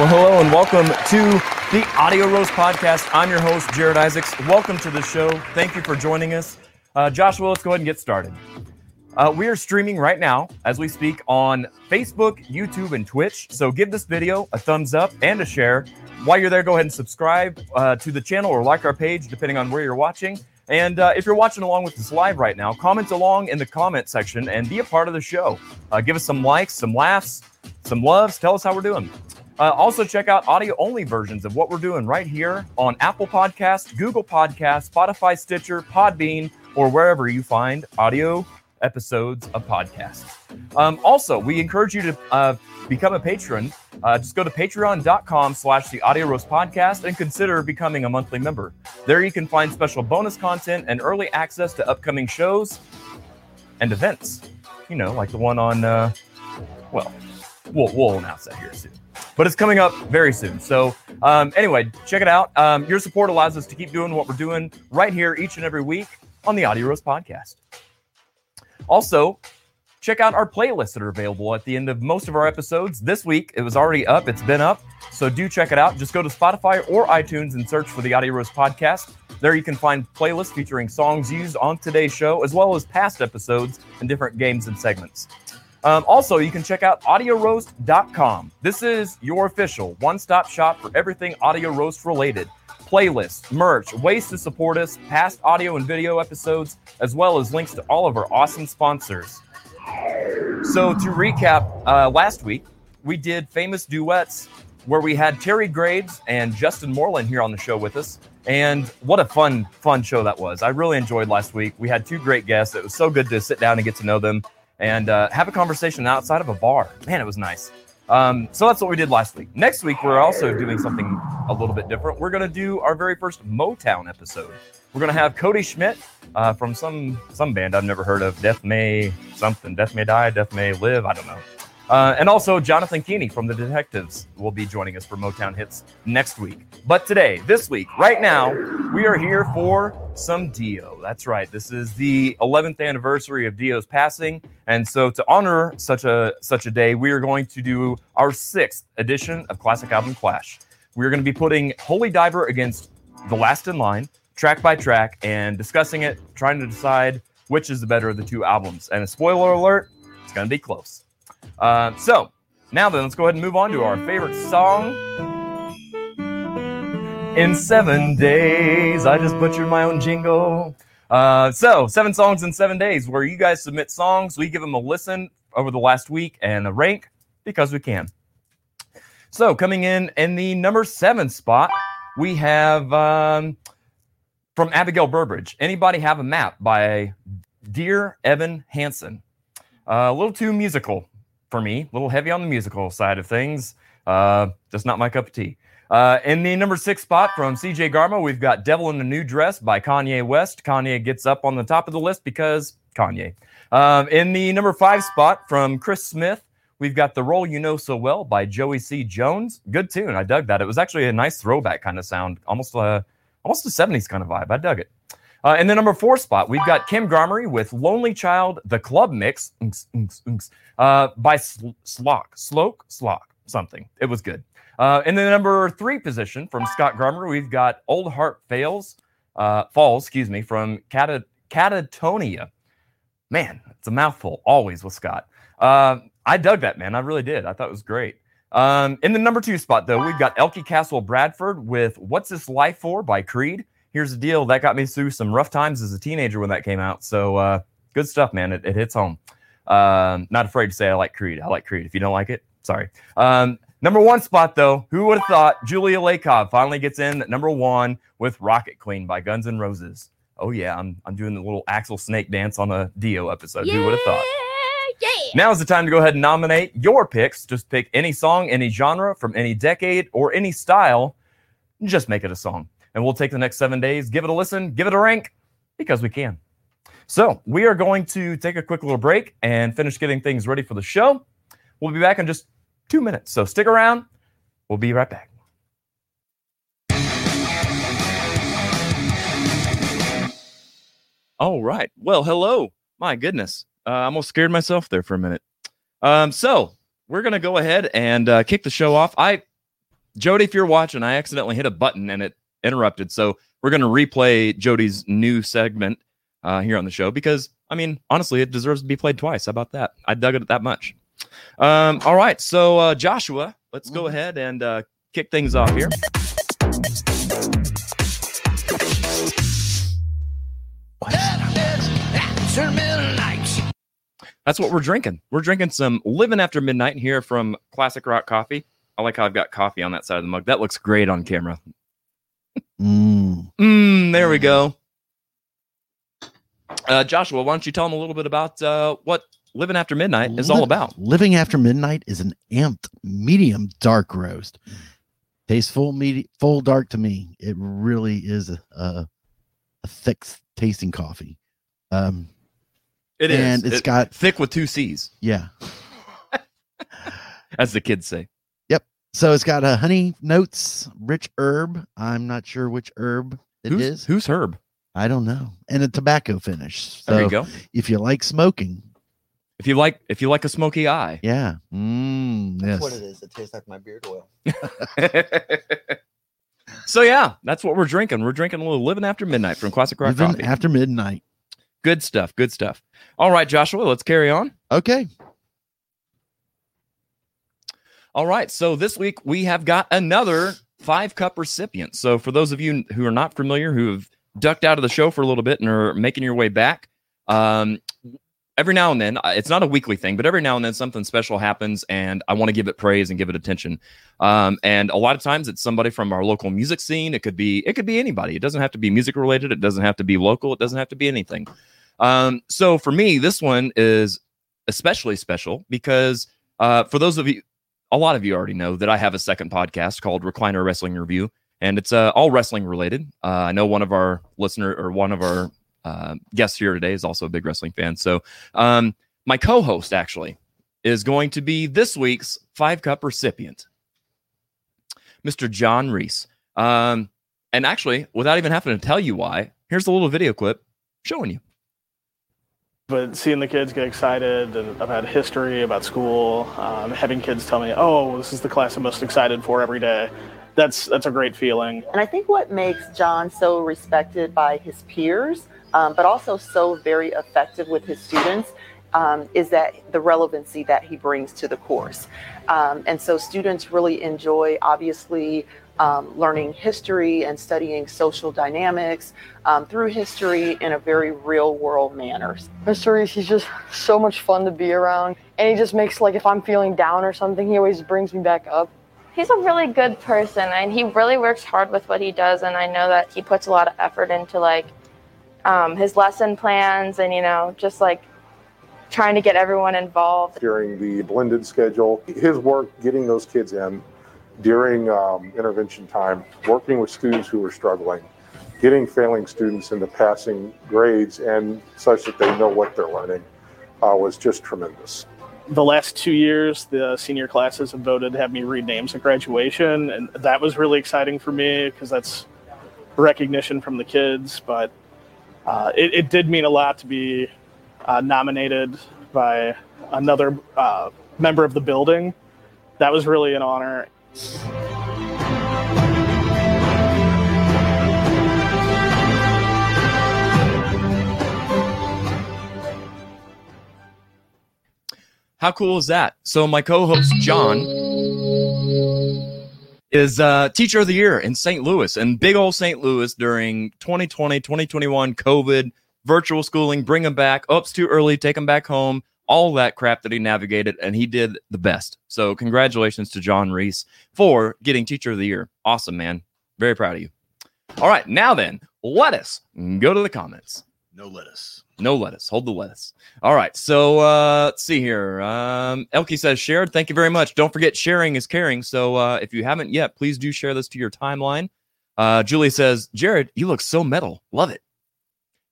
Well, hello and welcome to the Audio Roast Podcast. I'm your host, Jared Isaacs. Welcome to the show. Thank you for joining us. Uh, Joshua, let's go ahead and get started. Uh, we are streaming right now as we speak on Facebook, YouTube, and Twitch. So give this video a thumbs up and a share. While you're there, go ahead and subscribe uh, to the channel or like our page, depending on where you're watching. And uh, if you're watching along with this live right now, comment along in the comment section and be a part of the show. Uh, give us some likes, some laughs, some loves. Tell us how we're doing. Uh, also, check out audio only versions of what we're doing right here on Apple Podcasts, Google Podcasts, Spotify, Stitcher, Podbean, or wherever you find audio episodes of podcasts. Um, also, we encourage you to uh, become a patron. Uh, just go to patreon.com slash the audio roast podcast and consider becoming a monthly member. There you can find special bonus content and early access to upcoming shows and events. You know, like the one on, uh, well, we'll, we'll announce that here soon. But it's coming up very soon. So, um, anyway, check it out. Um, your support allows us to keep doing what we're doing right here each and every week on the Audio Roast Podcast. Also, check out our playlists that are available at the end of most of our episodes. This week, it was already up, it's been up. So do check it out. Just go to Spotify or iTunes and search for the Audio Roast Podcast. There you can find playlists featuring songs used on today's show, as well as past episodes and different games and segments. Um, also, you can check out audioroast.com. This is your official one stop shop for everything Audio Roast related playlists, merch, ways to support us, past audio and video episodes, as well as links to all of our awesome sponsors. So, to recap, uh, last week we did famous duets where we had Terry Graves and Justin Moreland here on the show with us. And what a fun, fun show that was. I really enjoyed last week. We had two great guests. It was so good to sit down and get to know them and uh, have a conversation outside of a bar. Man, it was nice. Um, so that's what we did last week. Next week, we're also doing something a little bit different. We're going to do our very first Motown episode. We're going to have Cody Schmidt uh, from some some band I've never heard of, Death May something, Death May Die, Death May Live, I don't know. Uh, and also, Jonathan Keeney from the Detectives will be joining us for Motown Hits next week. But today, this week, right now, we are here for some Dio. That's right. This is the 11th anniversary of Dio's passing, and so to honor such a such a day, we are going to do our sixth edition of Classic Album Clash. We are going to be putting Holy Diver against The Last in Line, track by track, and discussing it, trying to decide which is the better of the two albums. And a spoiler alert, it's going to be close. Uh, so now then, let's go ahead and move on to our favorite song. In seven days, I just butchered my own jingle. Uh, so seven songs in seven days, where you guys submit songs, we give them a listen over the last week and a rank because we can. So coming in in the number seven spot, we have um, from Abigail Burbridge. Anybody have a map by Dear Evan Hansen? Uh, a little too musical for me, a little heavy on the musical side of things. Uh, just not my cup of tea. Uh, in the number six spot from CJ Garmo, we've got Devil in a New Dress by Kanye West. Kanye gets up on the top of the list because Kanye. Um, in the number five spot from Chris Smith, we've got The Role You Know So Well by Joey C. Jones. Good tune. I dug that. It was actually a nice throwback kind of sound, almost a, almost a 70s kind of vibe. I dug it. Uh, in the number four spot, we've got Kim Garmery with Lonely Child, the club mix uh, by Slock, Sloke, Slock, something. It was good. Uh, in the number three position from Scott Garmer, we've got Old Heart Fails, uh, Falls, excuse me, from Cat- Katatonia. Man, it's a mouthful, always with Scott. Uh, I dug that, man. I really did. I thought it was great. Um, in the number two spot, though, we've got Elkie Castle Bradford with What's This Life For by Creed. Here's the deal that got me through some rough times as a teenager when that came out. So, uh, good stuff, man. It, it hits home. Um, not afraid to say I like Creed. I like Creed. If you don't like it, sorry. Um, number one spot though, who would have thought Julia Lakov finally gets in at number one with Rocket Queen by Guns N' Roses? Oh yeah, I'm I'm doing the little Axl Snake dance on a Dio episode. Yeah, who would have thought? Yeah. Now is the time to go ahead and nominate your picks. Just pick any song, any genre, from any decade or any style. Just make it a song, and we'll take the next seven days, give it a listen, give it a rank, because we can. So we are going to take a quick little break and finish getting things ready for the show. We'll be back in just two minutes. So stick around. We'll be right back. All right. Well, hello. My goodness. Uh, I almost scared myself there for a minute. Um, so we're going to go ahead and uh, kick the show off. I Jody, if you're watching, I accidentally hit a button and it interrupted. So we're going to replay Jody's new segment uh, here on the show because, I mean, honestly, it deserves to be played twice. How about that? I dug it that much. Um, all right. So, uh, Joshua, let's go ahead and uh, kick things off here. That's what we're drinking. We're drinking some Living After Midnight here from Classic Rock Coffee. I like how I've got coffee on that side of the mug. That looks great on camera. Mm. Mm, there we go. Uh, Joshua, why don't you tell them a little bit about uh, what Living After Midnight is all about? Living After Midnight is an amped medium dark roast. Tastes full, medi- full dark to me. It really is a, a, a thick tasting coffee. Um, It is. and it's It- got thick with two C's, yeah. as the kids say. So it's got a honey notes, rich herb. I'm not sure which herb it is. who's, who's Herb? I don't know, and a tobacco finish. So There you go. if you like smoking, If you like, if you like a smoky eye. yeah, mm, yes. That's what it is. It tastes like my beard oil. so yeah, that's what we're drinking. We're drinking a little Living After Midnight from Classic Rock Living Coffee. after midnight. good stuff. Good stuff. All right, Joshua, let's carry on. Okay. All right. So this week we have got another five cup recipient. So for those of you who are not familiar, who have ducked out of the show for a little bit and are making your way back, um, every now and then, uh, it's not a weekly thing, but every now and then something special happens and I want to give it praise and give it attention. Um, and a lot of times it's somebody from our local music scene. It could be, it could be anybody. It doesn't have to be music related. It doesn't have to be local. It doesn't have to be anything. Um, so for me, this one is especially special because uh, for those of you, a lot of you already know that I have a second podcast called Recliner Wrestling Review, and it's uh, all wrestling related. Uh, I know one of our listener or one of our uh, guests here today is also a big wrestling fan. So um, my co-host actually is going to be this week's five cup recipient, Mr. John Reese. Um, and actually, without even having to tell you why, here's a little video clip showing you. But seeing the kids get excited about history, about school, um, having kids tell me, "Oh, this is the class I'm most excited for every day," that's that's a great feeling. And I think what makes John so respected by his peers, um, but also so very effective with his students, um, is that the relevancy that he brings to the course. Um, and so students really enjoy, obviously, um, learning history and studying social dynamics um, through history in a very real world manner. Mr. Reese, he's just so much fun to be around. And he just makes, like, if I'm feeling down or something, he always brings me back up. He's a really good person and he really works hard with what he does and I know that he puts a lot of effort into like um, his lesson plans and you know just like trying to get everyone involved. during the blended schedule. His work getting those kids in during um, intervention time, working with students who were struggling, getting failing students into passing grades and such that they know what they're learning uh, was just tremendous. The last two years, the senior classes have voted to have me read names at graduation, and that was really exciting for me because that's recognition from the kids. But uh, it, it did mean a lot to be uh, nominated by another uh, member of the building. That was really an honor. How cool is that? So my co-host John is uh, teacher of the year in St. Louis and big old St. Louis during 2020, 2021 COVID, virtual schooling, bring them back. Oh, it's too early, take them back home. All that crap that he navigated, and he did the best. So congratulations to John Reese for getting teacher of the year. Awesome, man. Very proud of you. All right, now then, let us go to the comments. No lettuce. No lettuce. Hold the lettuce. All right. So uh, let's see here. Um, Elkie says shared. Thank you very much. Don't forget sharing is caring. So uh, if you haven't yet, please do share this to your timeline. Uh, Julie says, Jared, you look so metal. Love it.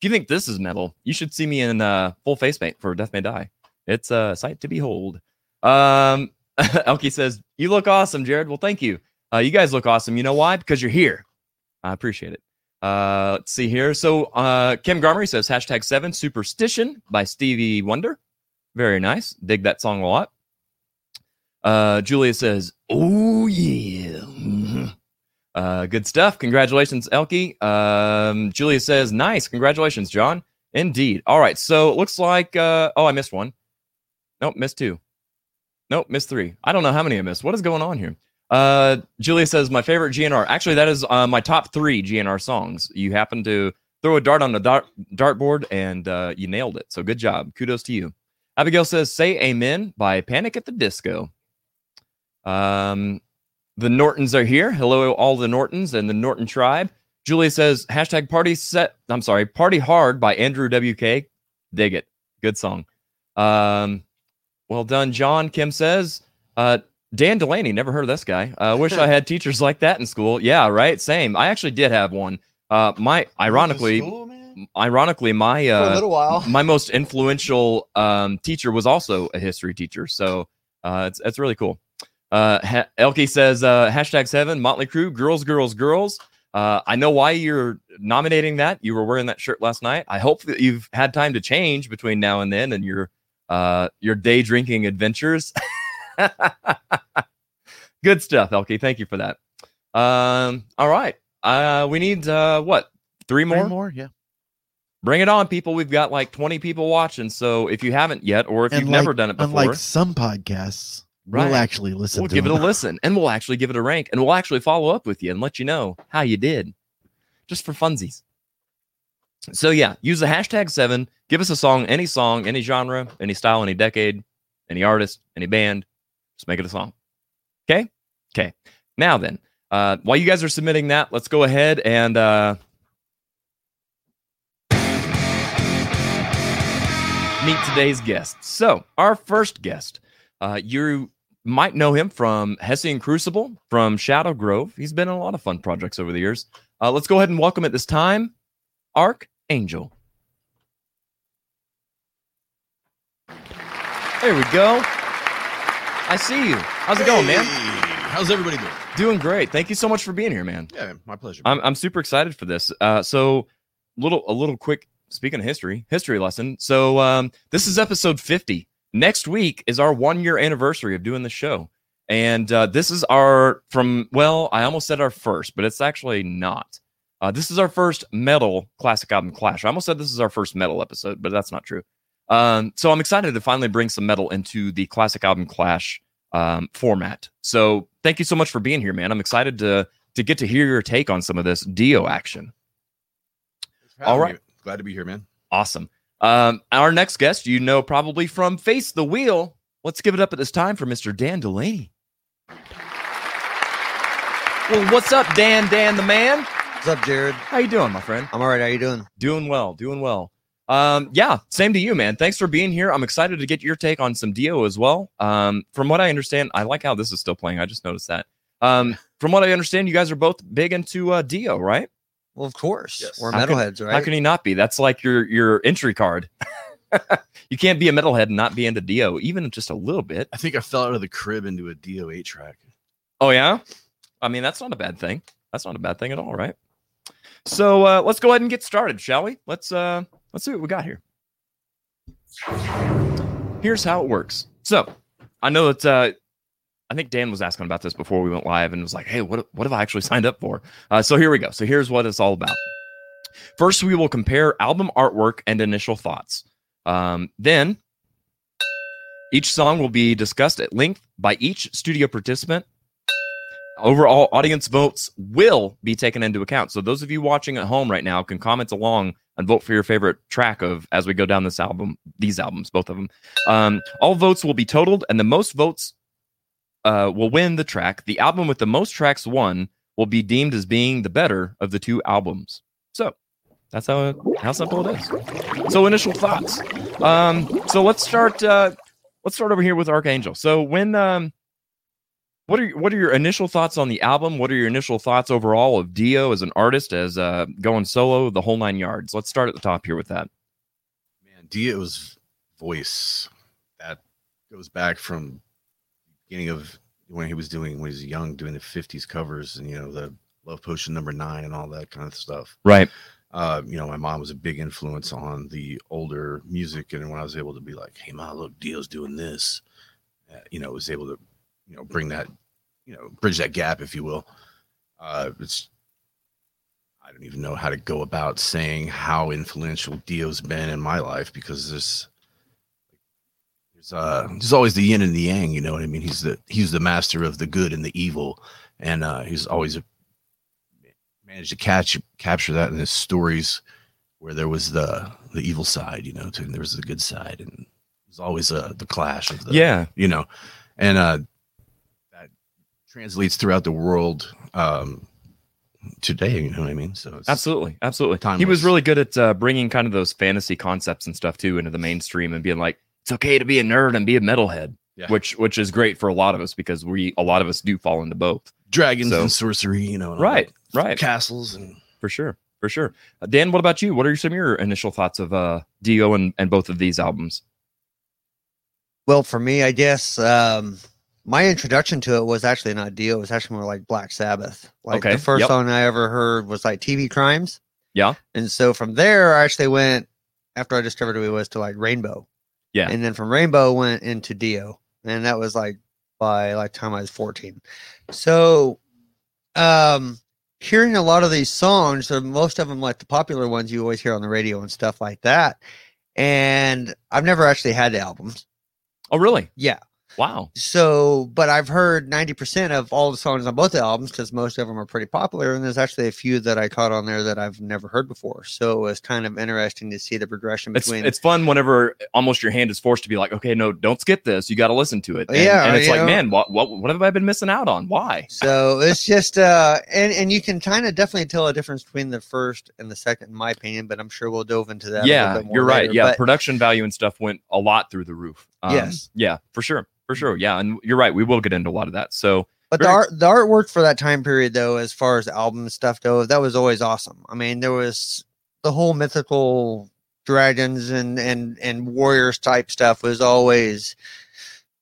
If you think this is metal, you should see me in uh, full face paint for Death May Die. It's a sight to behold. Um, Elkie says, You look awesome, Jared. Well, thank you. Uh, you guys look awesome. You know why? Because you're here. I appreciate it. Uh, let's see here. So uh, Kim Garmery says hashtag seven superstition by Stevie Wonder. Very nice. Dig that song a lot. Uh, Julia says, "Oh yeah, Uh, good stuff. Congratulations, Elke. Um, Julia says, nice. Congratulations, John. Indeed. All right. So it looks like, uh, oh, I missed one. Nope, missed two. Nope, missed three. I don't know how many I missed. What is going on here? Uh, Julia says, my favorite GNR. Actually, that is uh, my top three GNR songs. You happen to throw a dart on the dart dartboard and uh, you nailed it. So good job. Kudos to you. Abigail says, say amen by Panic at the Disco. Um, the Nortons are here. Hello, all the Nortons and the Norton tribe. Julia says, hashtag party set. I'm sorry, party hard by Andrew WK. Dig it. Good song. Um, well done, John. Kim says, uh, Dan Delaney, never heard of this guy. I uh, wish I had teachers like that in school. Yeah, right. Same. I actually did have one. Uh, my ironically, school, ironically, my uh, For a little while. my most influential um, teacher was also a history teacher. So uh, it's it's really cool. Uh, ha- Elke says uh, hashtag seven Motley Crue girls girls girls. Uh, I know why you're nominating that. You were wearing that shirt last night. I hope that you've had time to change between now and then and your uh, your day drinking adventures. Good stuff, Elke. Thank you for that. Um, all right. Uh, we need uh, what? Three more? Three more, yeah. Bring it on, people. We've got like 20 people watching. So if you haven't yet, or if And you've like- never done it before, Unlike some podcasts, Right. we'll actually listen we'll give it a listen and we'll actually give it a rank and we'll actually follow up with you and let you know how you did just for funsies. So, yeah, use the hashtag seven. Give us a song, any song, any genre, any style, any decade, any artist, any band. Just make it a song. Okay. Okay. Now, then, uh, while you guys are submitting that, let's go ahead and uh, meet today's guest. So, our first guest, uh, you might know him from Hessian Crucible, from Shadow Grove. He's been in a lot of fun projects over the years. Uh, let's go ahead and welcome at this time, Archangel. There we go. I see you. How's it going, man? How's everybody doing? Doing great. Thank you so much for being here, man. Yeah, my pleasure. I'm I'm super excited for this. Uh, so little a little quick speaking of history, history lesson. So um, this is episode 50. Next week is our one year anniversary of doing the show, and uh, this is our from well, I almost said our first, but it's actually not. Uh, this is our first metal classic album clash. I almost said this is our first metal episode, but that's not true. Um, so I'm excited to finally bring some metal into the classic album clash um, format. So thank you so much for being here, man. I'm excited to to get to hear your take on some of this Dio action. Thanks for having all right. me. Glad to be here, man. Awesome. Um, our next guest, you know probably from Face the Wheel. Let's give it up at this time for Mr. Dan Delaney. Well, what's up, Dan? Dan the man. What's up, Jared? How you doing, my friend? I'm all right. How you doing? Doing well, doing well. Um, yeah, same to you, man. Thanks for being here. I'm excited to get your take on some Dio as well. Um, from what I understand, I like how this is still playing. I just noticed that. Um, from what I understand, you guys are both big into uh, Dio, right? Well, of course. Yes. We're metalheads, right? How can he not be? That's like your your entry card. you can't be a metalhead and not be into Dio, even just a little bit. I think I fell out of the crib into a Dio 8 track. Oh yeah, I mean that's not a bad thing. That's not a bad thing at all, right? So uh, let's go ahead and get started, shall we? Let's uh, let's see what we got here. Here's how it works. So I know that uh, I think Dan was asking about this before we went live, and was like, "Hey, what what have I actually signed up for?" Uh, so here we go. So here's what it's all about. First, we will compare album artwork and initial thoughts. Um, then, each song will be discussed at length by each studio participant. Overall audience votes will be taken into account. So those of you watching at home right now can comment along and vote for your favorite track of as we go down this album, these albums, both of them. Um, all votes will be totaled, and the most votes uh, will win the track. The album with the most tracks won will be deemed as being the better of the two albums. So that's how how simple it is. So initial thoughts. Um, so let's start. Uh, let's start over here with Archangel. So when um, what are what are your initial thoughts on the album? What are your initial thoughts overall of Dio as an artist, as uh, going solo, the whole nine yards? Let's start at the top here with that. Man, Dio's voice that goes back from the beginning of when he was doing when he was young, doing the 50s covers and you know, the Love Potion number nine and all that kind of stuff. Right. Uh, you know, my mom was a big influence on the older music, and when I was able to be like, "Hey, mom, look, Dio's doing this," uh, you know, was able to, you know, bring that, you know, bridge that gap, if you will. Uh, it's I don't even know how to go about saying how influential Dio's been in my life because there's there's uh there's always the yin and the yang. You know what I mean? He's the he's the master of the good and the evil, and uh, he's always managed to catch capture that in his stories where there was the the evil side, you know, and there was the good side, and there's always uh, the clash of the yeah, you know, and uh, translates throughout the world um, today. You know what I mean? So it's, absolutely, absolutely. Time. He was really good at uh, bringing kind of those fantasy concepts and stuff too into the mainstream and being like, it's okay to be a nerd and be a metalhead, Yeah. which which is great for a lot of us because we a lot of us do fall into both. dragons So- and sorcery, you know, right, all Right, right, castles and for sure, for sure. Uh, Dan, what about you? What are some of your initial thoughts of uh, Dio and and both of these albums? Well, for me, I guess um, my introduction to it was actually not Dio. It was actually more like Black Sabbath. Like Okay, the first yep. song I ever heard was like TV Crimes. Yeah. And so from there, I actually went after I discovered who he was to like Rainbow. Yeah. And then from Rainbow went into Dio, and that was like by like time I was fourteen. So, um, hearing a lot of these songs, so most of them like the popular ones you always hear on the radio and stuff like that. And I've never actually had the albums. Oh, really? Yeah. Wow. So, but I've heard 90% of all the songs on both the albums because most of them are pretty popular. And there's actually a few that I caught on there that I've never heard before. So it was kind of interesting to see the progression between. it's fun whenever almost your hand is forced to be like, okay, no, don't skip this. You got to listen to it. And, Yeah, and it's like, know. man, what what what have I been missing out on? Why? so it's just, uh, and, and you can kind of definitely tell a difference between the first and the second, in my opinion, but I'm sure we'll dove into that. a yeah, you're right. later. Yeah, But- production value and stuff went a lot through the roof. Um, Yes. Yeah, for sure, for sure. Yeah, and you're right. We will get into a lot of that. So But the art, the artwork for that time period, though, as far as the album stuff though, that was always awesome. I mean, there was the whole mythical dragons and and and warriors type stuff was always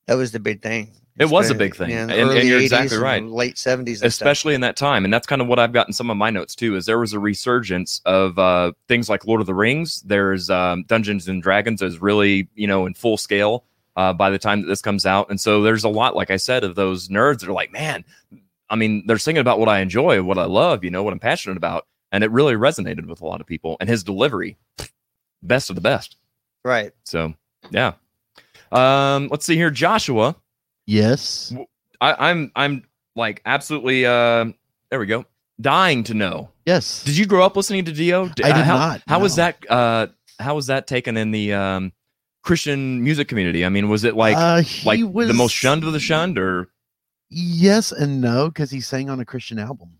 that was the big thing. It was a big thing, yeah, in and- and you're 80s exactly right. Late seventies, especially in that time and that's kind of what i've gotten some of my notes too is there was a resurgence of uh things like lord of the rings there's um dungeons and dragons is really you know in full scale uh by the time that this comes out and so there's a lot like i said of those nerds that are like man i mean they're singing about what i enjoy what i love you know what i'm passionate about and it really resonated with a lot of people and his delivery best of the best right. so yeah um let's see here joshua Yes. I, I'm I'm like absolutely uh there we go dying to know. Yes. Did you grow up listening to Dio? D- I did uh, how, not, How was that uh how was that taken in the um Christian music community? I mean, was it like uh, like was the most shunned of the shunned or Yes and no, because he sang on a Christian album.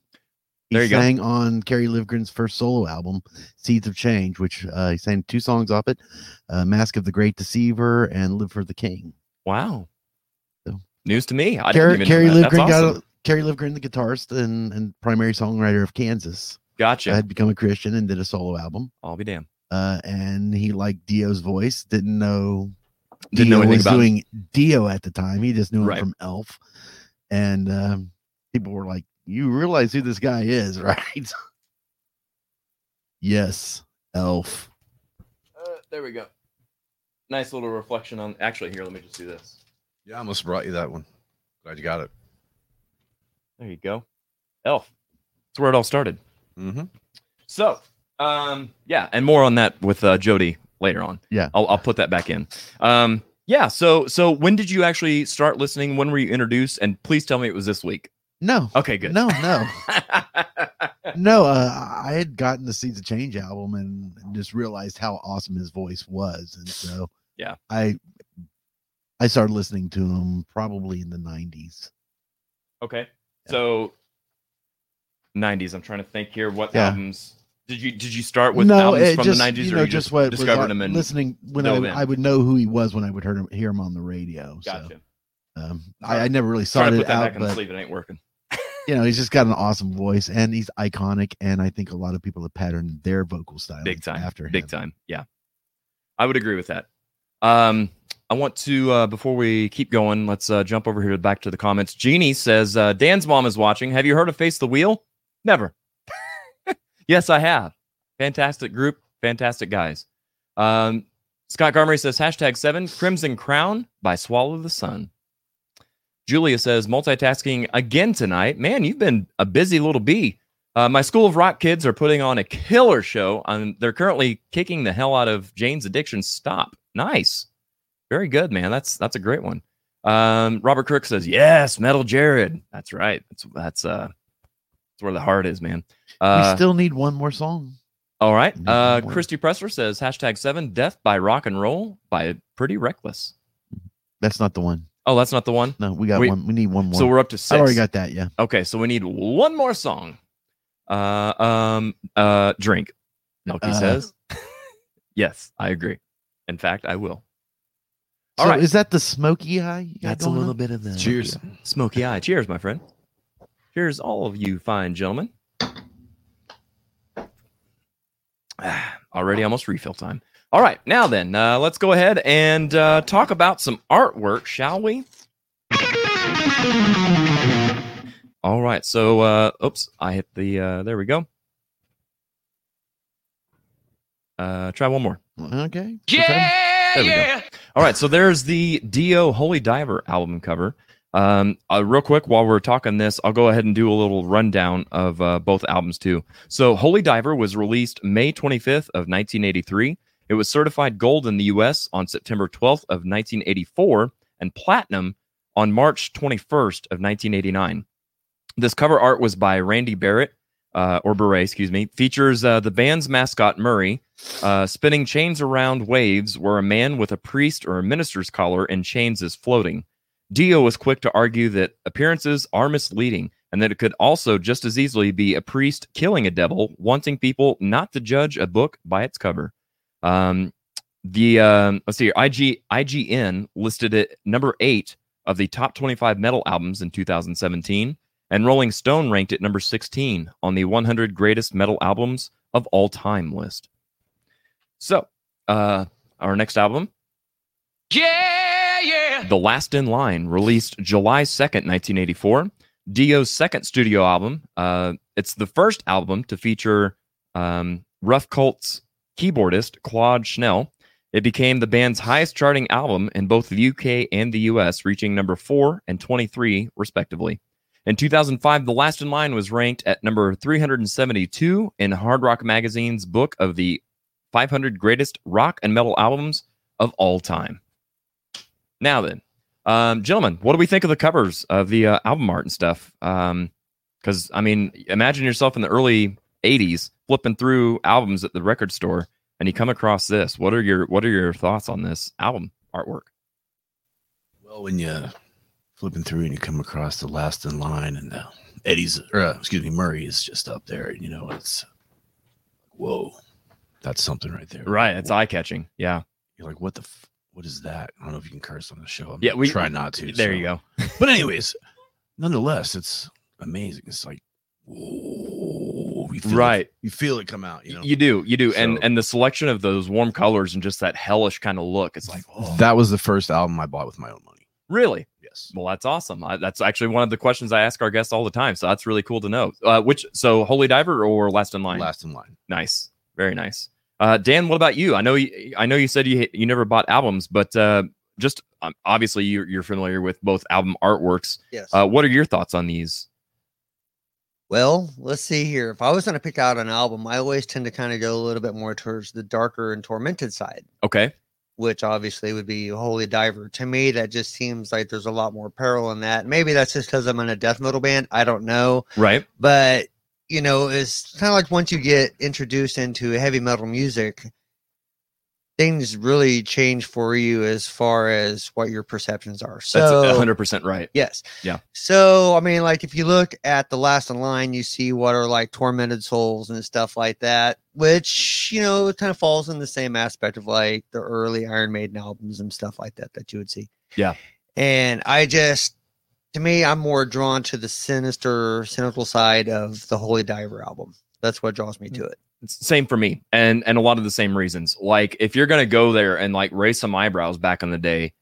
He There you go. sang on Kerry Livgren's first solo album, Seeds of Change, which uh, he sang two songs off it, uh, Mask of the Great Deceiver and Live for the King. wow. So- News to me. I Kerry, didn't even Kerry know that. That's Livgren got awesome. a, Kerry Livgren, the guitarist and, and primary songwriter of Kansas, Gotcha. I had become a Christian and did a solo album. I'll be damned. Uh, and he liked Dio's voice. Didn't know Didn't know Dio anything was about him. doing Dio at the time. He just knew him Right. from Elf, and um, people were like, "You realize who this guy is, right?" yes, Elf. Uh, there we go. Nice little reflection on actually here, let me just do this. Yeah, I almost brought you that one. Glad you got it. There you go. Elf. That's where it all started. Mm-hmm. So, um, yeah, and more on that with uh, Jody later on. Yeah. I'll, I'll put that back in. Um, yeah. So, so when did you actually start listening? When were you introduced? And please tell me it was this week. No, Okay, good. no, no, no. Uh, I had gotten the Seeds of Change album and just realized how awesome his voice was, and so Yeah. I I started listening to him probably in the '90s. okay. So, '90s. I'm trying to think here. What Yeah. albums did you did you start with? no, albums from just the '90s, you or know you just what discovered them and listening when I. I would know who he was when I would hear him hear him on the radio. Gotcha. So um, I, I never really sought it out, back in the but sleeve. It ain't working. you know he's just got an awesome voice and he's iconic, and I think a lot of people have patterned their vocal style big time after him. big him. time yeah i would agree with that um i want to uh before we keep going let's uh jump over here back to the comments jeannie says uh dan's mom is watching have you heard of face the wheel never yes i have fantastic group fantastic guys um scott garmery says hashtag seven crimson crown by swallow the sun Julia says, multitasking again tonight. Man, you've been a busy little bee. Uh, my School of Rock kids are putting on a killer show. and they're currently kicking the hell out of Jane's Addiction. Stop. Nice. Very good, man. That's that's a great one. Um, Robert Crook says, yes, Metal Jared. That's right. That's that's uh that's where the heart is, man. Uh, we still need one more song. all right. Uh. Christy Pressler says hashtag seven death by rock and roll by Pretty Reckless. That's not the one. Oh, that's not the one. No, we got We- one. We need one more. So we're up to six. I already got that. Yeah. Okay, so we need one more song. Uh, um, uh, drink. Milky Uh. says. yes, I agree. In fact, I will. All so right. is that the smoky eye? you got That's a little on? bit of the Cheers. Smoky eye. Cheers, my friend. Cheers, all of you fine gentlemen. Already almost refill time. All right, now then, uh, let's go ahead and uh, talk about some artwork, shall we? All right, so, uh, oops, I hit the, uh, there we go. Uh, try one more. Okay. There we go. All right, so there's the Dio Holy Diver album cover. Um, uh, real quick, while we're talking this, I'll go ahead and do a little rundown of uh, both albums too. So, Holy Diver was released May 25th of 1983. It was certified gold in the U.S. on September 12th of 1984 and platinum on March 21st of 1989. This cover art was by Randy Barrett, uh, or Beret, excuse me. Features uh, the band's mascot Murray uh, spinning chains around waves, where a man with a priest or a minister's collar and chains is floating. Dio was quick to argue that appearances are misleading and that it could also just as easily be a priest killing a devil, wanting people not to judge a book by its cover. Um, the um, let's see, here, IG IGN listed it number eight of the top 25 metal albums in 2017, and Rolling Stone ranked it number 16 on the 100 greatest metal albums of all time list. So, uh, our next album, Yeah. The Last in Line, released July 2nd, 1984. Dio's second studio album. Uh, it's the first album to feature um, Rough Cutt's keyboardist, Claude Schnell. It became the band's highest charting album in both the UK and the US, reaching number 4 and 23, respectively. In 2005, The Last in Line was ranked at number 372 in Hard Rock Magazine's book of the 500 greatest rock and metal albums of all time. Now then, um, gentlemen, what do we think of the covers of the uh, album art and stuff? Because I mean, imagine yourself in the early '80s flipping through albums at the record store, and you come across this. What are your What are your thoughts on this album artwork? Well, when you flipping through and you come across the last in line and uh, Eddie's, or uh, excuse me, Murray is just up there, and you know it's whoa, that's something right there. Right, it's eye catching. Yeah, You're like, what the, f- what is that? I don't know if you can curse on the show. I'm yeah. We try not to. There so- you go. But anyways, nonetheless, it's amazing. It's like, whoa, you feel it- Right. you feel it come out. You know, You do, you do, and and the selection of those warm colors and just that hellish kind of look. It's like, oh, that was the first album I bought with my own money. really? Yes. Well, that's awesome. I, that's actually one of the questions I ask our guests all the time. So that's really cool to know. Uh, which so Holy Diver or Last in Line? Last in line. Nice, very nice. Uh, Dan, what about you? I know you, I know you said you you never bought albums, but uh, just um, obviously you're, you're familiar with both album artworks. Yes. Uh, what are your thoughts on these? Well, let's see here. If I was going to pick out an album, I always tend to kind of go a little bit more towards the darker and tormented side, Okay, which obviously would be Holy Diver. To me, that just seems like there's a lot more peril in that. Maybe that's just because I'm in a death metal band. I don't know. right, But, you know, it's kind of like once you get introduced into heavy metal music, things really change for you as far as what your perceptions are. So that's So, hundred percent right. Yes. Yeah. So, I mean, like if you look at the last in line, you see what are like tormented souls and stuff like that, which, you know, it kind of falls in the same aspect of like the early Iron Maiden albums and stuff like that that you would see. Yeah. And I just, to me, I'm more drawn to the sinister, cynical side of the Holy Diver album. That's what draws me to it. Same for me, and and a lot of the same reasons. Like if you're gonna go there and like raise some eyebrows back in the day,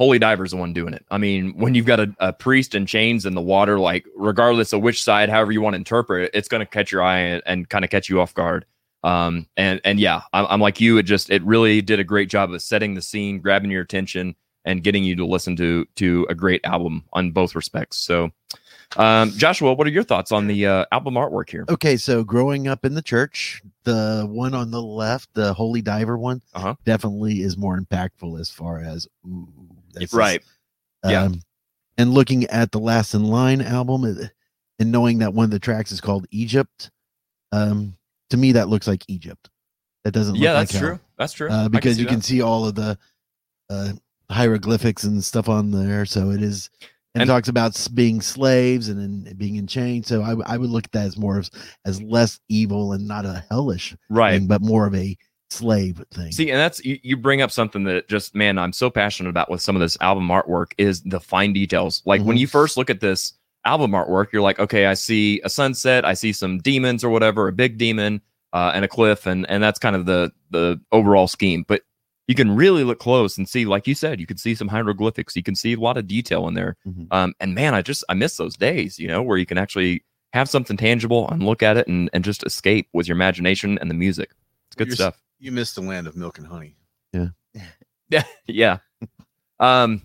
Holy Diver's the one doing it. I mean, when you've got a, a priest in chains in the water, like regardless of which side, however you want to interpret it, it's gonna catch your eye and, and kind of catch you off guard. Um, and and yeah, I'm, I'm like you. It just it really did a great job of setting the scene, grabbing your attention, and getting you to listen to to a great album on both respects. So, um, Joshua, what are your thoughts on the uh, album artwork here? Okay, so growing up in the church, the one on the left, the Holy Diver one, Uh-huh. definitely is more impactful as far as ooh, is- Right. Yeah. Um, and looking at the Last in Line album uh, and knowing that one of the tracks is called Egypt, um, to me that looks like Egypt. That doesn't look Yeah, like that's hell. true. That's true. I Uh, can because see you can see all of the uh, hieroglyphics and stuff on there. So it is, and, And- it talks about being slaves and then being in chains. So I, I would look at that as more of as less evil and not a hellish right. thing, but more of a slave thing. See, and that's you, you bring up something that just man, I'm so passionate about with some of this album artwork is the fine details. Like when Mhm. you first look at this album artwork, you're like, okay, I see a sunset, I see some demons or whatever, a big demon, uh, and a cliff, and and that's kind of the the overall scheme. But you can really look close and see, like you said, you can see some hieroglyphics, you can see a lot of detail in there. Mhm. Um, and man, I just I miss those days, you know, where you can actually have something tangible and look at it and and just escape with your imagination and the music. It's good You're stuff. You missed the land of milk and honey. Yeah, yeah. Um,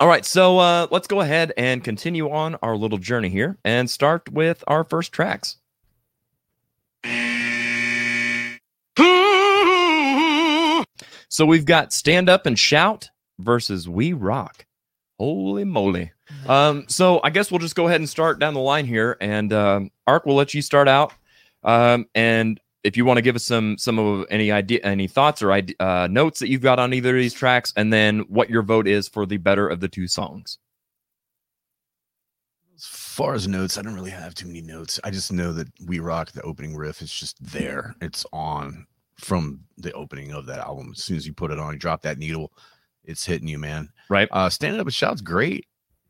all right, so uh, let's go ahead and continue on our little journey here and start with our first tracks. So we've got Stand Up and Shout versus We Rock. Holy moly. Um, so I guess we'll just go ahead and start down the line here. And um, Ark, we'll let you start out. Um, and if you want to give us some some of any idea, any thoughts or uh, notes that you've got on either of these tracks, and then what your vote is for the better of the two songs. As far as notes, I don't really have too many notes. I just know that We Rock, the opening riff, is just there. It's on from the opening of that album. As soon as you put it on, you drop that needle, it's hitting you, man. Right. Uh Standing Up and Shout's great.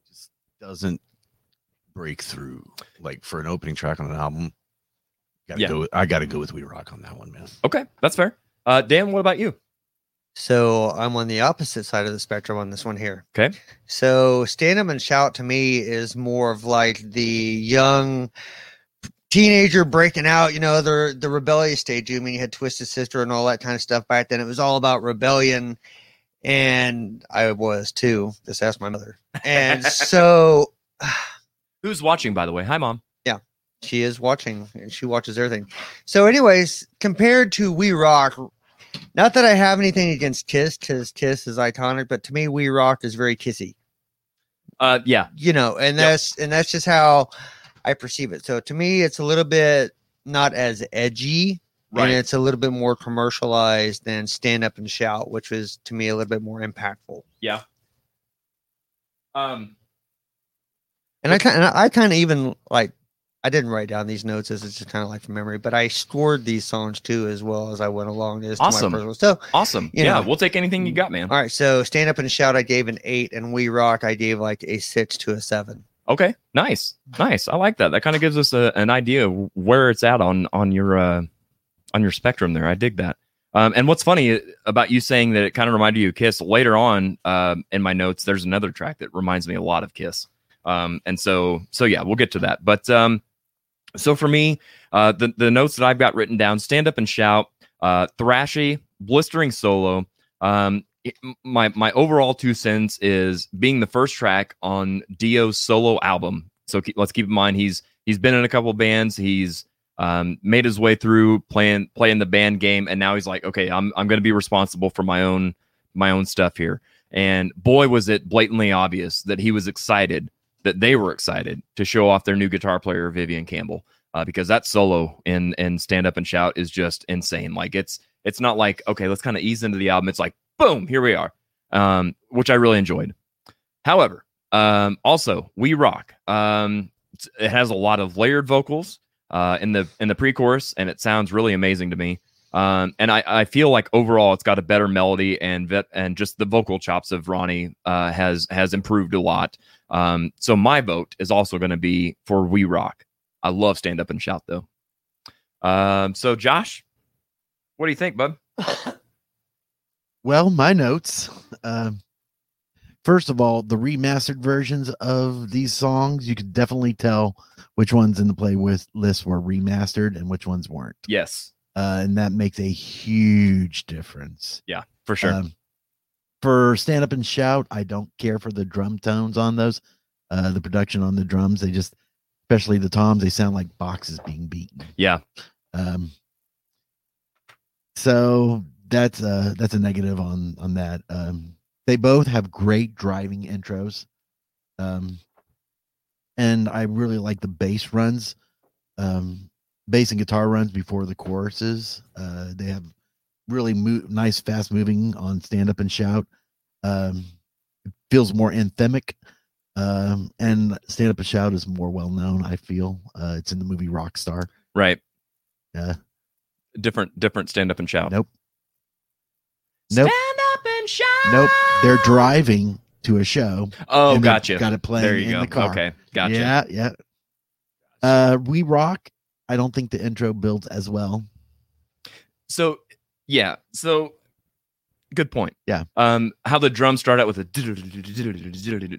Just doesn't break through. Like for an opening track on an album. Gotta Yeah. go with, I gotta go with We Rock on that one, man. Okay, that's fair. Uh, Dan, what about you? So I'm on the opposite side of the spectrum on this one here. Okay. So stand up and shout to me is more of like the young teenager breaking out, you know, the the rebellious stage. I mean, you had Twisted Sister and all that kind of stuff back then. It was all about rebellion, and I was too. Just ask my mother. And so Who's watching, by the way? Hi, mom. Yeah, she is watching she watches everything. So, anyways, compared to We Rock, not that I have anything against Kiss, because Kiss is iconic, but to me, We Rock is very kissy. Uh, yeah, You know, and Yep. that's and that's just how I perceive it. So to me, it's a little bit not as edgy. Right. And it's a little bit more commercialized than stand up and shout, which was to me a little bit more impactful. yeah. Um, And I kind of, I kind of even like, I didn't write down these notes as it's just kind of like from memory, but I scored these songs too as well as I went along. As to Awesome. my personal. So, awesome. Yeah, know. we'll take anything you got, man. all right. So stand up and shout, I gave an eight, and we rock, I gave like a six to a seven. Okay, nice, nice. I like that. That kind of gives us a, an idea of where it's at on on your uh, on your spectrum there. I dig that. Um, and what's funny about you saying that it kind of reminded you of Kiss later on um, in my notes, there's another track that reminds me a lot of Kiss. Um, and so so yeah, we'll get to that. But um, so for me, uh, the the notes that I've got written down: stand up and shout, uh, thrashy, blistering solo. Um, my my overall two cents is being the first track on Dio's solo album. So keep, let's keep in mind he's he's been in a couple bands. He's um, made his way through playing playing the band game, and now he's like, okay, I'm I'm going to be responsible for my own my own stuff here. And boy, was it blatantly obvious that he was excited that they were excited to show off their new guitar player Vivian Campbell uh, because that solo in in stand up and shout is just insane. Like it's it's not like okay, let's kind of ease into the album. It's like boom, here we are, um, which I really enjoyed. However, um, also we rock. Um, it has a lot of layered vocals uh, in the in the pre-chorus, and it sounds really amazing to me. Um, and I, I feel like overall it's got a better melody and vet, and just the vocal chops of Ronnie uh, has has improved a lot. Um, so my vote is also going to be for We Rock. I love stand up and shout though. Um, so Josh, what do you think, bud? Well, my notes. Um, first of all, the remastered versions of these songs, you could definitely tell which ones in the playlist list were remastered and which ones weren't. Yes, Uh, and that makes a huge difference. yeah, for sure. Um, for stand up and shout, I don't care for the drum tones on those. Uh, the production on the drums, they just, especially the toms, they sound like boxes being beaten. Yeah. Um, so that's uh that's a negative on on that. Um, they both have great driving intros. Um, and I really like the bass runs, um, bass and guitar runs before the choruses. Uh, they have really mo- nice, fast moving on stand up and shout. Um, it feels more anthemic. Um, and stand up and shout is more well known. I feel uh, it's in the movie Rockstar. Right. Yeah. Different different stand up and shout. Nope. Nope. Stand up and shout. Nope. They're driving to a show. Oh, gotcha. Got it playing There you in go. the car. Okay, gotcha. Yeah, yeah. Uh, we rock. I don't think the intro builds as well. So yeah, so good point. Yeah. Um, how the drums start out with a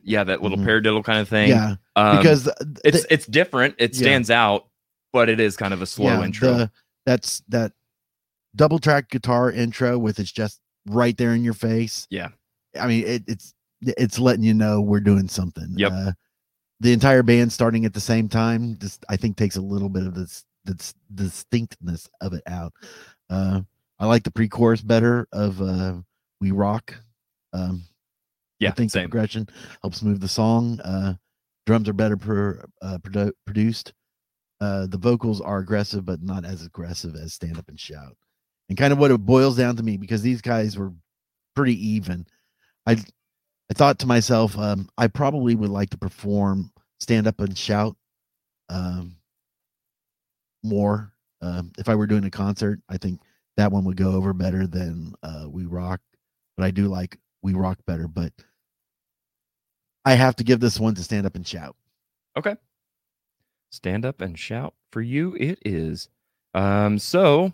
yeah, that little Mhm. paradiddle kind of thing. Yeah, Um, because it's the- it's different. It Yeah. stands out, but it is kind of a slow yeah, intro. the- that's that double track guitar intro with it's just right there in your face. Yeah. I mean it, it's it's letting you know we're doing something. Yep. Uh, the entire band starting at the same time just I think takes a little bit of this this distinctness of it out. Uh, I like the pre-chorus better of uh, "We Rock." Um, Yeah, I think the same. progression helps move the song. Uh, drums are better per, uh, produ- produced. Uh, the vocals are aggressive, but not as aggressive as stand up and shout. And kind of what it boils down to me because these guys were pretty even. I I thought to myself, um, I probably would like to perform stand up and shout um, more. Um, if I were doing a concert, I think that one would go over better than uh, We Rock. But I do like We Rock better. But I have to give this one to stand up and shout. Okay. Stand up and shout for you. It is. Um, so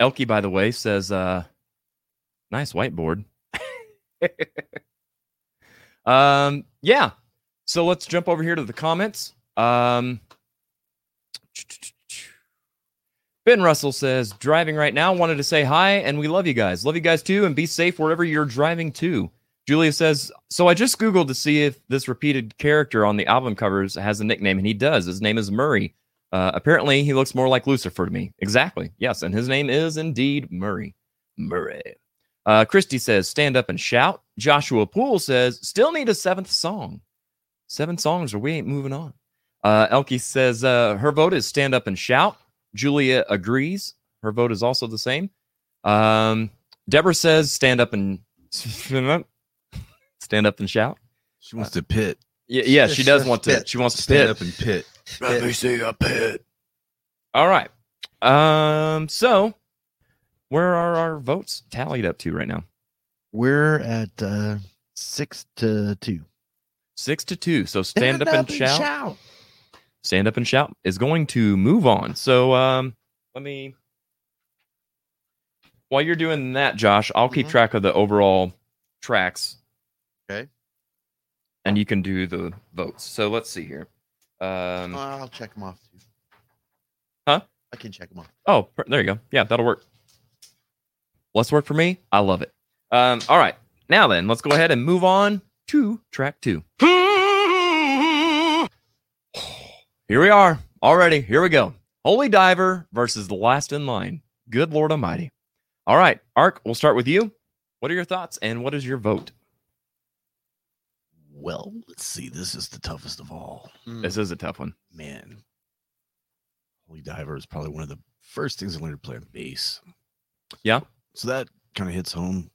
Elkie, by the way, says, uh, nice whiteboard. um, yeah. So let's jump over here to the comments. Um, Ben Russell says, driving right now. Wanted to say hi and we love you guys. Love you guys too and be safe wherever you're driving to. Julia says, so I just Googled to see if this repeated character on the album covers has a nickname, and he does. His name is Murray. Uh, apparently, he looks more like Lucifer to me. Exactly. Yes. And his name is indeed Murray. Murray. Uh, Christy says, stand up and shout. Joshua Poole says, still need a seventh song. Seven songs or we ain't moving on. Uh, Elkie says, uh, her vote is stand up and shout. Julia agrees. Her vote is also the same. Um, Deborah says, stand up and stand up and shout. She wants to pit. Yeah, yeah, she does want to. Spit. She wants to Stand pit. up and pit. Let me see a pit. All right. Um. So, where are our votes tallied up to right now? We're at uh, six to two. Six to two. So stand, up, and, shout. shout. Stand up and shout is going to move on. So, um, let me. While you're doing that, Josh, I'll keep Mhm. track of the overall tracks. Okay. And you can do the votes. So let's see here. Um. I'll check them off. Too. Huh? I can check them off. Oh, there you go. Yeah, that'll work. Let's work for me. I love it. Um, all right. Now then, let's go ahead and move on to track two. Here we are. Already. Here we go. Holy Diver versus the last in line. Good Lord Almighty. All right, Ark, we'll start with you. What are your thoughts and what is your vote? Well, let's see. This is the toughest of all. This is a tough one. Man. Holy Diver is probably one of the first things I learned to play on bass. Yeah. So that kind of hits home.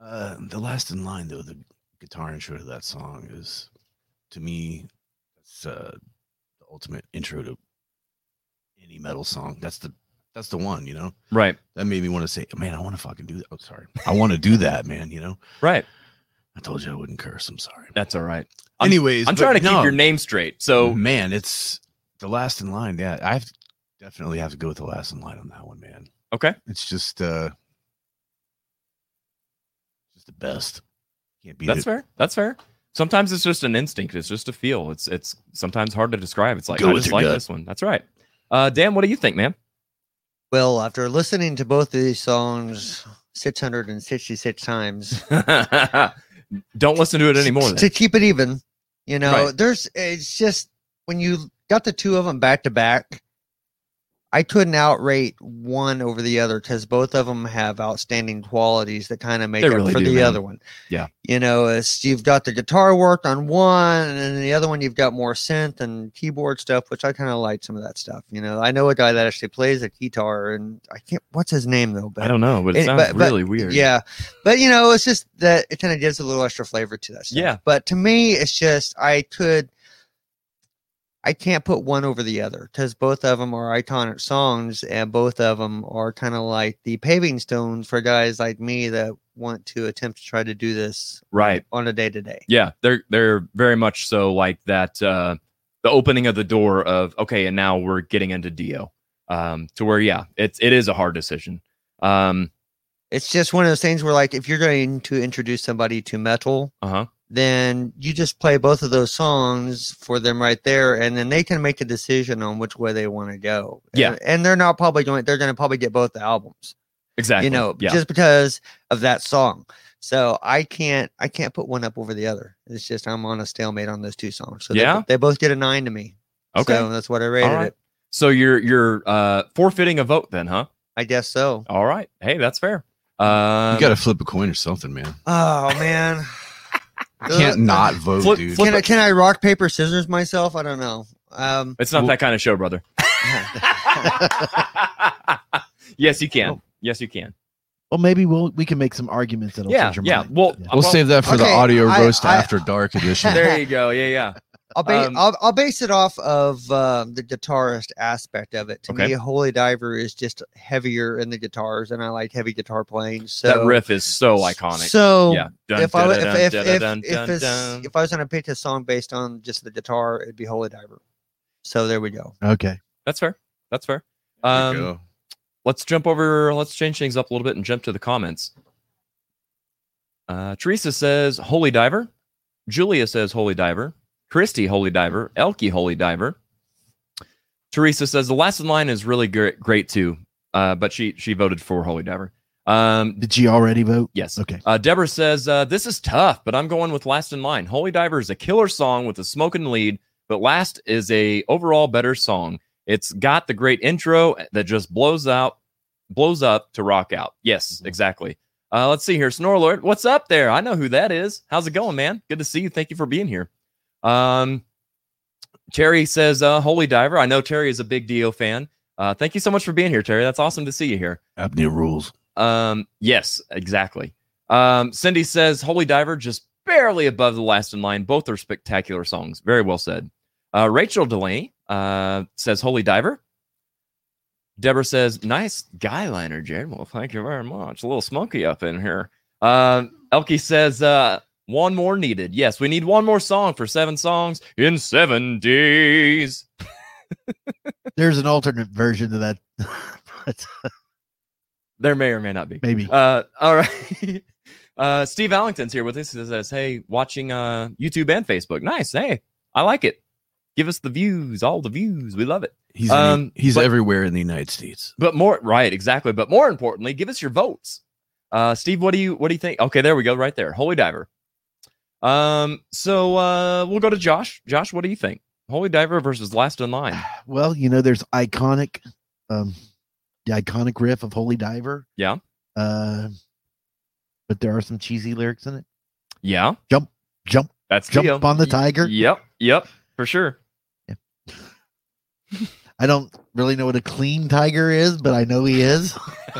Uh, the last in line, though, the guitar intro to that song is, to me, that's uh, the ultimate intro to any metal song. That's the that's the one, you know. Right. That made me want to say, man, I want to fucking do that. Oh, sorry, I want to do that, man. You know. Right. I told you I wouldn't curse. I'm sorry. That's all right. I'm- Anyways, I'm trying to keep your name straight. So man, it's the last in line. Yeah, I have definitely have to go with the last in line on that one, man. okay. It's just uh just the best. Can't beat That's it. fair. That's fair. Sometimes it's just an instinct. It's just a feel. It's it's sometimes hard to describe. It's like Go I just like gut. this one. That's right. Uh, Dan, what do you think, man? Well, after listening to both of these songs 666 times Don't listen to it anymore. to keep it even. You know, Right. there's it's just when you got the two of them back to back, I couldn't outrate one over the other because both of them have outstanding qualities that kind of make They up really for do, the man. other one. Yeah. You know, uh, it's, you've got the guitar work on one, and the other one you've got more synth and keyboard stuff, which I kind of like some of that stuff. You know, I know a guy that actually plays a guitar, and I can't. What's his name though? But I don't know, but it It- sounds but- but- really weird. yeah, but you know, it's just that it kind of gives a little extra flavor to that. Stuff. Yeah. But to me, it's just I could, I can't put one over the other because both of them are iconic songs, and both of them are kind of like the paving stones for guys like me that want to attempt to try to do this Right. on a day to day. Yeah, they're they're very much so like that. Uh, the opening of the door of okay, and now we're getting into Dio. Um, to where yeah, it's it is a hard decision. Um, It's just one of those things where, like, if you're going to introduce somebody to metal, uh huh. Then you just play both of those songs for them right there and then they can make a decision on which way they want to go Yeah. and, and they're not probably going they're going to probably get both the albums Exactly. you know yeah. just because of that song so i can't i can't put one up over the other it's just i'm on a stalemate on those two songs so Yeah? they, both get a nine to me okay. so that's what i rated All right. it So you're you're uh forfeiting a vote then, huh? i guess so All right. Hey, that's fair. Um, you got to flip a coin or something, man. oh man I can't Uh, not vote, flip- dude. flip can I, can I rock paper scissors myself i don't know um It's not that kind of show, brother. yes, you can. Yes, you can. Well, maybe we'll we can make some arguments that'll Yeah, change your yeah. mind. Well, We'll save that for the audio I- roast I- after dark edition. there you go. Yeah, yeah. I'll, ba- Um, I'll, I'll base it off of uh, the guitarist aspect of it. To Okay. me, Holy Diver is just heavier in the guitars, and I like heavy guitar playing. So that riff is so iconic. So yeah. Dun, if I if if if, if, dun, it's- dun. if I was gonna pick a song based on just the guitar, it'd be Holy Diver. So there we go. Okay. That's fair. That's fair. Um, let's jump over. Let's change things up a little bit and jump to the comments. Uh, Teresa says Holy Diver. Julia says Holy Diver. Christy Holy Diver. Elkie Holy Diver. Teresa says the last in line is really great, great too. Uh, but she she voted for Holy Diver. Um, Did she already vote? yes. Okay. Uh, Deborah says uh, this is tough, but I'm going with Last in Line. Holy Diver is a killer song with a smoking lead, but Last is a overall better song. It's got the great intro that just blows out, blows up to rock out. Yes, exactly. Uh, let's see here, Snorlord. What's up there? I know who that is. How's it going, man? Good to see you. Thank you for being here. Um, Terry says, uh, "Holy Diver." I know Terry is a big Dio fan. Uh, thank you so much for being here, Terry. That's awesome to see you here. Apnea rules. Um, yes, exactly. Um, Cindy says Holy Diver just barely above the last in line. Both are spectacular songs. Very well said. Uh, Rachel Delaney uh, says Holy Diver. Deborah says, nice guy liner, Jared. Well, thank you very much. A little smoky up in here. Um, Elkie says, uh, one more needed. Yes, we need one more song for seven songs in seven days. There's an alternate version of that. but There may or may not be. maybe. Uh, all right. Uh, Steve Allington's here with us. He says, "Hey, watching uh YouTube and Facebook. Nice. Hey, I like it. Give us the views, all the views. We love it. He's Um, he's but- everywhere in the United States. But more, right? Exactly. But more importantly, give us your votes. Uh, Steve, what do you what do you think? Okay, there we go. Right there, Holy Diver. Um, so uh, we'll go to Josh. Josh, what do you think? Holy Diver versus Last in Line. Well, you know, there's iconic, um, the iconic riff of Holy Diver. Yeah. Uh, but there are some cheesy lyrics in it. Yeah, Jump, jump, that's jump Dio. on the tiger. Yep, yep, for sure. I don't really know what a clean tiger is, but I know he is.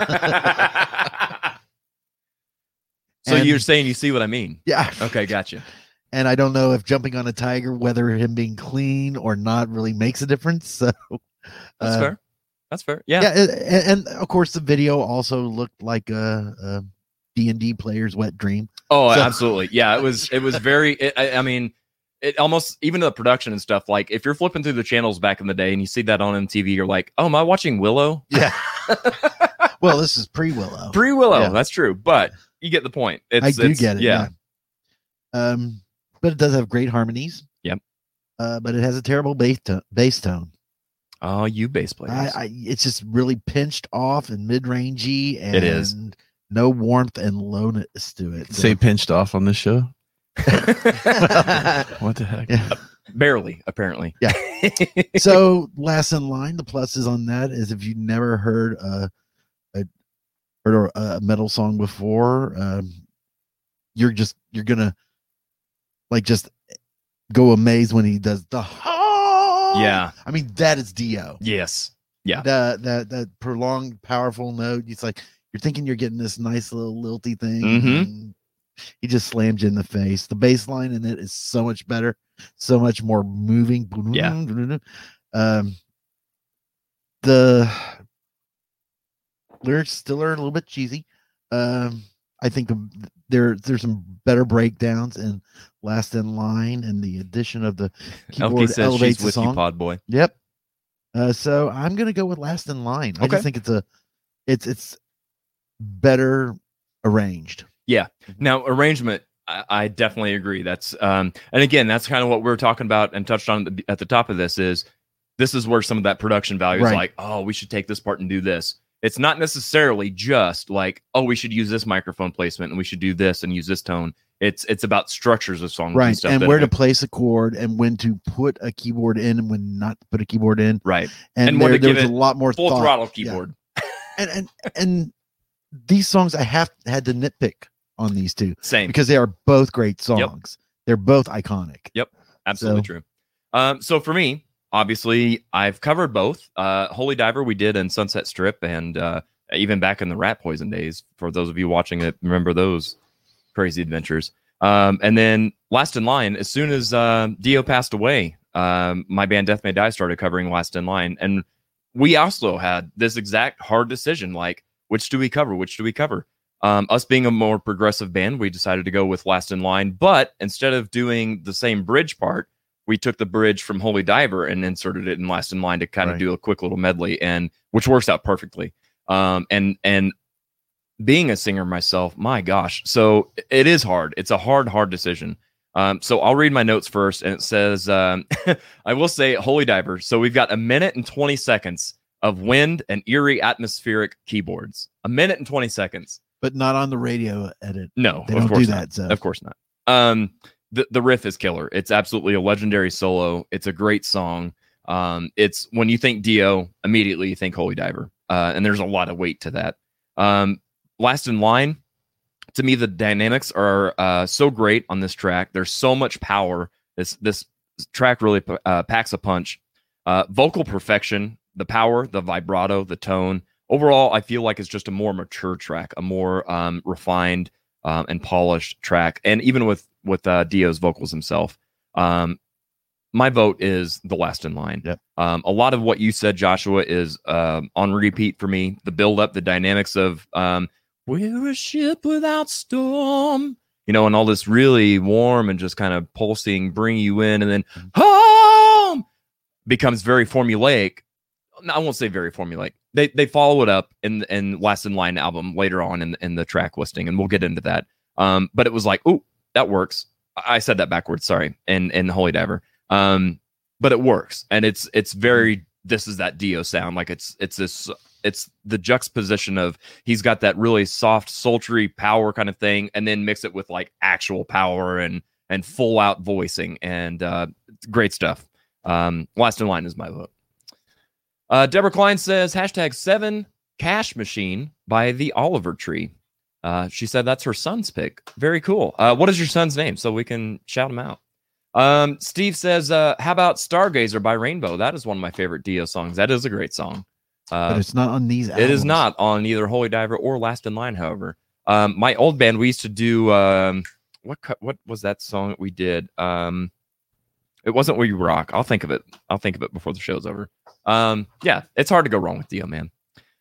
so And- you're saying you see what I mean? Yeah. Okay, gotcha. And I don't know if jumping on a tiger, whether him being clean or not, really makes a difference. So That's uh, fair. That's fair. Yeah. Yeah, a- a- and, of course the video also looked like a, a D&D player's wet dream. Oh, So- absolutely. Yeah, it was. It was very. It, I, I mean, it almost even the production and stuff. Like if you're flipping through the channels back in the day and you see that on MTV, you're like, oh, am I watching Willow? Yeah. well, this is pre-Willow. Pre Willow. Yeah. That's true. But you get the point. It's, I do it's- get it. Yeah. Yeah. Um, but it does have great harmonies. Yep. Uh, but it has a terrible bass tone. Bass tone. Oh, you bass players. I, I, it's just really pinched off and mid-rangey, and It is. no warmth and lowness to it. So- Say pinched off on this show. What the heck? yeah. Barely, apparently. Yeah. so last in line, the pluses on that is if you never heard a, a heard a, a metal song before, um, you're just you're gonna like just go amazed when he does the oh! yeah. I mean that is Dio. Yes. Yeah. That that that prolonged powerful note. It's like you're thinking you're getting this nice little lilty thing. Mhm. He just slams you in the face. The bass line in it is so much better, so much more moving. Yeah. Um the lyrics still are a little bit cheesy. Um I think there there's some better breakdowns in Last in Line and the addition of the keyboard says elevates she's the song. you, Pod Boy. Yep. Uh, so I'm gonna go with Last in Line. I just think it's a, it's it's better arranged. Yeah. Now arrangement, I, I definitely agree. That's um, and again, that's kind of what we are talking about and touched on at the, at the top of this is this is where some of that production value is Right. like, oh, we should take this part and do this. It's not necessarily just like, oh, we should use this microphone placement and we should do this and use this tone. It's it's about structures of songs and Right. stuff. And where to place a chord and when to put a keyboard in and when not to put a keyboard in. right And, And where there, to give there was a lot more full thought. throttle Yeah. keyboard. And and and these songs I have had to nitpick on these two Same. because they are both great songs. They're both iconic. Yep, absolutely So- true. Um, so for me, obviously, I've covered both. Uh, Holy Diver we did in Sunset Strip, and uh, even back in the Rat Poison days. For those of you watching it, remember those crazy adventures. Um, and then Last in Line, as soon as uh, Dio passed away, um, my band Death May Die started covering Last in Line, and we also had this exact hard decision: like, which do we cover? Which do we cover? Um, us being a more progressive band, we decided to go with Last in Line. But instead of doing the same bridge part, we took the bridge from Holy Diver and inserted it in Last in Line to kind of do a quick little medley, and which works out perfectly. Um, and and being a singer myself, my gosh, so it is hard. It's a hard, hard decision. Um, so I'll read my notes first, and it says, um, I will say Holy Diver. So we've got a minute and 20 seconds of wind and eerie atmospheric keyboards. A minute and 20 seconds. But not on the radio edit. No, They of don't do course that. not. So Of course not. Um, the the riff is killer. It's absolutely a legendary solo. It's a great song. Um, it's when you think Dio, immediately you think Holy Diver. Uh, and there's a lot of weight to that. Um, Last in Line, to me, the dynamics are uh, so great on this track. There's so much power. This this track really uh, packs a punch. Uh, vocal perfection, the power, the vibrato, the tone. Overall, I feel like it's just a more mature track, a more um, refined um, and polished track. And even with with uh, Dio's vocals himself, um, my vote is the last in line. Yep. Um, a lot of what you said, Joshua, is um, on repeat for me. The build up, the dynamics of um, we're a ship without storm, you know, and all this really warm and just kind of pulsing, bring you in, and then home becomes very formulaic. I won't say very formulaic. They they follow it up in in Last in Line album later on in in the track listing, and we'll get into that. Um, but it was like, oh, that works. I said that backwards. Sorry, in in Holy Diver. Um, but it works, and it's it's very. This is that Dio sound. Like it's it's this. It's the juxtaposition of he's got that really soft, sultry power kind of thing, and then mix it with like actual power and and full out voicing, and uh, great stuff. Um, Last in Line is my vote. Uh, Deborah Klein says hashtag seven cash machine by the Oliver Tree. Uh, she said that's her son's pick. Very cool. Uh, what is your son's name so we can shout him out? Um, Steve says, uh, how about Stargazer by Rainbow? That is one of my favorite Dio songs. That is a great song. Uh, but it's not on these. it is not on either Holy Diver or Last in Line, however. Um, my old band, we used to do um, what what was that song that we did? Um, it wasn't We Rock. I'll think of it. I'll think of it before the show's over. Um, yeah, it's hard to go wrong with Dio, man.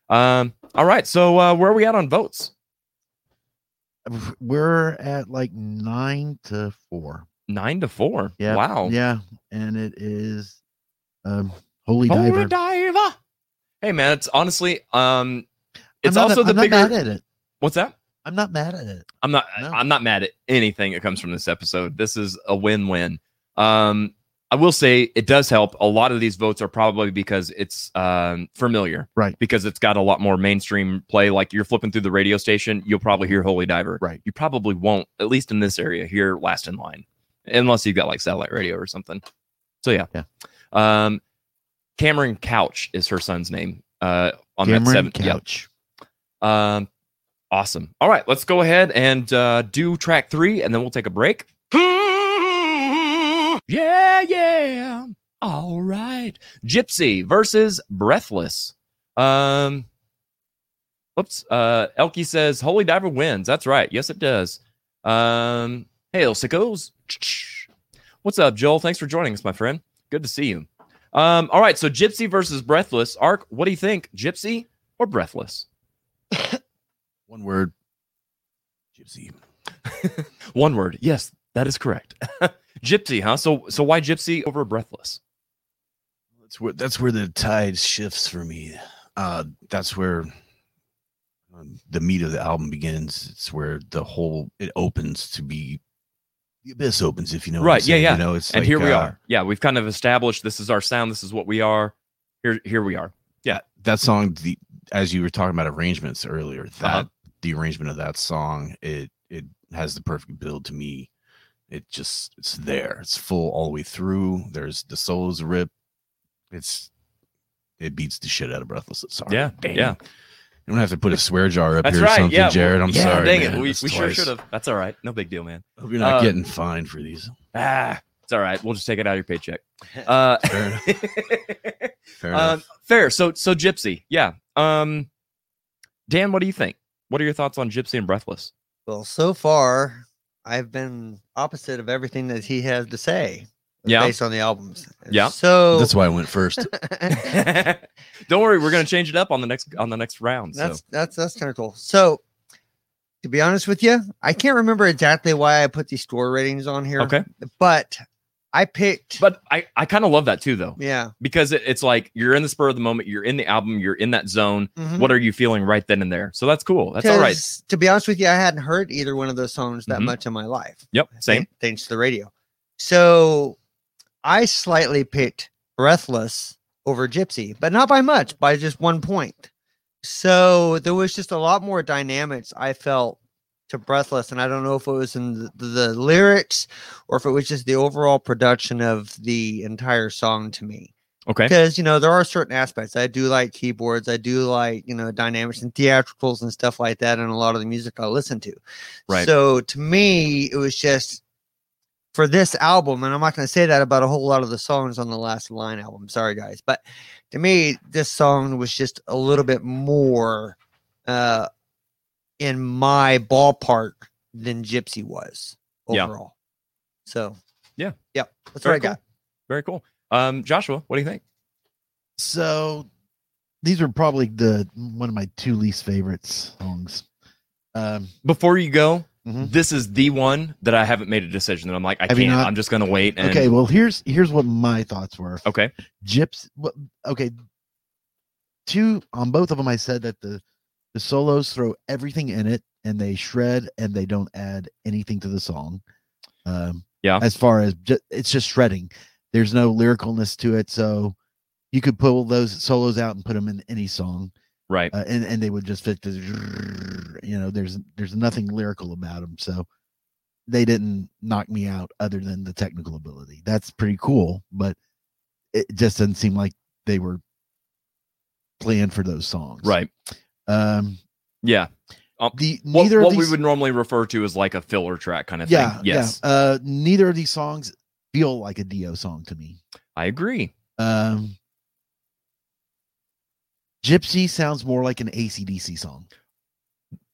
Um, all right, so uh, where are we at on votes? We're at like nine to four. Nine to four. Yeah. Wow. Yeah, and it is um Holy Holy Diver. Diver. Hey man, it's honestly um it's also the I'm bigger not mad at it. What's that? I'm not mad at it. I'm not No. I'm not mad at anything that comes from this episode. This is a win-win. Um I will say it does help. A lot of these votes are probably because it's um, familiar, Right. Because it's got a lot more mainstream play. Like you're flipping through the radio station, you'll probably hear Holy Diver. Right. You probably won't, at least in this area, hear Last in Line, unless you've got like satellite radio or something. So yeah, Yeah. Um, Cameron Couch is her son's name. Uh, on that Cameron seven, yeah. Couch. Um, awesome. All right, let's go ahead and uh, do track three, and then we'll take a break. Yeah, yeah. All right. Gypsy versus Breathless. Um, whoops. Uh, Elkie says Holy Diver wins. That's right. Yes, it does. Um, hail sickos. What's up, Joel? Thanks for joining us, my friend. Good to see you. Um, all right. So Gypsy versus Breathless. Ark, what do you think? Gypsy or Breathless? One word. Gypsy. One word. Yes, that is correct. Gypsy, huh? So so why Gypsy over Breathless? That's where that's where the tide shifts for me. Uh, that's where um, the meat of the album begins. It's where the whole it opens to be the abyss opens. If you know, right. Yeah, yeah. You know, it's and like, here we uh, are. Yeah, we've kind of established this is our sound. This is what we are. Here, here we are. Yeah, that song. The as you were talking about arrangements earlier, that Uh-huh. the arrangement of that song, it it has the perfect build to me. It just it's there. It's full all the way through. There's the solos rip. It's it beats the shit out of Breathless. Sorry. Yeah, Dang. yeah. You don't have to put a swear jar up That's here or right. something, yeah, Jared. I'm yeah, sorry. Dang man. it. We, we sure should have. That's all right. No big deal, man. Hope you're not Uh, getting fined for these. Ah, it's all right. We'll just take it out of your paycheck. Uh, Fair enough. Fair um, enough. fair. So so Gypsy. Yeah. Um, Dan, what do you think? What are your thoughts on Gypsy and Breathless? Well, so far, I've been opposite of everything that he has to say. Yeah. Based on the albums. Yeah. So That's why I went first. Don't worry, we're gonna change it up on the next on the next round. So That's that's that's kind of cool. So, to be honest with you, I can't remember exactly why I put these store ratings on here. okay. but I picked. But I I kind of love that too, though, yeah, because it, it's like you're in the spur of the moment, you're in the album, you're in that zone. mhm. What are you feeling right then and there? So that's cool. That's all right. To be honest with you, I hadn't heard either one of those songs that Mhm. much in my life. Yep. Same. th- thanks to the radio. So I slightly picked Breathless over Gypsy, but not by much, by just one point. So there was just a lot more dynamics I felt to Breathless, and I don't know if it was in the, the lyrics or if it was just the overall production of the entire song to me. Okay. Because you know there are certain aspects I do like keyboards, I do like you know dynamics and theatricals and stuff like that, and a lot of the music I listen to. Right. So to me, it was just for this album, and I'm not going to say that about a whole lot of the songs on the Last Line album. Sorry, guys, but to me, this song was just a little bit more uh, in my ballpark than Gypsy was Yeah. overall. So Yeah. yeah, that's Very what I got. Very cool. Um, Joshua, what do you think? So these are probably the one of my two least favorites songs. Um, Before you go, Mhm. this is the one that I haven't made a decision. that I'm like, I Have can't. not? I'm just gonna wait. And, okay, well here's here's what my thoughts were. Okay. Gyps. Okay, two on both of them. I said that the the solos throw everything in it, and they shred, and they don't add anything to the song. Um, Yeah. As far as ju- it's just shredding. There's no lyricalness to it, so you could pull those solos out and put them in any song, Right. uh, and and they would just fit. The, you know, there's there's nothing lyrical about them, so they didn't knock me out other than the technical ability. That's pretty cool, but it just doesn't seem like they were planned for those songs. Right. Um Yeah. Um, the What, neither what of we would normally refer to as like a filler track kind of yeah, thing. Yes. yeah. Uh neither of these songs feel like a Dio song to me. I agree. Um Gypsy sounds more like an ACDC song.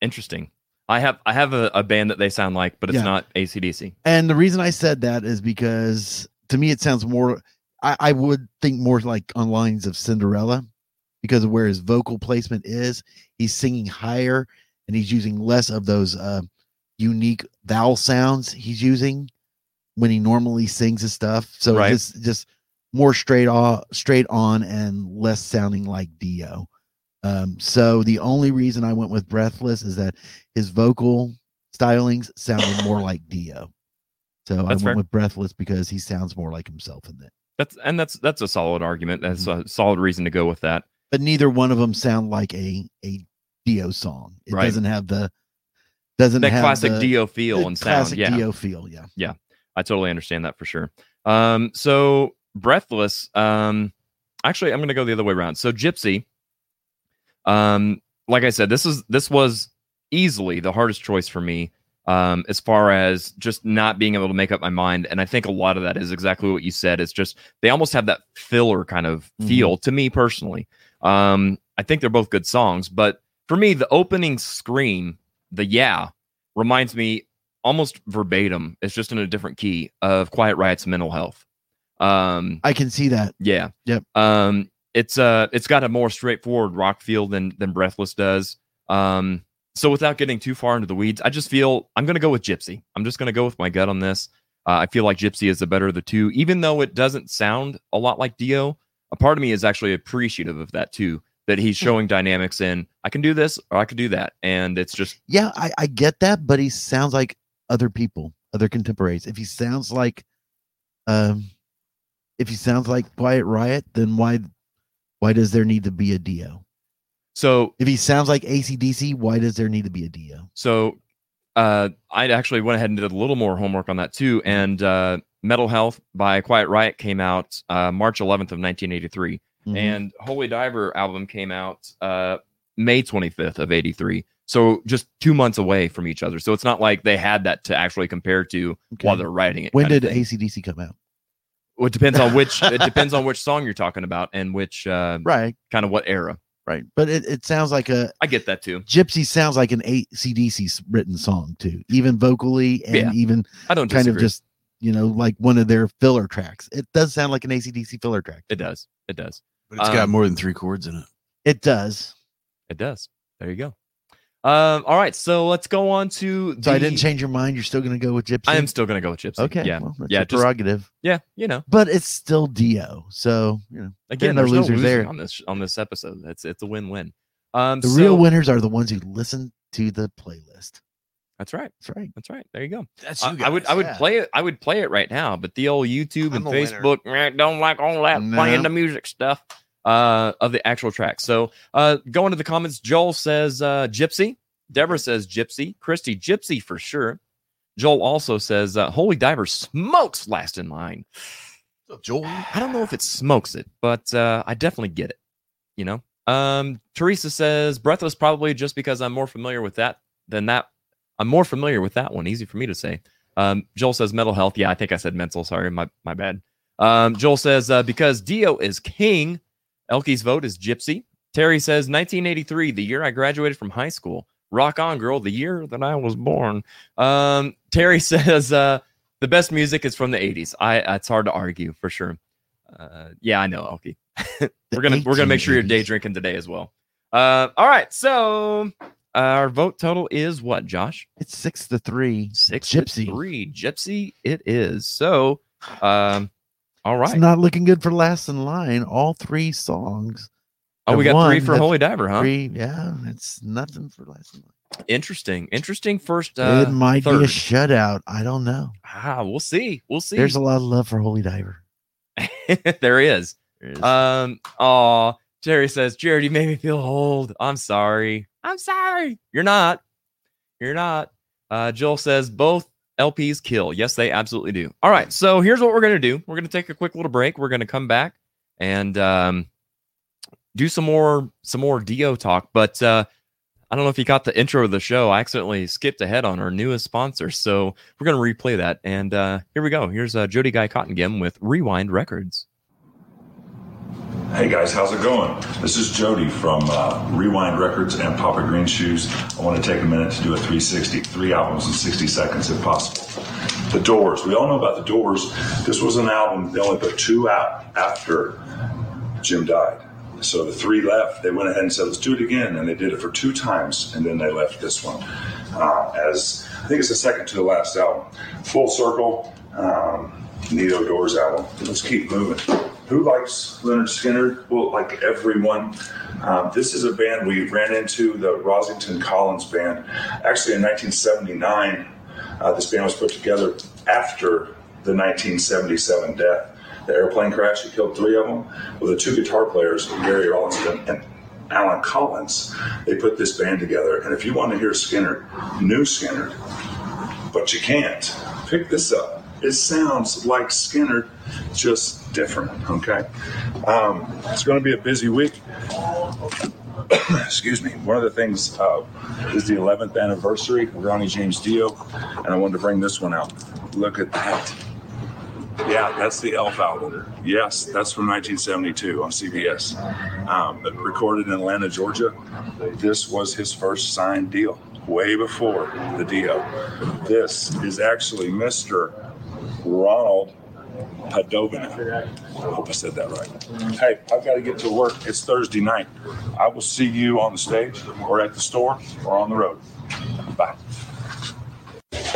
Interesting. I have I have a, a band that they sound like, but it's Yeah. not ACDC. And the reason I said that is because to me it sounds more I, I would think more like on lines of Cinderella because of where his vocal placement is. He's singing higher and he's using less of those uh, unique vowel sounds he's using when he normally sings his stuff. So Right. it's just, just more straight on straight on and less sounding like Dio. Um, so the only reason I went with Breathless is that his vocal stylings sounded more like Dio. So I went fair. with Breathless because he sounds more like himself in it. That's and that's that's a solid argument. That's Mm-hmm. a solid reason to go with that. But neither one of them sound like a a Dio song. It Right. doesn't have the doesn't That have classic the, Dio feel and sound. Yeah. Dio feel. Yeah. yeah, I totally understand that for sure. Um, so breathless. Um, actually, I'm going to go the other way around. So gypsy. Um, like I said, this is this was easily the hardest choice for me. Um, as far as just not being able to make up my mind, and I think a lot of that is exactly what you said. It's just they almost have that filler kind of Mhm. feel to me personally. Um, I think they're both good songs, but for me, the opening scream, the yeah, reminds me almost verbatim. It's just in a different key of Quiet Riot's mental health. Um, I can see that. yeah. Yep. Um, it's uh, it's got a more straightforward rock feel than than Breathless does. Um, so without getting too far into the weeds, I just feel I'm gonna go with Gypsy. I'm just gonna go with my gut on this. Uh, I feel like Gypsy is the better of the two, even though it doesn't sound a lot like Dio. A part of me is actually appreciative of that too. That he's showing dynamics in I can do this or I can do that, and it's just Yeah, I, I get that, but he sounds like other people, other contemporaries. If he sounds like um if he sounds like Quiet Riot, then why why does there need to be a Dio? so If he sounds like ACDC, why does there need to be a Dio? So uh, I actually went ahead and did a little more homework on that too. And uh, Metal Health by Quiet Riot came out uh, March 11th of 1983, Mhm. and Holy Diver album came out uh, May 25th of 83. So just two months away from each other. So it's not like they had that to actually compare to while they're writing it. when did. ACDC come out? Well, it depends on which. it depends on which song you're talking about and which uh, Right, kind of what era. right. But it, it sounds like a I get that too. Gypsy sounds like an ACDC written song too, even vocally and Yeah, even I don't kind disagree. of just you know like one of their filler tracks. It does sound like an ACDC filler track. It does. It does. But it's got Um, more than three chords in it. It does. It does. There you go. Um, all right, so let's go on to. So I didn't change your mind. You're still going to go with Gypsy. I am still gonna go with Gypsy. okay. Yeah. well, that's yeah. Just, prerogative. yeah. You know. But it's still Dio. So you know Again, no there's no losers losing there. on this on this episode. It's it's a win win. Um, the so- real winners are the ones who listen to the playlist. That's right. That's right. That's right. There you go. That's I, I would I would yeah. play it. I would play it right now, but the old YouTube and I'm a winner. Facebook eh, don't like all that playing the music stuff uh, of the actual track. So uh, going to the comments, Joel says uh, Gypsy. Deborah says Gypsy. Christy Gypsy for sure. Joel also says uh, Holy Diver smokes Last in Line. Joel. I don't know if it smokes it, but uh, I definitely get it. You know. Um, Teresa says Breathless probably just because I'm more familiar with that than that. I'm more familiar with that one. Easy for me to say. Um, Joel says mental health. Yeah, I think I said mental. Sorry, my my bad. Um, Joel says uh, because Dio is king. Elke's vote is Gypsy. Terry says 1983, the year I graduated from high school. Rock on, girl, the year that I was born. Um, Terry says uh, the best music is from the 80s. I it's hard to argue for sure. Uh, yeah, I know, Elke. we're gonna we're gonna make sure you're day drinking today as well. Uh, all right, so our vote total is what, Josh? It's six to three. Six to Gypsy. three. Gypsy, it is. So, um, all It's not looking good for last in line. All three songs. oh, we got three for Holy Diver, huh? Three. Yeah, it's nothing for last in line. Interesting. Interesting first. Uh, it might be a shutout. I don't know. ah, we'll see. We'll see. There's a lot of love for Holy Diver. there is. There is. Um. Oh, Jerry says, Jared, you made me feel old. I'm sorry. I'm sorry. You're not. You're not. Uh, Joel says both LPs kill. Yes, they absolutely do. All right. So here's what we're gonna do. We're gonna take a quick little break. We're gonna come back and um, do some more some more Dio talk. But uh, I don't know if you got the intro of the show. I accidentally skipped ahead on our newest sponsor, so we're gonna replay that. And uh, here we go. Here's uh, Jody Guy Cottongim with Rewind Records. Hey guys, how's it going? This is Jody from uh, Rewind Records and Papa Green Shoes. I want to take a minute to do a 360, three albums in 60 seconds if possible. The Doors. We all know about The Doors. This was an album they only put two out after Jim died. So the three left. They went ahead and said, let's do it again. And they did it for two times. And then they left this one uh, as, I think it's the second to the last album. Full Circle, um, Neo Doors album. Let's keep moving. Who likes Lynyrd Skynyrd? Well, like everyone. Um, this is a band we ran into, the Rossington Collins Band. Actually, in 1979, uh, this band was put together after the 1977 death, the airplane crash that killed three of them, with the two guitar players, Gary Rossington and Allen Collins. They put this band together, and if you want to hear Skynyrd, new Skinner, but you can't, pick this up. It sounds like Skynyrd, just different. Okay, um, it's going to be a busy week. Excuse me. One of the things uh, is the 11th anniversary of Ronnie James Dio, and I wanted to bring this one out. Look at that. Yeah, that's the Elf album. Yes, that's from 1972 on CBS. Um, recorded in Atlanta, Georgia. This was his first signed deal, way before the Dio. This is actually Mr. Ronald Padavona. I hope I said that right. Hey, I've got to get to work. It's Thursday night. I will see you on the stage or at the store or on the road. Bye.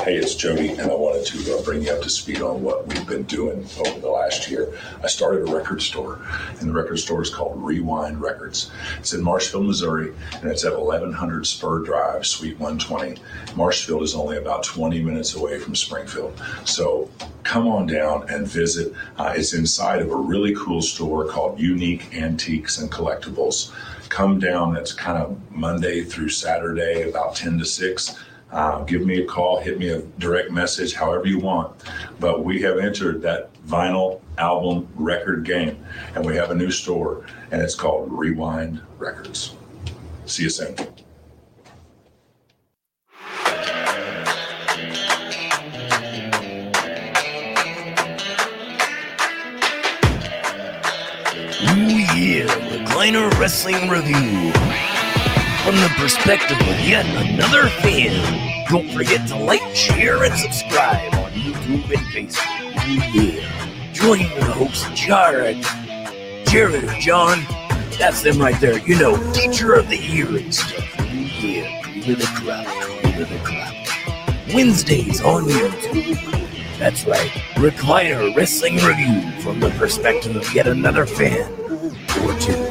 Hey, it's Jody, and I wanted to uh, bring you up to speed on what we've been doing over the last year. I started a record store, and the record store is called Rewind Records. It's in Marshfield, Missouri, and it's at 1100 Spur Drive, Suite 120. Marshfield is only about 20 minutes away from Springfield. So come on down and visit. Uh, it's inside of a really cool store called Unique Antiques and Collectibles. Come down, it's kind of Monday through Saturday, about 10 to 6. Uh, give me a call, hit me a direct message, however you want. But we have entered that vinyl album record game, and we have a new store, and it's called Rewind Records. See you soon. Ooh yeah, Recliner Wrestling Review. From the perspective of yet another fan. Don't forget to like, share, and subscribe on YouTube and Facebook. Yeah. Join your hosts, Jared, Jared or John. That's them right there. You know, teacher of the year and stuff. Yeah. Of the crowd, of the crowd. Wednesdays on YouTube. That's right, Recliner Wrestling Review from the perspective of yet another fan or two.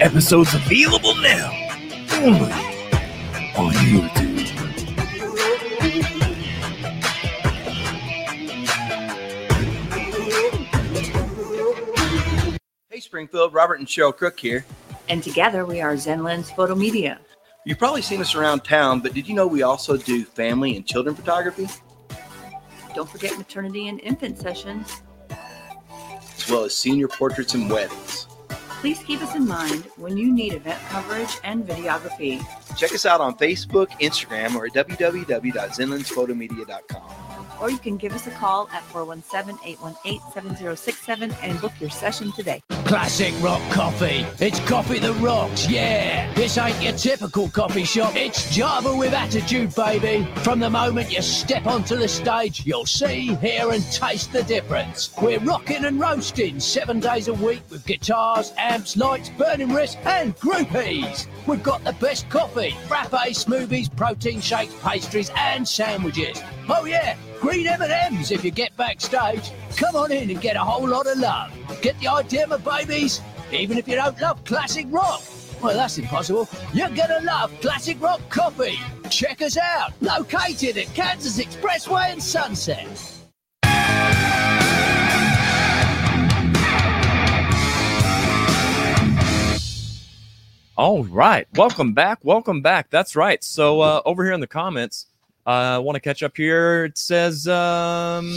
Episodes available now only on YouTube. Hey Springfield, Robert and Cheryl Crook here. And together we are Zenlens Photo Media. You've probably seen us around town, but did you know we also do family and children photography? Don't forget maternity and infant sessions. as well as senior portraits and weddings. Please keep us in mind when you need event coverage and videography. Check us out on Facebook, Instagram, or at www.zenlandsphotomedia.com. Or you can give us a call at 417 818 7067 and book your session today. Classic rock coffee. It's coffee that rocks, yeah. This ain't your typical coffee shop. It's Java with attitude, baby. From the moment you step onto the stage, you'll see, hear, and taste the difference. We're rocking and roasting seven days a week with guitars, amps, lights, burning wrists, and groupies. We've got the best coffee, frappes, smoothies, protein shakes, pastries, and sandwiches. Oh yeah, green M&Ms if you get backstage. Come on in and get a whole lot of love. Get the idea, my babies? Even if you don't love classic rock. Well, that's impossible. You're gonna love classic rock coffee. Check us out. Located at Kansas Expressway and Sunset. All right. Welcome back. Welcome back. That's right. So uh, over here in the comments, uh, I want to catch up here. It says, um,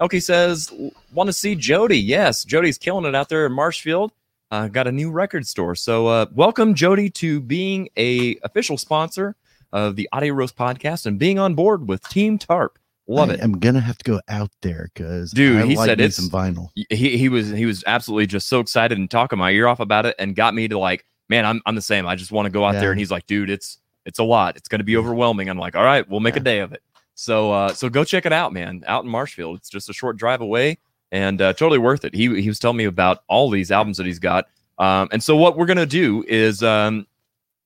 okay, says, want to see Jody. Yes, Jody's killing it out there in Marshfield. Uh, got a new record store. So uh, welcome, Jody, to being a official sponsor of the Audio Roast podcast and being on board with Team Tarp. Love it. I'm gonna have to go out there because Dude, I he like said it's some vinyl. He he was he was absolutely just so excited and talking my ear off about it and got me to like, man, I'm I'm the same. I just want to go out Yeah. there. And he's like, dude, it's it's a lot. It's gonna be overwhelming. I'm like, all right, we'll make a day of it. So uh so go check it out, man. Out in Marshfield. It's just a short drive away and uh, totally worth it. He he was telling me about all these albums that he's got. Um and so what we're gonna do is um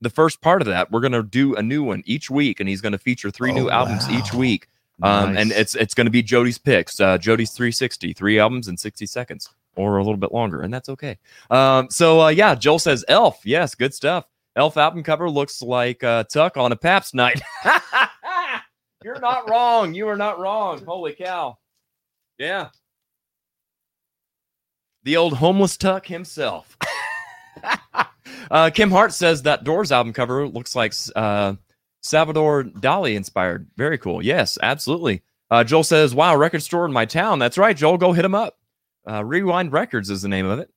the first part of that, we're gonna do a new one each week, and he's gonna feature three new Oh, albums each week. Um, and it's it's going to be Jody's picks. Uh, Jody's 360, three albums in 60 seconds, or a little bit longer, and that's okay. Um, so uh, yeah, Joel says Elf. Yes, good stuff. Elf album cover looks like uh, Tuck on a Paps night. You're not wrong. You are not wrong. Holy cow. Yeah. The old homeless tuck himself. uh, Kim Hart says that Doors album cover looks like uh, Salvador Dali inspired. Very cool. Yes, absolutely. Uh, Joel says, "Wow, record store in my town." That's right, Joel. Go hit him up. Uh, Rewind Records is the name of it.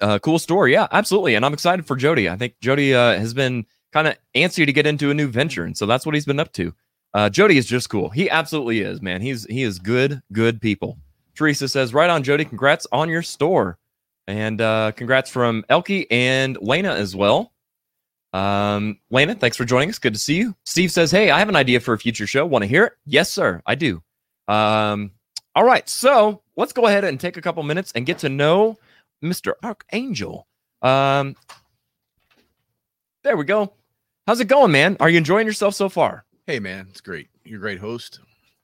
Uh, cool story. Yeah, absolutely. And I'm excited for Jody. I think Jody uh, has been kind of antsy to get into a new venture, and so that's what he's been up to. Uh, Jody is just cool. He absolutely is, man. He's he is good, good people. Teresa says, "Right on, Jody. Congrats on your store, and uh, congrats from Elkie and Lena as well." Um, Lena, thanks for joining us. Good to see you. Steve says, "Hey, I have an idea for a future show. Want to hear it?" Yes, sir. I do. Um, all right, so let's go ahead and take a couple minutes and get to know Mr. Archangel. Um, there we go. How's it going, man? Are you enjoying yourself so far? Hey, man, it's great. You're a great host.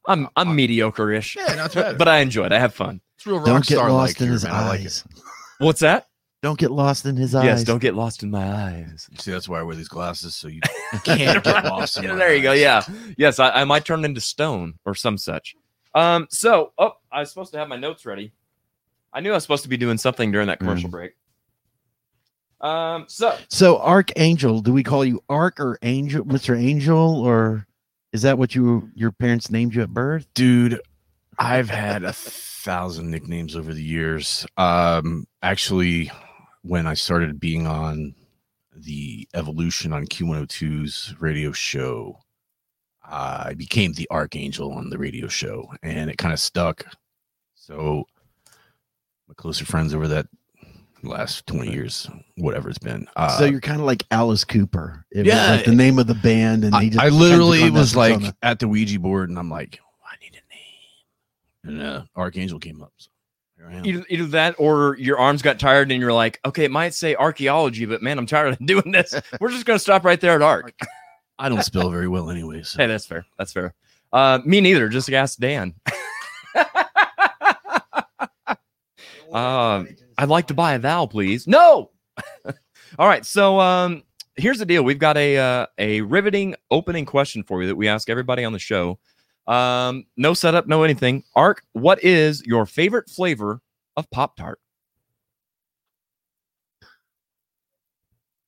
I'm I'm mediocre-ish. Yeah, not bad. but I enjoy it. I have fun. It's real rock Don't get star lost like in here, his man. I like eyes. What's that? Don't get lost in his eyes. Yes, don't get lost in my eyes. See, that's why I wear these glasses so you can't get lost. In Yeah, my there you go. Yeah. Yes, I, I might turn into stone or some such. Um, so oh, I was supposed to have my notes ready. I knew I was supposed to be doing something during that commercial Mm. break. Um, so So Archangel, do we call you Ark or Angel, Mr. Angel, or is that what you your parents named you at birth? dude i've had a thousand nicknames over the years um actually when i started being on the evolution on q102's radio show i became the archangel on the radio show and it kind of stuck so my closer friends over that last 20 years whatever it's been uh, so you're kind of like Alice Cooper. It Yeah. was like the name of the band, and I, just I literally took on that was like persona. at the Ouija board, and I'm like, "Oh, I need a name, and uh, Archangel came up. So here I am. either, either that or your arms got tired and you're like, okay, it might say archaeology, but man, I'm tired of doing this. We're just gonna stop right there at arc. I don't spell very well, anyways. Hey, that's fair. That's fair. Uh, me neither. Just ask Dan. um, I'd like to buy a vowel, please. No. All right. So um, here's the deal. We've got a uh, a riveting opening question for you that we ask everybody on the show. Um, no setup, no anything. Ark, what is your favorite flavor of Pop Tart?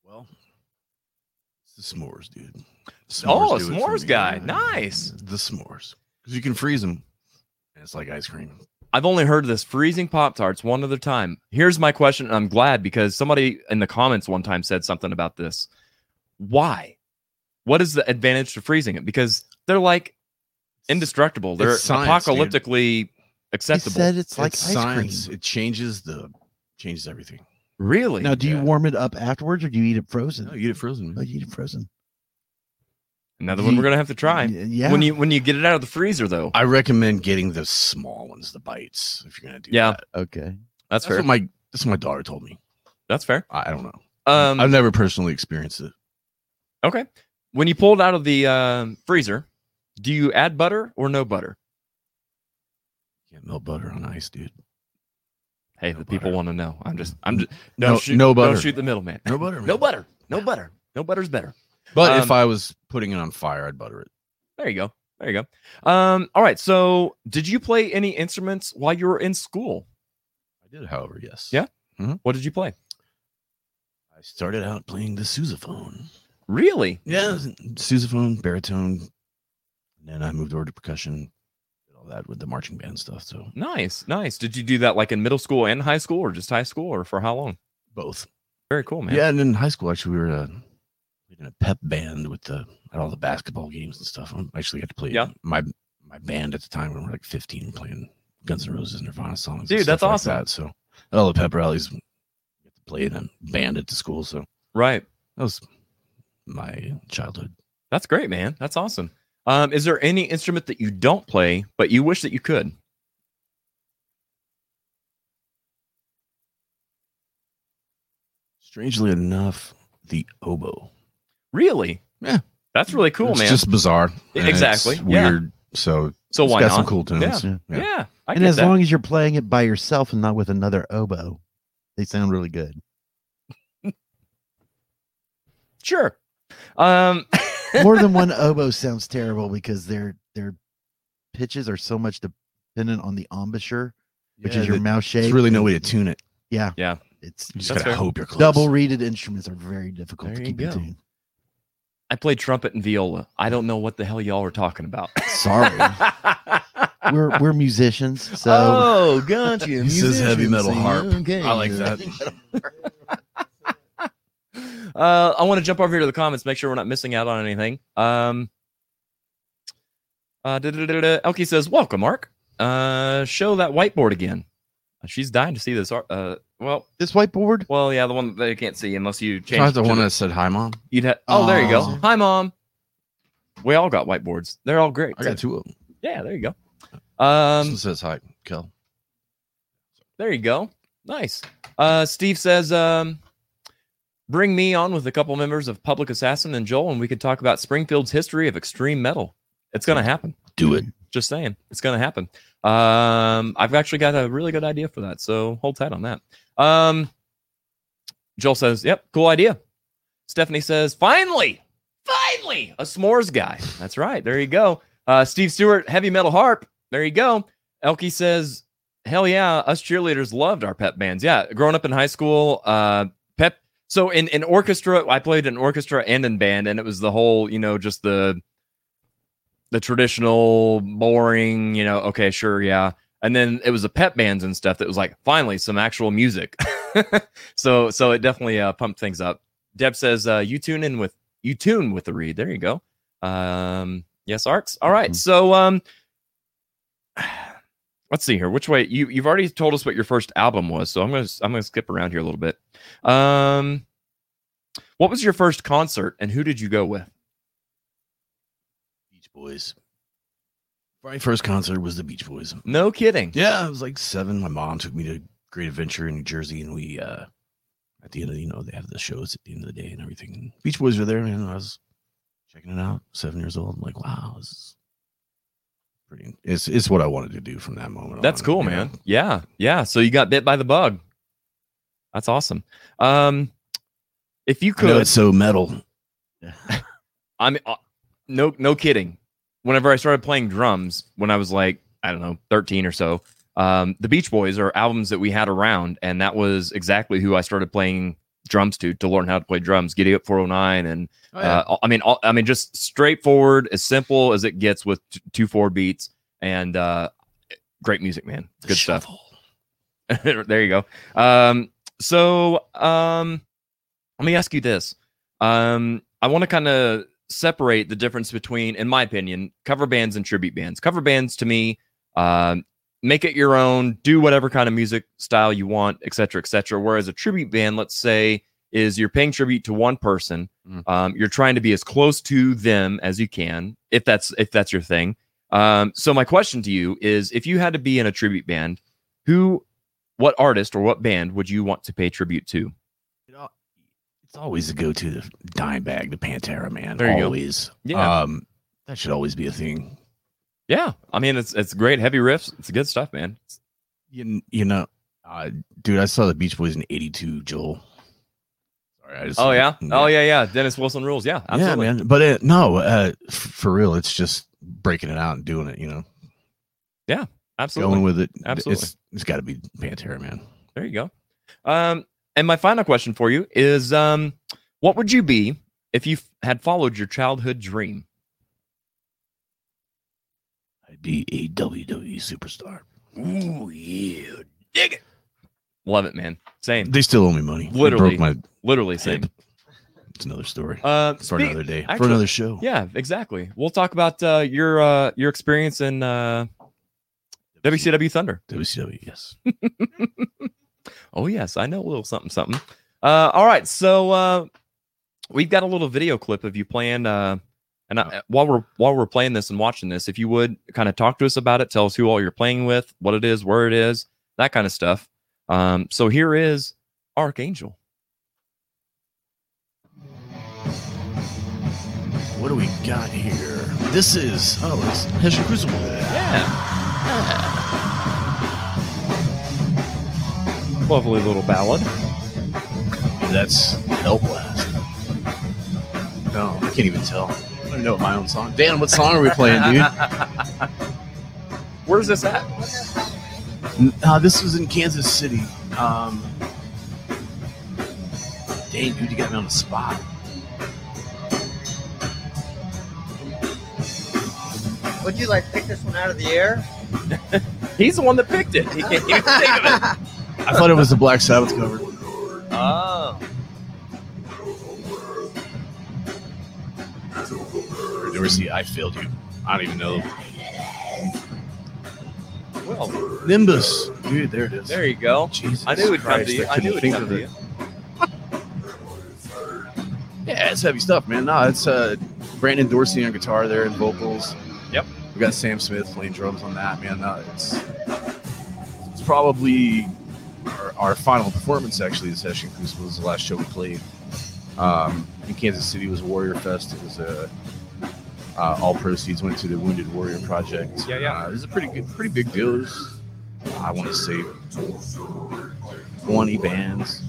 Well, it's the s'mores, dude. Oh, a do it for s'mores guy. Nice. The s'mores because you can freeze them. And it's like ice cream. I've only heard of this freezing Pop Tarts one other time. Here's my question, and I'm glad because somebody in the comments one time said something about this. Why? What is the advantage to freezing it? Because they're like indestructible. They're It's science, dude. apocalyptically acceptable. said it's like It's ice science. cream. It changes the changes everything. really? Now, do you warm it up afterwards, or do you eat it frozen? No, you get it frozen. Oh, you eat it frozen. Another one we're gonna have to try. Yeah. When you when you get it out of the freezer, though. I recommend getting the small ones, the bites, if you're gonna do Yeah. that. okay. That's That's fair. what my that's what my daughter told me. That's fair. I I don't know. Um, I've never personally experienced it. okay. When you pulled out of the um, freezer, do you add butter or no butter? Can't melt butter on ice, dude. Hey, No the people want to know. I'm just, I'm just, No- don't shoot, no butter. Don't shoot the middleman. No butter, No butter. No butter. No butter's better. But if Um, I was putting it on fire, I'd butter it. There you go. There you go. Um, all right. So, did you play any instruments while you were in school? I did, however, yes. Yeah? Mhm. What did you play? I started out playing the sousaphone. Really? Yeah, sousaphone, baritone. And then I moved over to percussion, did all that with the marching band stuff. So Nice, nice. Did you do that like in middle school and high school, or just high school, or for how long? both. Very cool, man. Yeah, and in high school, actually, we were uh, in a pep band with the at all the basketball games and stuff. I actually got to play Yeah. my my band at the time when we were like 15 playing Guns N' Roses, and Nirvana songs. Dude, that's like awesome. That. So at all the pep rallies, get to play in a band at the school. So Right. that was my childhood. That's great, man. That's awesome. Um, is there any instrument that you don't play but you wish that you could? Strangely enough, the oboe. Really? Yeah. That's really cool, man. it's man. just bizarre. and it's Exactly, yeah. Weird. So so it's why got not? some cool tunes. Yeah. Yeah. Yeah. I and as that. long as you're playing it by yourself and not with another oboe, they sound really good. Sure. Um, more than one oboe sounds terrible because their their pitches are so much dependent on the embouchure, which Yeah, is your that- mouth shape. There's really no way to tune it. Yeah, Yeah. it's You just gotta fair. hope you're close. double reeded instruments are very difficult There to keep in tune. I played trumpet and viola. I don't know what the hell y'all were talking about. Sorry, we're we're musicians, so oh, gotcha. He says heavy metal harp. okay. I like that. Uh, I want to jump over here to the comments, make sure we're not missing out on anything. Um, uh. Elkie says, "Welcome, Mark. Uh, show that whiteboard again. She's dying to see this. Uh, well, this whiteboard. well, yeah, the one that they can't see unless you change. Not it the to one that said hi, mom. You'd have. Oh, there you go. Aw. Hi, mom. We all got whiteboards. They're all great. I got two of them. Yeah, there you go. Um, Um, says hi, Kel. There you go. Nice. Uh, Steve says, um, bring me on with a couple members of Public Assassin and Joel, and we could talk about Springfield's history of extreme metal. It's going to happen. Do it. Just saying, it's going to happen. Um, I've actually got a really good idea for that, so hold tight on that. Um, Joel says, "Yep, cool idea." Stephanie says, "Finally, finally, a s'mores guy." That's right. There you go. Uh, Steve Stewart, heavy metal harp. There you go. Elkie says, "Hell yeah, us cheerleaders loved our pep bands. Yeah, growing up in high school, uh, pep. So in in orchestra, I played in orchestra and in band, and it was the whole, you know, just the the traditional, boring, you know, okay, sure, yeah. And then it was the pep bands and stuff that was like finally some actual music. so so it definitely uh, pumped things up. Deb says uh, you tune in with you tune with the reed. There you go. Um, yes, Arcs. All right. So um, let's see here. Which way you you've already told us what your first album was. So I'm gonna I'm gonna skip around here a little bit. Um, what was your first concert and who did you go with? Boys. My first concert was the Beach Boys. No kidding. Yeah, I was like seven. My mom took me to Great Adventure in New Jersey, and we uh at the end of you know they have the shows at the end of the day and everything. And Beach Boys were there, and I was checking it out. Seven years old. I'm like, wow, this is pretty. It's it's what I wanted to do from that moment. That's on, cool, you know? man. Yeah, yeah. So you got bit by the bug. That's awesome. Um, if you could, it's so metal. I'm uh, no, no kidding. Whenever I started playing drums, when I was like, I don't know, thirteen or so, um, the Beach Boys are albums that we had around, and that was exactly who I started playing drums to to learn how to play drums. Giddy Up 409, and Oh, yeah. uh, I mean, all, I mean, just straightforward, as simple as it gets with t- two four beats, and uh, great music, man. Good stuff. there you go. Um, so um, let me ask you this. Um, I want to kind of separate the difference between, in my opinion, cover bands and tribute bands. Cover bands to me, um, make it your own, do whatever kind of music style you want, et cetera, et cetera. Whereas a tribute band, let's say, is you're paying tribute to one person. Um, you're trying to be as close to them as you can, if that's if that's your thing. Um, so my question to you is, if you had to be in a tribute band, who, what artist or what band would you want to pay tribute to? It's always a go to the Dimebag, the Pantera, man. There you go. always. Yeah. Um, that should always be a thing. Yeah, I mean it's it's great heavy riffs. It's good stuff, man. You, you know, uh, dude, I saw the Beach Boys in '82. Joel. Sorry, I just. Oh yeah, oh yeah, yeah. Dennis Wilson rules. Yeah, absolutely. Yeah, man. But it, no, uh, f- for real, it's just breaking it out and doing it. You know, Yeah, absolutely. going with it. Absolutely. It's, it's got to be Pantera, man. There you go. Um, and my final question for you is, um, what would you be if you f- had followed your childhood dream? I'd be a WWE superstar. Ooh yeah, dig it. Love it, man. Same. They still owe me money. They Literally, broke my literally same. It's another story. Uh, for speak- another day. for another show. Yeah, exactly. We'll talk about uh, your uh, your experience in uh, WCW Thunder. WCW, yes. oh yes, I know a little something something. Uh, all right, so uh, we've got a little video clip of you playing. Uh, and I, while we're while we're playing this and watching this, if you would kind of talk to us about it, tell us who all you're playing with, what it is, where it is, that kind of stuff. Um, so here is Archangel. What do we got here? This is oh, it's Hessian Crucible. Lovely little ballad. That's Hellblast. No, I can't even tell. I don't know my own song. Dan, what song are we playing, dude? Where's this at? Uh, this was in Kansas City. Um, dang, dude, you got me on the spot. Would you like pick this one out of the air? He's the one that picked it. He can't even think of it. I thought it was the Black Sabbath cover. Oh. Never see. I failed you. I don't even know. Well, Nimbus, dude. There it is. there you go. Jesus I knew it'd come Christ, to you. I knew couldn't it'd think come of to it. you. Yeah, it's heavy stuff, man. No, it's uh, Brandon Dorsey on guitar there and vocals. Yep. We got Sam Smith playing drums on that, man. No, it's it's probably our, our final performance. Actually, the session Crucible was the last show we played. Um, in Kansas City was Warrior Fest. It was a uh, all proceeds went to the Wounded Warrior Project. Yeah, yeah. Uh, it was a pretty good, pretty big deal. It was, I want to say, twenty bands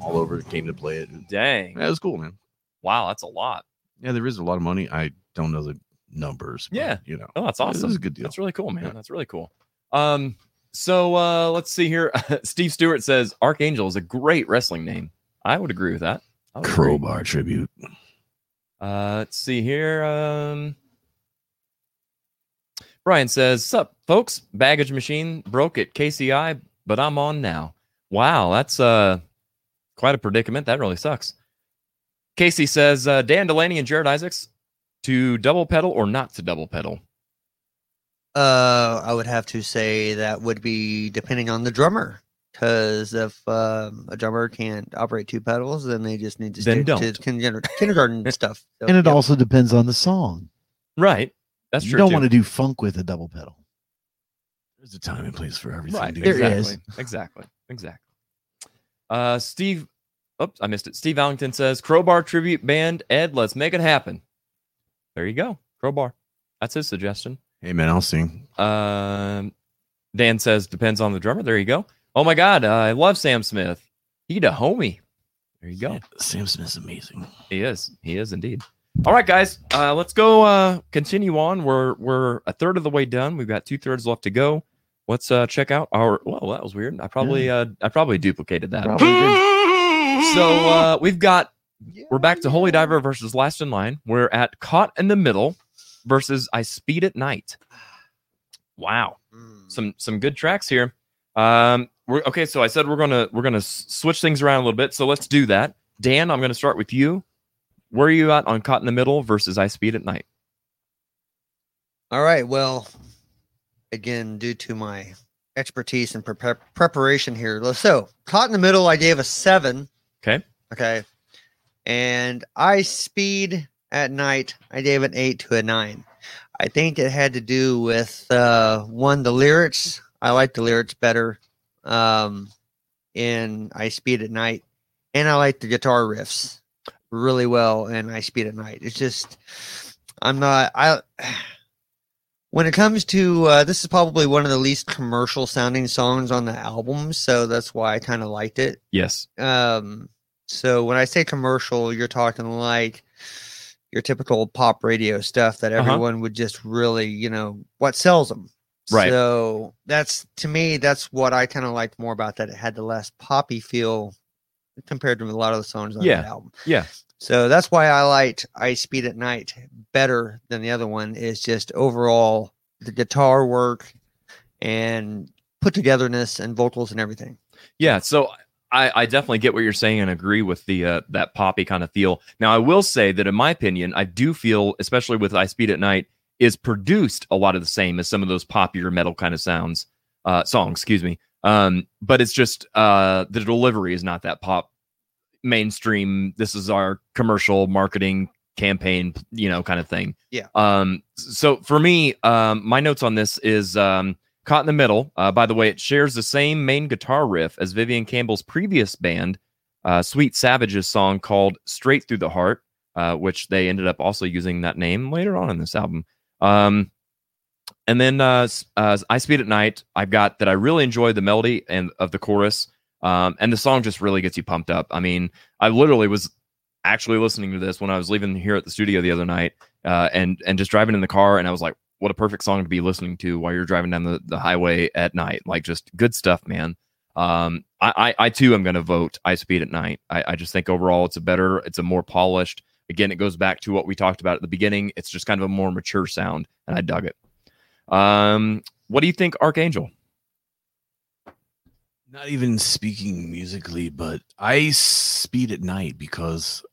all over came to play it. Dang. That was cool, man. Wow, that's a lot. Yeah, there is a lot of money. I don't know the numbers. but, Yeah. you know, Oh, that's it awesome. was a good deal. That's really cool, man. Yeah. That's really cool. Um, so uh let's see here. Steve Stewart says Archangel is a great wrestling name. I would agree with that. Would agree. Crowbar tribute. Uh, let's see here. Um, Brian says, "Sup, folks? Baggage machine broke at KCI, but I'm on now. Wow, that's uh quite a predicament. That really sucks." Casey says, uh, "Dan Delaney and Jared Isaacs to double pedal or not to double pedal." Uh, I would have to say that would be depending on the drummer. Because if um, a drummer can't operate two pedals, then they just need to Then stick don't. kinder- kindergarten stuff. So, and it yep. also depends on the song. Right. That's you true. You don't too. want to do funk with a double pedal. There's a time and place for everything. Right. dude. There exactly. is. Exactly. Exactly. Uh, Steve. Oops, I missed it. Steve Allington says Crowbar tribute band. Ed, let's make it happen. There you go. Crowbar. That's his suggestion. Hey man, I'll sing. Um, Dan says depends on the drummer. There you go. Oh my God, uh, I love Sam Smith. He a homie. There you go. Sam Smith's amazing. He is. He is indeed. All right, guys. Uh, let's go. Uh, continue on. We're we're a third of the way done. We've got two thirds left to go. Let's uh, check out our. Well, that was weird. I probably uh, I probably duplicated that. Probably. So uh, we've got. We're back to Holy Diver versus Last in Line. We're at Caught in the Middle versus I Speed at Night. Wow, some some good tracks here. Um, we're okay. So I said we're gonna we're gonna switch things around a little bit. So let's do that. Dan, I'm gonna start with you. Where are you at on Caught in the Middle versus I Speed at Night? All right. Well, again, due to my expertise and prep preparation here, so caught in the middle, I gave a seven. Okay. Okay. And I speed at night, I gave an eight to a nine. I think it had to do with uh, one, the lyrics. I like the lyrics better um, in I Speed at Night, and I like the guitar riffs really well in I Speed at Night. It's just, I'm not, I, when it comes to, uh, this is probably one of the least commercial sounding songs on the album, so that's why I kind of liked it. Yes. Um, so when I say commercial, you're talking like your typical pop radio stuff that Uh-huh. everyone would just really, you know, what sells them. Right. So that's to me, that's what I kind of liked more about that. It had the less poppy feel compared to a lot of the songs on Yeah. the album. Yeah. So that's why I liked I Speed at Night better than the other one. Is just overall the guitar work and put togetherness and vocals and everything. Yeah, so I, I definitely get what you're saying and agree with the uh, that poppy kind of feel. Now, I will say that in my opinion, I do feel, especially with I Speed at Night, is produced a lot of the same as some of those popular metal kind of sounds, uh, songs. Excuse me. Um, but it's just uh, the delivery is not that pop mainstream. This is our commercial marketing campaign, you know, kind of thing. Yeah. Um, so for me, um, my notes on this is um, Caught in the Middle. Uh, by the way, it shares the same main guitar riff as Vivian Campbell's previous band, uh, Sweet Savage's song called Straight Through the Heart, uh, which they ended up also using that name later on in this album. Um, and then uh, uh, I Speed at Night, I've got that I really enjoy the melody and of the chorus. Um, and the song just really gets you pumped up. I mean, I literally was actually listening to this when I was leaving here at the studio the other night, uh, and and just driving in the car, and I was like, what a perfect song to be listening to while you're driving down the, the highway at night. Like just good stuff, man. Um, I, I, I too am going to vote I Speed at Night. I, I just think overall it's a better, it's a more polished. Again, it goes back to what we talked about at the beginning. It's just kind of a more mature sound, and I dug it. Um, what do you think, Archangel? Not even speaking musically, but I speed at night because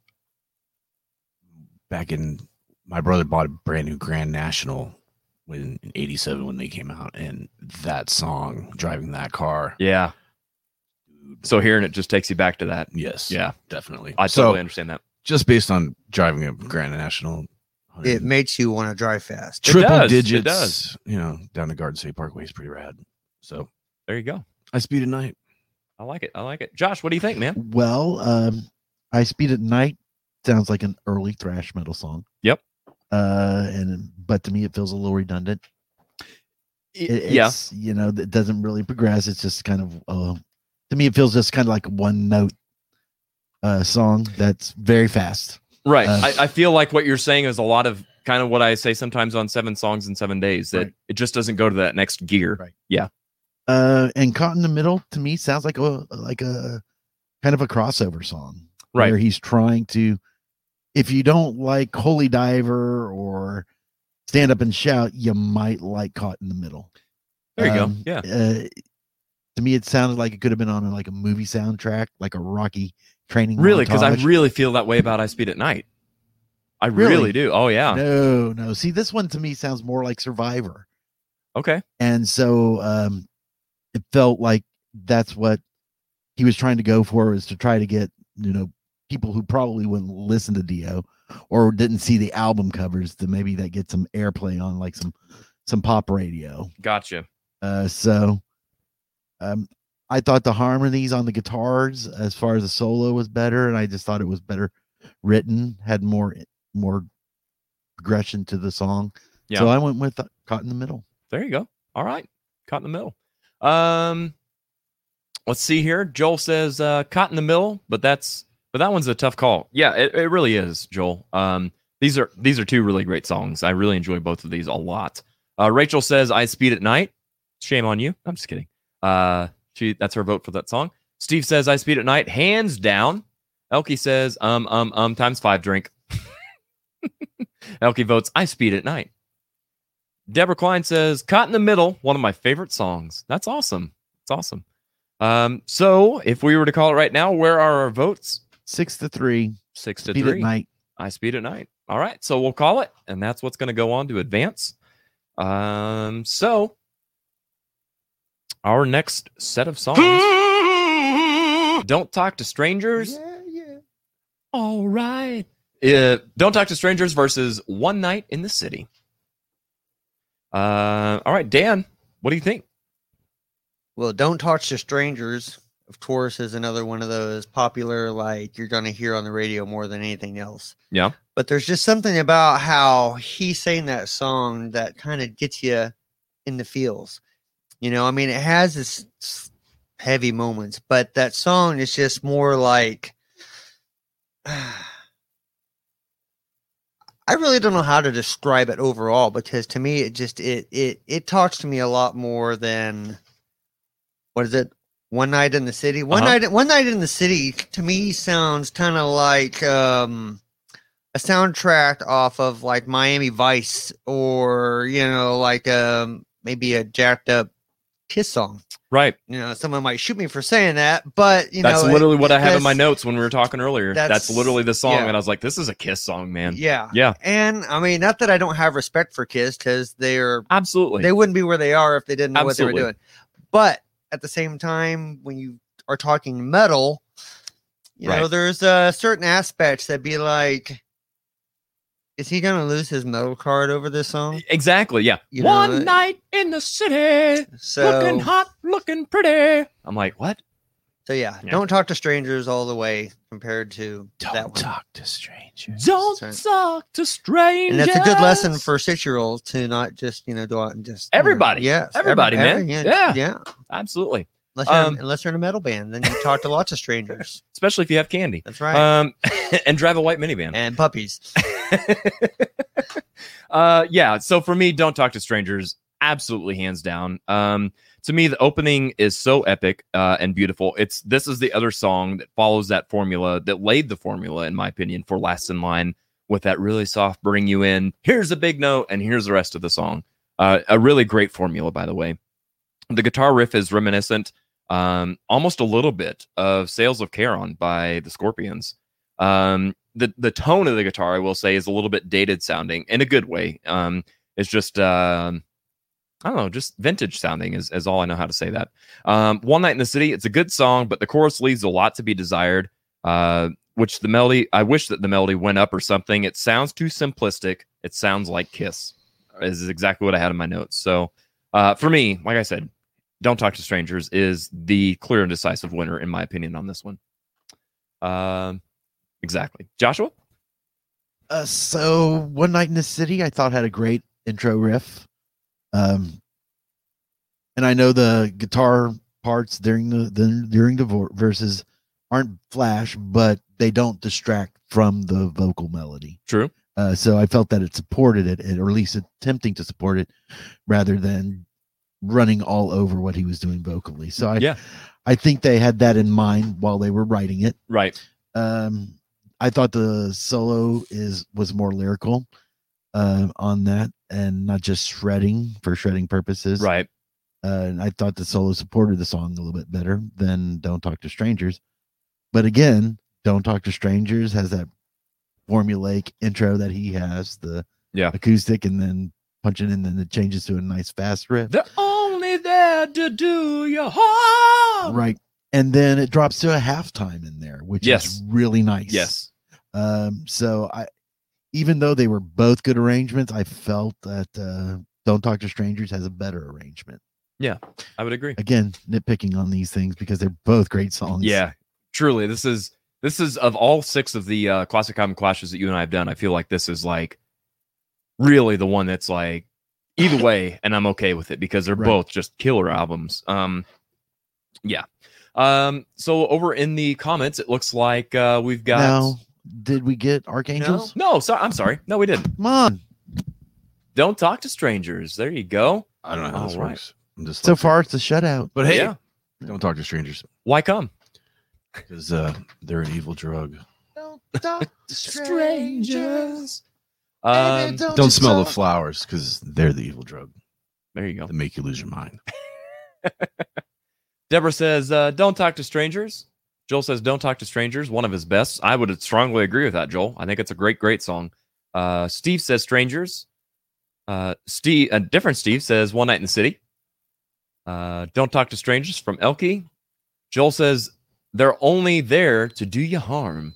back in my brother bought a brand new Grand National when in 87 when they came out and that song driving that car Yeah. So hearing it just takes you back to that. yes Yeah. definitely I So, totally understand that. just based on driving a Grand National It makes you want to drive fast. It triple does, it digits does. you know down the Garden State Parkway is pretty rad so There you go. I speed at night I like it. I like it. Josh, what do you think, man? Well, um, I Speed at Night sounds like an early thrash metal song. Yep. Uh, and but to me, it feels a little redundant. It, yeah. it's, you know, it doesn't really progress. It's just kind of, uh, to me, it feels just kind of like one note uh, song that's very fast. Right. Uh, I, I feel like what you're saying is a lot of kind of what I say sometimes on seven songs in seven days that Right. it just doesn't go to that next gear. Right. Yeah. Uh, and Caught in the Middle to me sounds like a like a kind of a crossover song, Right. Where he's trying to, if you don't like Holy Diver or Stand Up and Shout, you might like Caught in the Middle. There you Um, go. Yeah. Uh, to me, it sounded like it could have been on like a movie soundtrack, like a Rocky training. Really, because I really feel that way about I Speed at Night. I Really? really, do. Oh yeah. No, no. See, this one to me sounds more like Survivor. Okay. and so um it felt like that's what he was trying to go for was to try to get you know people who probably wouldn't listen to dio or didn't see the album covers to maybe that get some airplay on like some some pop radio Gotcha. uh so um i thought the harmonies on the guitars as far as the solo was better and i just thought it was better written had more more progression to the song Yeah. so i went with uh, caught in the middle There you go. All right. Caught in the middle. Um let's see here. Joel says uh caught in the middle, but that's but that one's a tough call. Yeah, it, it really is, Joel. Um these are these are two really great songs. I really enjoy both of these a lot. Uh Rachel says I speed at night. Shame on you. I'm just kidding. Uh she that's her vote for that song. Steve says I speed at night, hands down. Elkie says um um um times five drink. Elkie votes I speed at night. Deborah Klein says, Caught in the Middle, one of my favorite songs. That's awesome. It's awesome. Um, so if we were to call it right now, where are our votes? Six to three Six to Speed three. at night I speed at night. All right. So we'll call it, and that's what's going to go on to advance. Um, so our next set of songs. Don't talk to strangers. Yeah, yeah. All right. Uh, Don't Talk to Strangers versus One Night in the City. Uh, all right, Dan, what do you think? Well, Don't Talk to Strangers, of course, is another one of those popular, like you're going to hear on the radio more than anything else. Yeah. But there's just something about how he sang that song that kind of gets you in the feels. You know, I mean, it has its heavy moments, but that song is just more like. I really don't know how to describe it overall because to me it just it it it talks to me a lot more than what is it? One night in the city. One Uh-huh. night one night in the city to me sounds kind of like um a soundtrack off of like Miami Vice or you know like um maybe a jacked up Kiss song. Right. You know, someone might shoot me for saying that, but you that's know, it- literally what I have in my notes when we were talking earlier. That's, That's- literally the song, yeah. and I was like, "This is a Kiss song, man." Yeah. Yeah. And I mean, not that I don't have respect for Kiss because they're Absolutely. they wouldn't be where they are if they didn't know what they were doing. But at the same time, when you are talking metal, you know, there's uh, certain aspects that be like, is he gonna lose his metal card over this song? exactly. Yeah. You One it- night in the city, So, looking hot, looking pretty. I'm like, what? So yeah, Yeah. don't talk to strangers all the way compared to that don't one. talk to strangers Don't Sorry. talk to strangers. And that's a good lesson for six year olds to not just you know go out and just you know, Everybody. yes, Everybody, man. yeah, Yeah. yeah. absolutely, Unless you're, Um, unless you're in a metal band, then you talk to lots of strangers. especially if you have candy. That's right. Um, and drive a white minivan. and puppies. uh, yeah. So for me, don't talk to strangers. Absolutely, hands down. Um, to me, the opening is so epic uh, and beautiful. It's this is the other song that follows that formula that laid the formula, in my opinion, for Last in Line with that really soft bring you in. Here's a big note, and here's the rest of the song. Uh, a really great formula, by the way. The guitar riff is reminiscent, um, almost a little bit of "Sails of Charon" by the Scorpions. Um, the the tone of the guitar, I will say, is a little bit dated sounding in a good way. Um, it's just um I don't know, just vintage sounding is, is all I know how to say that. Um, One Night in the City, it's a good song, but the chorus leaves a lot to be desired. Uh, which the melody, I wish that the melody went up or something. It sounds too simplistic. It sounds like Kiss, is exactly what I had in my notes. So uh, for me, like I said, Don't Talk to Strangers is the clear and decisive winner, in my opinion, on this one. Um, exactly. Joshua? Uh, so one night in the city, I thought had a great intro riff. Um, and I know the guitar parts during the, the during the verses aren't flash, but they don't distract from the vocal melody. True. Uh, so I felt that it supported it, or at least attempting to support it, rather than running all over what he was doing vocally. So I, Yeah. I think they had that in mind while they were writing it. Right. Um, I thought the solo is was more lyrical uh, on that, and not just shredding for shredding purposes. Right. Uh, and I thought the solo supported the song a little bit better than "Don't Talk to Strangers." But again, "Don't Talk to Strangers" has that formulaic intro that he has, the yeah acoustic, and then punching in, then it changes to a nice fast riff. They're only there to do your harm. right and then it drops to a halftime in there which Yes. is really nice Yes. um so i even though they were both good arrangements i felt that uh don't talk to strangers has a better arrangement Yeah, I would agree. again nitpicking on these things because they're both great songs Yeah, truly. This is this is of all six of the uh, classic album clashes that you and I have done. I feel like this is like really the one that's like either way, and I'm okay with it because they're Right. both just killer albums. Um, yeah. Um, so over in the comments, it looks like uh, we've got now did we get archangels no. So I'm sorry, no, we didn't. come on Don't talk to strangers. There you go. I don't know how this All right. works. I'm just so far it's a shutout But hey, Yeah. don't talk to strangers Why come? because uh, they're an evil drug. Don't talk to strangers. Um, Don't smell the flowers because they're the evil drug there you go. that make you lose your mind. Deborah says, uh, "Don't talk to strangers." Joel says, "Don't talk to strangers." One of his best. I would strongly agree with that, Joel. I think it's a great, great song. Uh, Steve says, "Strangers." Uh, Steve, a different Steve says, "One Night in the City." Uh, "Don't talk to strangers" from Elkie. Joel says, "They're only there to do you harm."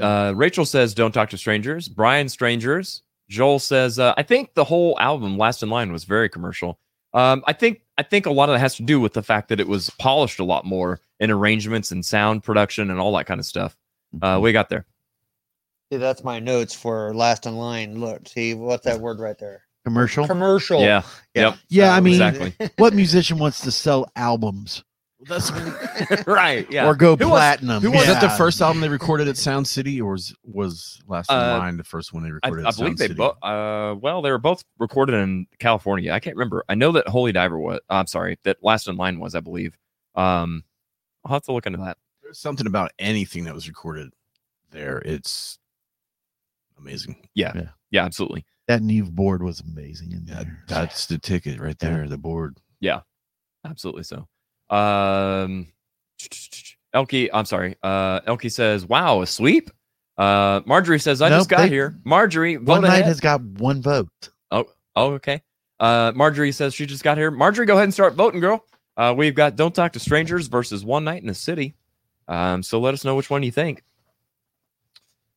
Uh, Rachel says, "Don't talk to strangers." Brian, strangers. Joel says, uh, "I think the whole album, Last in Line, was very commercial." Um, I think I think a lot of that has to do with the fact that it was polished a lot more in arrangements and sound production and all that kind of stuff. Uh, we got there. See, that's my notes for last in line. Look, see what's that word right there? commercial Commercial. Yeah. Yep. yeah i mean Exactly. what musician wants to sell albums That's right. Yeah. or go Who was- platinum Who was yeah. that the first album they recorded at Sound City, or was was Last in Uh, Line the first one they recorded? I at believe Sound they both. Uh, well, they were both recorded in California. I can't remember. I know that Holy Diver was. I'm sorry, that Last in Line was. I believe. Um, I'll have to look into that. There's something about anything that was recorded there. It's amazing. Yeah. Yeah. Yeah. Absolutely. that neve board was amazing in Yeah, there that's the ticket right Yeah. there. The board. Yeah. Absolutely so. Um, Elkie, I'm sorry. Uh, Elkie says, "Wow, a sweep." Uh, Marjorie says, "I Nope, just got they- here." Marjorie, one night ahead. has got one vote Oh, oh, okay. Uh, Marjorie says she just got here. Marjorie, go ahead and start voting, girl. Uh, we've got "Don't Talk to Strangers" versus "One Night in the City." Um, so let us know which one you think.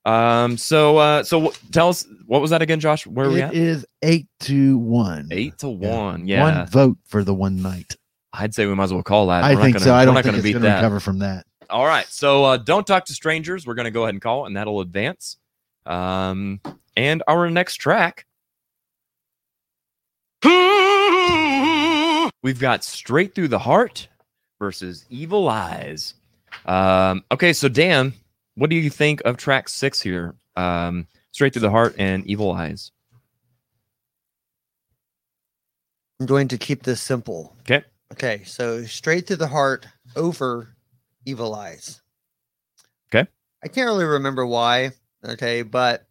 Um, so uh, so w- tell us what was that again, Josh? Where are we at? is eight to one. Eight to Yeah. one. Yeah, One vote for the one night. I'd say we might as well call that. I We're think not so. gonna- I we're don't think gonna it's beat going to that. recover from that. All right. So uh, don't talk to strangers. We're going to go ahead and call it, and that'll advance. Um, and our next track, we've got Straight Through the Heart versus Evil Eyes. Um, okay. So, Dan, what do you think of track six here? Um, Straight Through the Heart and Evil Eyes. I'm going to keep this simple. Okay. Okay, so straight to the heart over evil eyes. Okay. I can't really remember why. Okay, but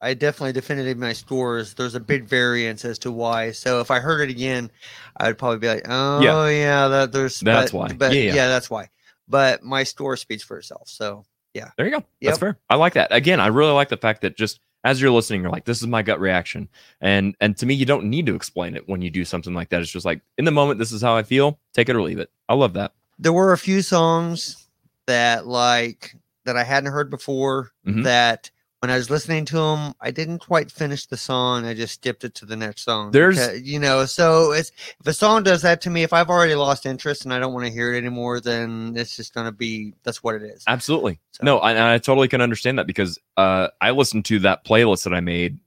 I definitely definitive my scores. There's a big variance as to why. So if I heard it again, I would probably be like, oh Yeah. yeah, that there's That's but- why. But Yeah, yeah, yeah. that's why. But my score speaks for itself. So yeah. There you go. Yep. That's fair. I like that. Again, I really like the fact that just as you're listening, you're like, this is my gut reaction. And and to me, you don't need to explain it when you do something like that. It's just like in the moment, this is how I feel. Take it or leave it. I love that. there were a few songs that like that I hadn't heard before Mhm. that when I was listening to them, I didn't quite finish the song. I just skipped it to the next song. There's- because, you know, so it's if a song does that to me, if I've already lost interest and I don't want to hear it anymore, then it's just gonna be that's what it is. Absolutely. No, I, I totally can understand that because uh, I listened to that playlist that I made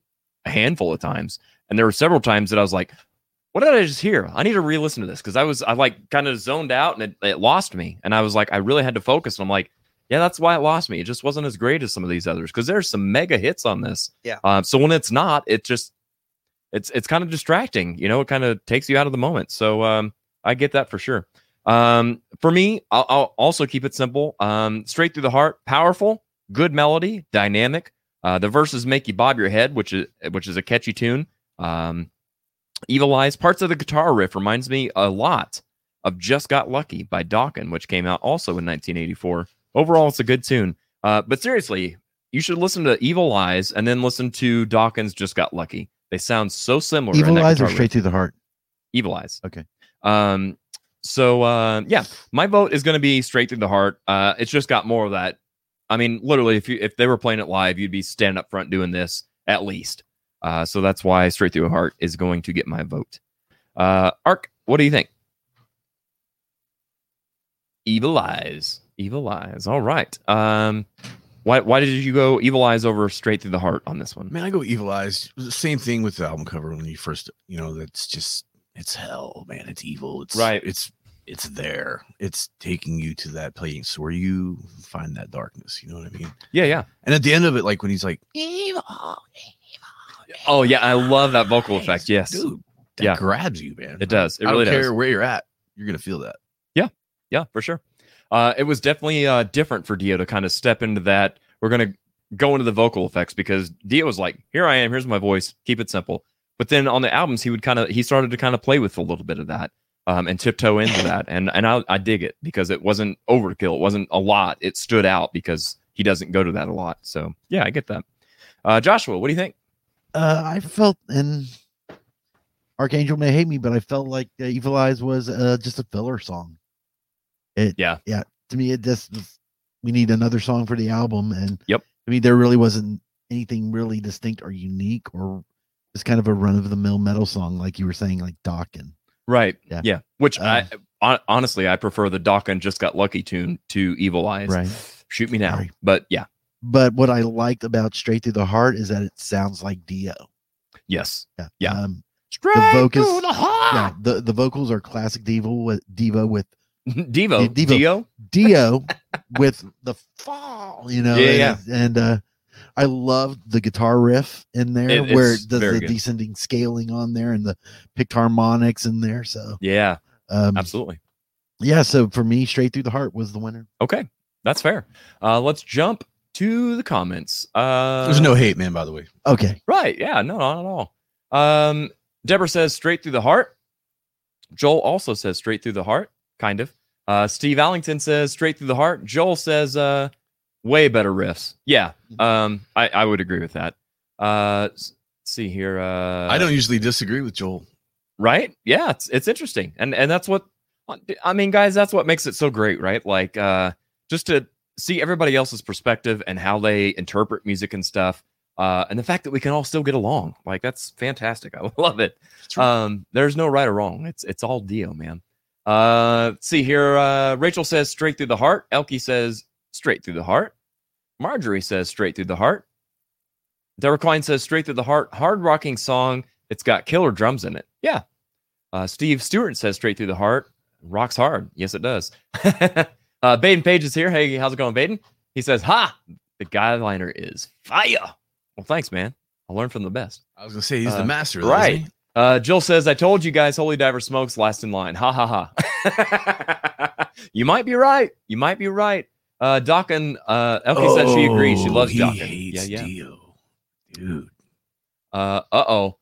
a handful of times, and there were several times that I was like, "What did I just hear? I need to re-listen to this." Because I was I like kind of zoned out and it, it lost me, and I was like, I really had to focus. And I'm like, yeah, that's why it lost me. It just wasn't as great as some of these others because there's some mega hits on this. Yeah. Um, so when it's not, it just it's it's kind of distracting. You know, it kind of takes you out of the moment. So um, I get that for sure. Um, for me, I'll, I'll also keep it simple. Um, straight through the heart, powerful, good melody, dynamic. Uh, the verses make you bob your head, which is which is a catchy tune. Um, Evil Eyes, parts of the guitar riff reminds me a lot of Just Got Lucky by Dokken's, which came out also in 1984. Overall, it's a good tune. Uh, but seriously, you should listen to Evil Eyes and then listen to Dokken's Just Got Lucky. They sound so similar. Evil eyes or guitar riff. straight through the heart. Evil Eyes. Okay. Um. So uh, yeah, my vote is going to be straight through the heart. Uh, it's just got more of that. I mean, literally, if you if they were playing it live, you'd be standing up front doing this at least. Uh, so that's why straight through the heart is going to get my vote. Uh, Ark, what do you think? Evil Eyes. Evil Eyes. All right. Um, why why did you go Evil Eyes over straight through the heart on this one? Man, I go Evil Eyes. The same thing with the album cover when you first, you know, that's just it's hell, man. It's evil. It's Right. It's it's there. It's taking you to that place where you find that darkness. You know what I mean? Yeah, yeah. And at the end of it, like when he's like, evil, evil. Oh yeah, I love that vocal effect. Yes, dude, that yeah, grabs you, man. It does. It I really don't care does. where you're at, you're gonna feel that. Yeah, yeah, for sure. Uh, it was definitely uh, different for Dio to kind of step into that. We're gonna go into the vocal effects because Dio was like, "Here I am. Here's my voice. Keep it simple." But then on the albums, he would kind of he started to kind of play with a little bit of that um, and tiptoe into that, and and I, I dig it because it wasn't overkill. It wasn't a lot. It stood out because he doesn't go to that a lot. So yeah, I get that. Uh, Joshua, what do you think? Uh, I felt, and Archangel may hate me, but I felt like uh, Evil Eyes was uh, just a filler song. It, yeah, yeah. To me, it just we need another song for the album, and yep. I mean, there really wasn't anything really distinct or unique, or just kind of a run of the mill metal song, like you were saying, like Dokken's. Right. Yeah. Yeah. Which Uh, I honestly I prefer the Dokken's just got lucky tune to Evil Eyes. Right. Shoot me now. But yeah. But what I liked about Straight Through the Heart is that it sounds like Dio. Yes. Yeah. Yeah. Um, Straight the vocals, through the heart. Yeah, the, the vocals are classic Devo with Devo with Devo. Devo. Dio. Dio with the fall, you know. Yeah, and, and uh I love the guitar riff in there It where is it does the good. descending scaling on there and the picked harmonics in there. So Yeah. um Absolutely. yeah, so for me, straight through the heart was the winner. Okay. That's fair. Uh let's jump to the comments. Uh There's no hate, man. By the way, Okay. Right. Yeah. No, not at all. Um, Deborah says straight through the heart. Joel also says straight through the heart, kind of. Uh, Steve Allington says straight through the heart. Joel says uh, way better riffs. Yeah. Um, I, I would agree with that. Uh, see here. Uh, I don't usually disagree with Joel. right yeah it's it's interesting and and that's what i mean guys that's what makes it so great right like uh just to see everybody else's perspective and how they interpret music and stuff uh and the fact that we can all still get along like that's fantastic i love it um there's no right or wrong it's it's all dio man uh see here uh rachel says straight through the heart elkie says straight through the heart marjorie says straight through the heart Derek Klein says straight through the heart, hard rocking song. It's got killer drums in it. Yeah. Uh, Steve Stewart says straight through the heart, rocks hard. Yes, it does. uh, Baden Page is here. Hey, how's it going, Baden? He says, Ha, the guy liner is fire. Well, thanks, man. I learned from the best. I was gonna say he's Uh, the master, right? Uh, Jill says, "I told you guys, Holy Diver smokes last in line." Ha ha ha. you might be right. You might be right. Uh, Dokken, uh, Elkie says she agrees. She Oh, loves he Dokken. hates yeah, yeah. Dio, dude. Uh oh.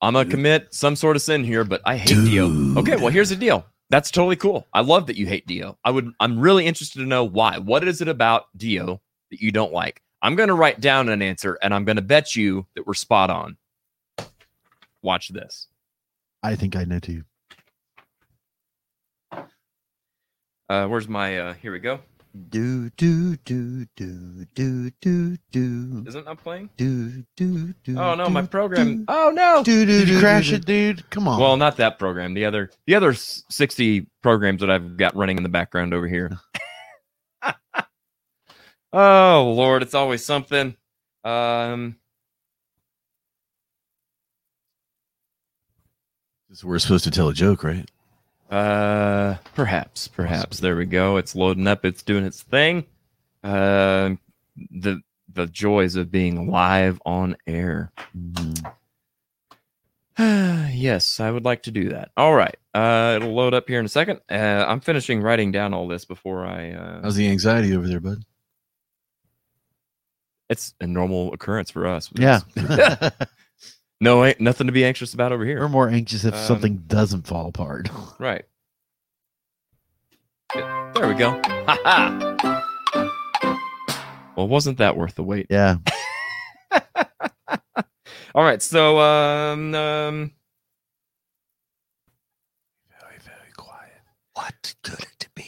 I'm gonna commit some sort of sin here, but I hate Dio. Okay, well here's the deal. That's totally cool. I love that you hate Dio. I would. I'm really interested to know why. What is it about Dio that you don't like? I'm gonna write down an answer, and I'm gonna bet you that we're spot on. Watch this. I think I know too. Uh, where's my? Uh, here we go. Do do do do do do do. Isn't that playing? Do do do. Oh no, my program. Oh no! Do, do, Did you do, crash do, it, dude? Come on. Well, not that program. The other, the other sixty programs that I've got running in the background over here. oh Lord, it's always something. Um, This is- We're supposed to tell a joke, right? uh, perhaps, perhaps. There we go. It's loading up. It's doing its thing. Uh, the the joys of being live on air. yes, I would like to do that. All right. Uh, it'll load up here in a second. Uh, I'm finishing writing down all this before I. Uh, How's the anxiety over there, bud? it's a normal occurrence for us. Yeah. no, ain't nothing to be anxious about over here. We're more anxious if Um, something doesn't fall apart. Right. There we go. Ha ha. Well, wasn't that worth the wait? Yeah. All right. So, um, um, very, very quiet. What could it be?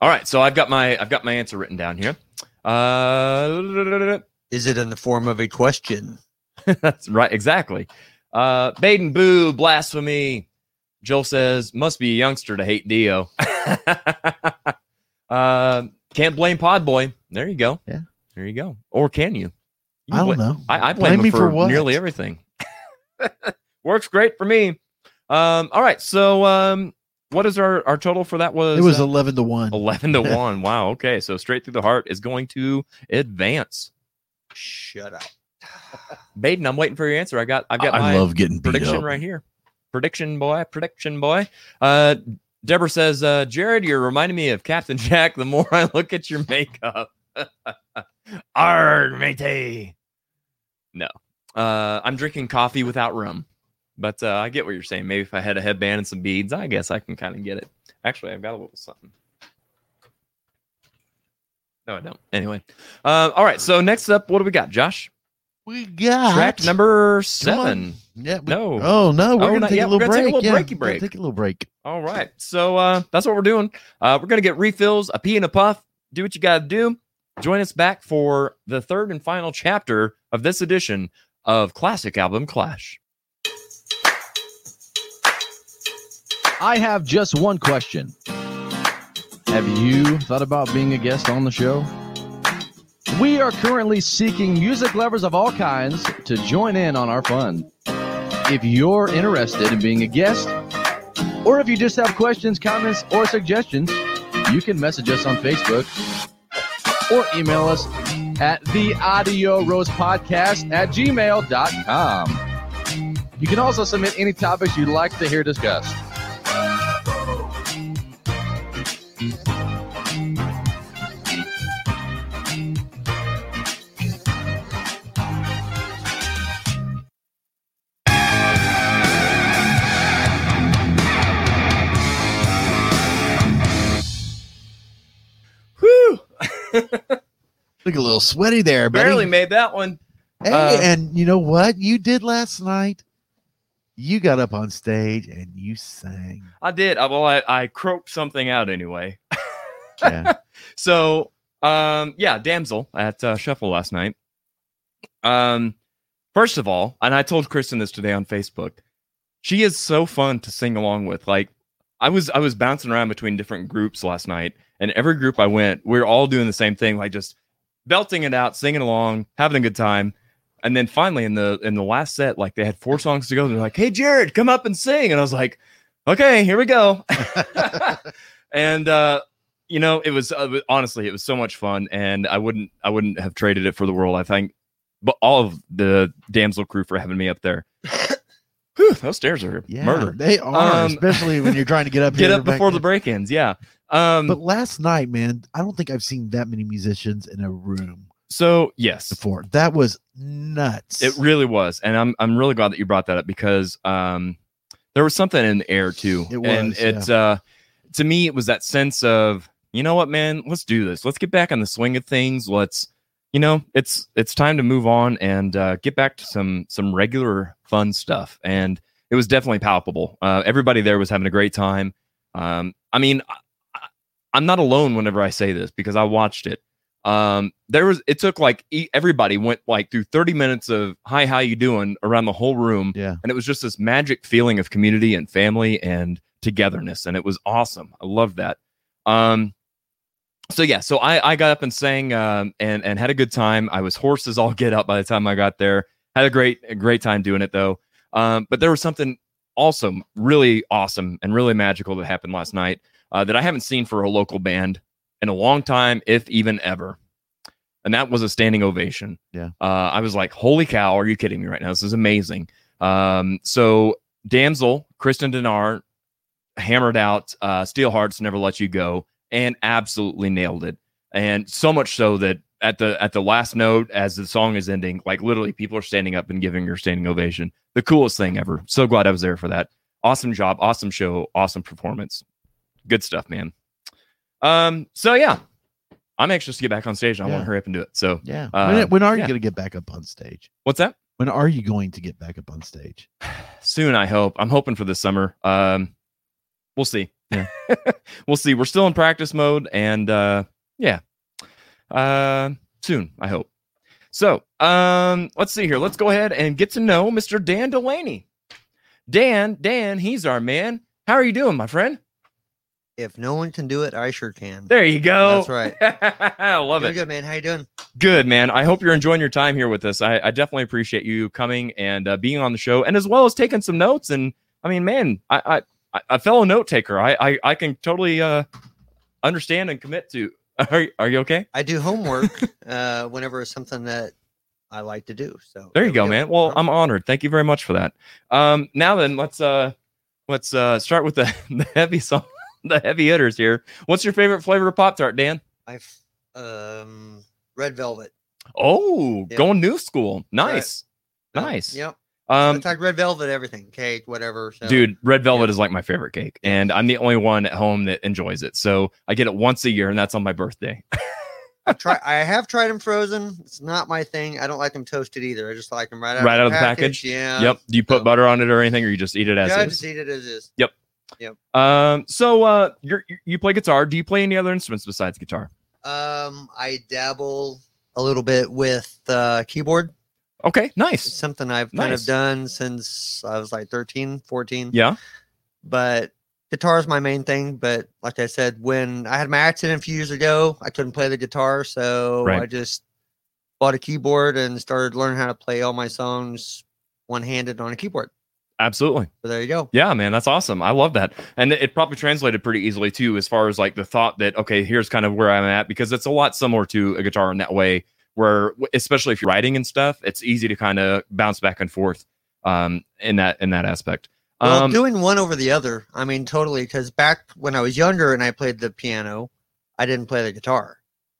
all right. So I've got my I've got my answer written down here. Uh, Is it in the form of a question? That's right, exactly. Uh, Baden Boo, blasphemy. Joel says, must be a youngster to hate Dio. uh, can't blame Podboy. There you go. Yeah. There you go. Or can you? You I don't bla- know. I, I blame, Blame him me for, for what? nearly everything. Works great for me. Um, all right. So, um, what is our, our total for that? Was It was uh, 11 to 1. 11 to 1. Wow. Okay. So, straight through the heart is going to advance. Shut up. Baden, I'm waiting for your answer. I got I've got I my love getting prediction right here. Prediction boy, prediction boy. Uh Deborah says, uh, Jared, you're reminding me of Captain Jack the more I look at your makeup. Arr, matey. No. Uh I'm drinking coffee without rum. But uh, I get what you're saying. Maybe if I had a headband and some beads, I guess I can kind of get it. Actually, I've got a little something. No, I don't. Anyway. Uh, all right. So next up, what do we got, Josh? We got Track number seven. Yeah. we- No. Oh no, we're Oh, gonna not take yet. a little We're gonna break. take a little yeah, breaky we're break. Take a little break. All right. So uh, that's what we're doing. Uh, we're going to get refills, a pee and a puff. Do what you got to do. Join us back for the third and final chapter of this edition of Classic Album Clash. I have just one question. Have you thought about being a guest on the show? We are currently seeking music lovers of all kinds to join in on our fun. If you're interested in being a guest, or if you just have questions, comments, or suggestions, you can message us on Facebook or email us at the audio roast podcast at gmail.com. You can also submit any topics you'd like to hear discussed. A little sweaty there, buddy. Barely made that one. Hey, Uh, and you know what you did last night? You got up on stage and you sang. I did. I, well, I, I croaked something out anyway. Yeah. so, um, yeah, Damsel at uh, Shuffle last night. Um, first of all, and I told Kristen this today on Facebook. She is so fun to sing along with. Like, I was I was bouncing around between different groups last night, and every group I went, we are all doing the same thing, like just belting it out, singing along, having a good time. And then finally in the in the last set, like they had four songs to go. They're like, "Hey, Jared, come up and sing," and I was like, "Okay, here we go." and uh, you know, it was uh, honestly, it was so much fun, and I wouldn't, I wouldn't have traded it for the world. I think, but all of the damsel crew for having me up there. Whew, those stairs are Yeah, murder. they are, Um, especially when you're trying to get up. get here up back before the break-ins. Yeah. Um, But last night, man, I don't think I've seen that many musicians in a room so yes, before. That was nuts. It really was, and I'm I'm really glad that you brought that up because um, there was something in the air too, It and was, it's uh, to me it was that sense of you know what, man, let's do this. Let's get back on the swing of things. Let's you know it's it's time to move on and uh, get back to some some regular fun stuff, and it was definitely palpable. Uh, everybody there was having a great time. Um, I mean, I'm not alone whenever I say this because I watched it. Um there was it took like everybody went like through 30 minutes of hi how you doing? around the whole room. Yeah. And it was just this magic feeling of community and family and togetherness and it was awesome. I love that. Um so yeah so i i got up and sang um and and had a good time. I was hoarse as all get up by the time i got there. Had a great a great time doing it though. Um but there was something also really awesome and really magical that happened last night uh, that i haven't seen for a local band in a long time, if even ever. And that was a standing ovation. Yeah. Uh, I was like, holy cow, are you kidding me right now? This is amazing. Um, so Damsel, Kristen Denard hammered out uh, Steelheart's Never Let You Go and absolutely nailed it. And so much so that at the at the last note, as the song is ending, like literally people are standing up and giving her standing ovation. The coolest thing ever. So glad I was there for that. Awesome job, awesome show, awesome performance. Good stuff, man. Um, so yeah, I'm anxious to get back on stage. I want to hurry up and do it. So Yeah. uh, when, when are you yeah. going to get back up on stage? What's that? When are you going to get back up on stage? Soon, I hope. I'm hoping for this summer. Um, we'll see. Yeah. we'll see. We're still in practice mode, and uh, yeah, uh, soon, I hope. So, um, let's see here. Let's go ahead and get to know Mr. Dan Delaney. Dan, Dan, he's our man. How are you doing, my friend? If no one can do it, I sure can. There you go. That's right. I love it. good, man. How you doing? Good, man. I hope you're enjoying your time here with us. I, I definitely appreciate you coming and uh, being on the show, and as well as taking some notes. And I mean, man, I, I, I a fellow note taker, I, I, I can totally uh, understand and commit to. Are, you- are you okay? I do homework uh, whenever it's something that I like to do. So There you go, man. Well, I'm honored. Thank you very much for that. Um, now then, let's uh, let's uh, start with the, the heavy song, the heavy hitters here. What's your favorite flavor of Pop Tart, Dan? I've um red velvet. Oh, Yeah. going new school. Right. Nice, Yep, nice. Yep. Um, it's like red velvet, everything, cake, whatever. So. Dude, red velvet is like my favorite cake, and I'm the only one at home that enjoys it. So I get it once a year, and that's on my birthday. I try. I have tried them frozen. It's not my thing. I don't like them toasted either. I just like them right out, right out of the package. Yeah. Yep. Do you put butter on it or anything, or you just eat it as Yeah, I just eat it as is. Yep. Yep. Um. So, uh, you you play guitar. Do you play any other instruments besides guitar? Um, I dabble a little bit with uh, keyboard. Okay, nice. It's something I've kind of done since I was like 13, 14. Yeah. But guitar is my main thing. But like I said, when I had my accident a few years ago, I couldn't play the guitar. So I just bought a keyboard and started learning how to play all my songs one handed on a keyboard. Absolutely. So there you go. Yeah, man, that's awesome. I love that. And it probably translated pretty easily too, as far as like the thought that, okay, here's kind of where I'm at, because it's a lot similar to a guitar in that way, where especially if you're writing and stuff, it's easy to kind of bounce back and forth um in that in that aspect. Well, Um doing one over the other, I mean, totally. Because back when I was younger and I played the piano, I didn't play the guitar.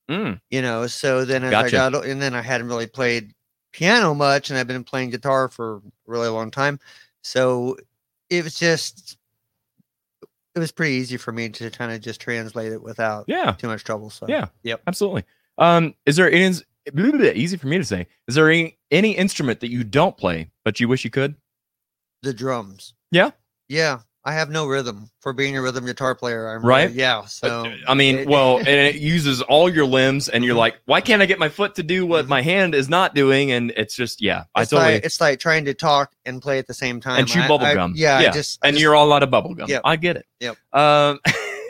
mm, You know, so then as Gotcha. I got, and then I hadn't really played piano much, and I've been playing guitar for a really long time. So it was just, it was pretty easy for me to kind of just translate it without Yeah. too much trouble. So yeah, yep. absolutely. Um, is there any easy for me to say? Is there any any instrument that you don't play but you wish you could? The drums. Yeah. Yeah. I have no rhythm for being a rhythm guitar player. I'm Right? really- yeah. So I mean, it- well, and it uses all your limbs, and you're like, why can't I get my foot to do what my hand is not doing? And it's just, yeah, I it's totally like it's like trying to talk and play at the same time and chew I- bubble I- gum. yeah, I just and just- you're all out of bubble gum. Yep. I get it. Yep. Um,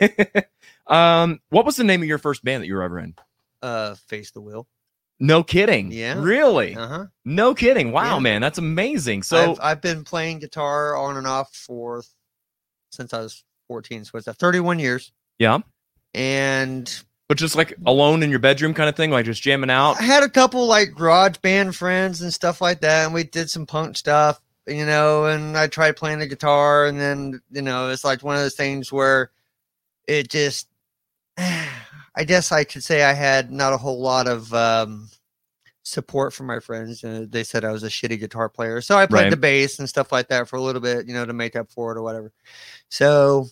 um, what was the name of your first band that you were ever in? uh face the wheel. No kidding. Yeah. Really? Uh-huh. No kidding. Wow, Yeah. man, that's amazing. So I've, I've been playing guitar on and off for since I was 14, so it's uh, 31 years. yeah, and But just like alone in your bedroom kind of thing, like just jamming out. I had a couple like garage band friends and stuff like that, and we did some punk stuff, you know. And I tried playing the guitar, and then you know, it's like one of those things where it just, I guess I could say I had not a whole lot of um, support from my friends. Uh, they said I was a shitty guitar player, so I played Right. the bass and stuff like that for a little bit, you know, to make up for it or whatever. So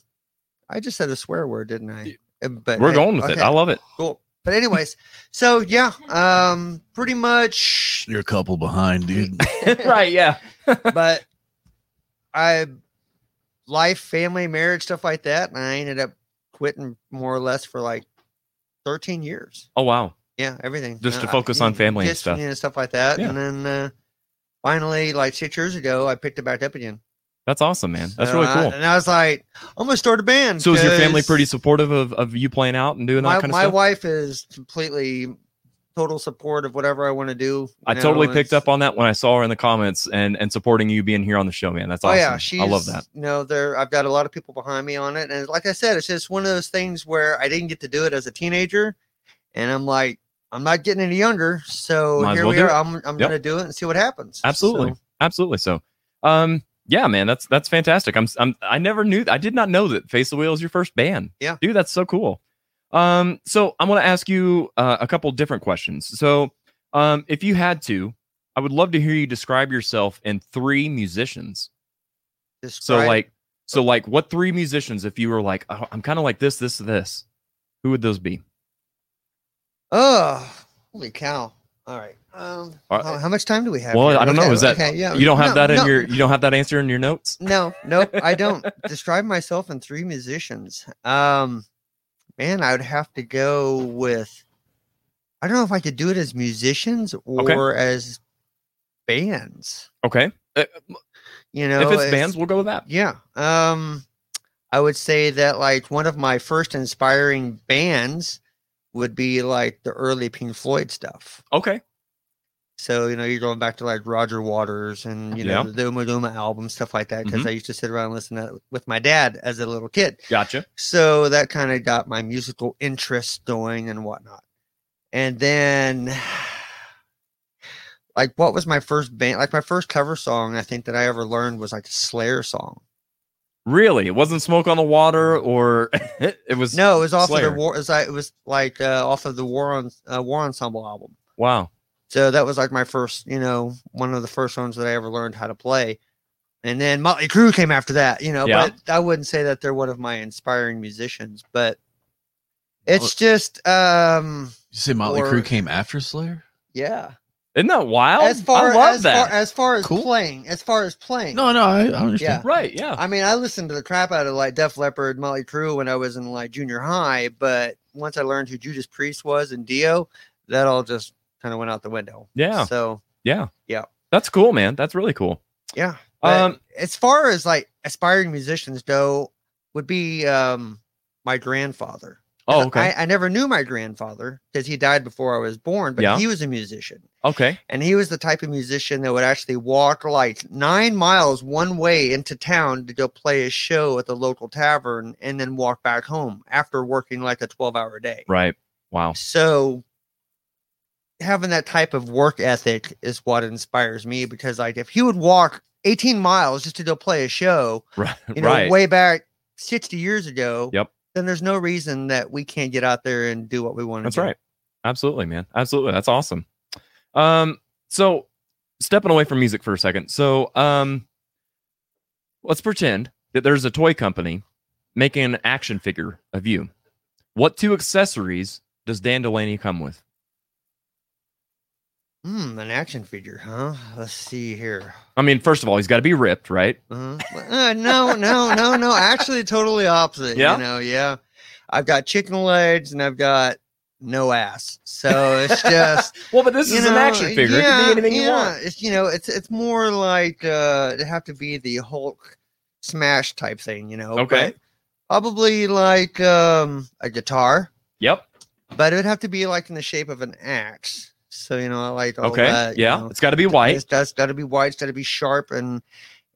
I just said a swear word, didn't I? Uh, But We're hey, going with it. I love it. Cool. But anyways, so yeah, um, pretty much. You're a couple behind, dude. right, yeah. but I life, family, marriage, stuff like that, and I ended up quitting more or less for like 13 years. Oh wow. Yeah, everything. Just to Uh, focus on yeah, family and stuff. know, stuff like that. Yeah. And then uh, finally, like six years ago, I picked it back up again. That's awesome, man. That's So really I- cool. and I was like, I'm gonna start a band. So is your family pretty supportive of, of you playing out and doing that My, kind of my stuff? My wife is completely total support of whatever I want to do. I know, totally picked up on that when I saw her in the comments and and supporting you being here on the show, man. That's Oh awesome. yeah, she's, I love that. You know, there I've got a lot of people behind me on it, and like I said, it's just one of those things where I didn't get to do it as a teenager, and I'm like, I'm not getting any younger, so Might here well we are. I'm I'm Yep. gonna do it and see what happens. Absolutely. So, Absolutely. So um yeah, man, that's that's fantastic. I'm I'm I never knew I did not know that Face the Wheel is your first band. Yeah. Dude, that's so cool. Um so I'm going to ask you uh, a couple different questions. So um if you had to, I would love to hear you describe yourself in three musicians. So like so like what three musicians if you were like oh, I'm kind of like this this this. Who would those be? Oh, holy cow! All right. Um, Uh, how, how much time do we have? Well, here? I don't know. Is that okay, yeah. you don't have No, that in no, your you don't have that answer in your notes? No, nope, I don't. Describe myself in three musicians. Um, man, I would have to go with. I don't know if I could do it as musicians or as bands. Okay. Uh, You know, if it's bands, we'll go with that. Yeah. Um, I would say that like one of my first inspiring bands would be like the early Pink Floyd stuff. Okay. So you know, you're going back to like Roger Waters and you know Yeah. the Ummagumma album stuff like that because Mhm. I used to sit around and listen to that with my dad as a little kid. Gotcha. So that kind of got my musical interest going and whatnot. And then, like, what was my first band? Like, my first cover song I think that I ever learned was like a Slayer song. Really? It wasn't Smoke on the Water or it was No, it was off Slayer. of the war. It was, like, it was like uh, off of the War on uh, War Ensemble album. Wow. So that was like my first, you know, one of the first ones that I ever learned how to play. And then Motley Crue came after that, you know, Yeah. but I wouldn't say that they're one of my inspiring musicians, but it's just um You say Motley or- Crue came after Slayer? yeah. Isn't that wild? As far I love as that. far as far as playing, as far as playing. No, no, I, I understand. Right, yeah. I mean, I listened to the crap out of like Def Leppard, Motley Crue when I was in like junior high, but once I learned who Judas Priest was and Dio, that all just kind of went out the window. Yeah. So yeah. yeah. That's cool, man. That's really cool. Yeah. Um, as far as like aspiring musicians go, would be um my grandfather. Oh, okay. I, I never knew my grandfather because he died before I was born, but Yeah. he was a musician. Okay. And he was the type of musician that would actually walk like nine miles one way into town to go play a show at the local tavern and then walk back home after working like a 12 hour day. Right. Wow. So having that type of work ethic is what inspires me because like if he would walk 18 miles just to go play a show, Right. you know, right. way back 60 years ago, Yep. Then there's no reason that we can't get out there and do what we want to That's do. right. Absolutely, man. Absolutely. That's awesome. Um, so stepping away from music for a second. So um let's pretend that there's a toy company making an action figure of you. What two accessories does Dan Delaney come with? Hmm, an action figure, huh? Let's see here. I mean, first of all, he's got to be ripped, right? Uh, uh, no, no, no, no. Actually, totally opposite. Yeah? You know, yeah. I've got chicken legs and I've got no ass. So it's just well, but this is an action figure. It can be anything you want. It's you know, it's it's more like uh it'd have to be the Hulk smash type thing, you know. Okay. but Probably like um a guitar, Yep. but it would have to be like in the shape of an axe. So you know, I like all Okay. that, you yeah. know. It's got to be white. It's, that's got to be white. It's got to be sharp, and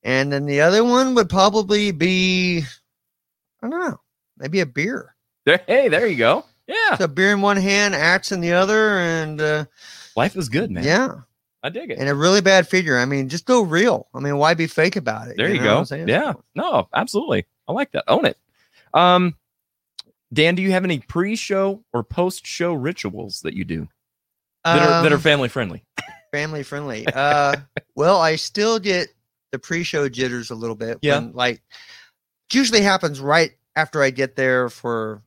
and then the other one would probably be, I don't know, maybe a beer. There, hey, there you go. Yeah. So beer in one hand, axe in the other, and uh, Life is good, man. yeah, I dig it. and a really bad figure. I mean, just go real. I mean, why be fake about it? There you, know go. Yeah. No, absolutely. I like that. Own it. Um, Dan, do you have any pre-show or post-show rituals that you do that are that are Um, family friendly? family friendly. Uh, well, I still get the pre-show jitters a little bit. Yeah. when, like it usually happens right after I get there for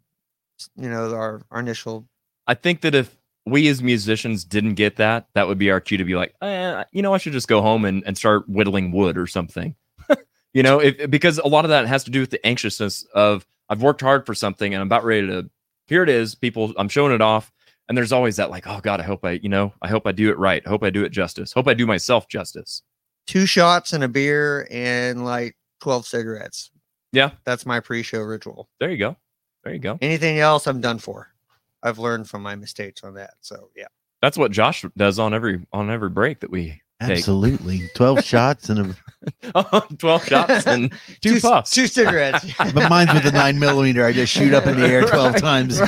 you know our our initial. I think that if we as musicians didn't get that, that would be our cue to be like, eh, you know, I should just go home and, and start whittling wood or something. you know, if, because a lot of that has to do with the anxiousness of I've worked hard for something and I'm about ready to. Here it is, people. I'm showing it off, and there's always that like, oh God, I hope I, you know, I hope I do it right. I hope I do it justice. Hope I do myself justice. two shots and a beer and like 12 cigarettes. Yeah. That's my pre-show ritual. There you go. There you go. Anything else I'm done for. I've learned from my mistakes on that. So yeah. That's what Josh does on every on every break that we take. Absolutely. 12 shots and a, 12 shots and two, Two- puffs. two cigarettes. but mine's with a nine millimeter. I just shoot up in the air 12 times.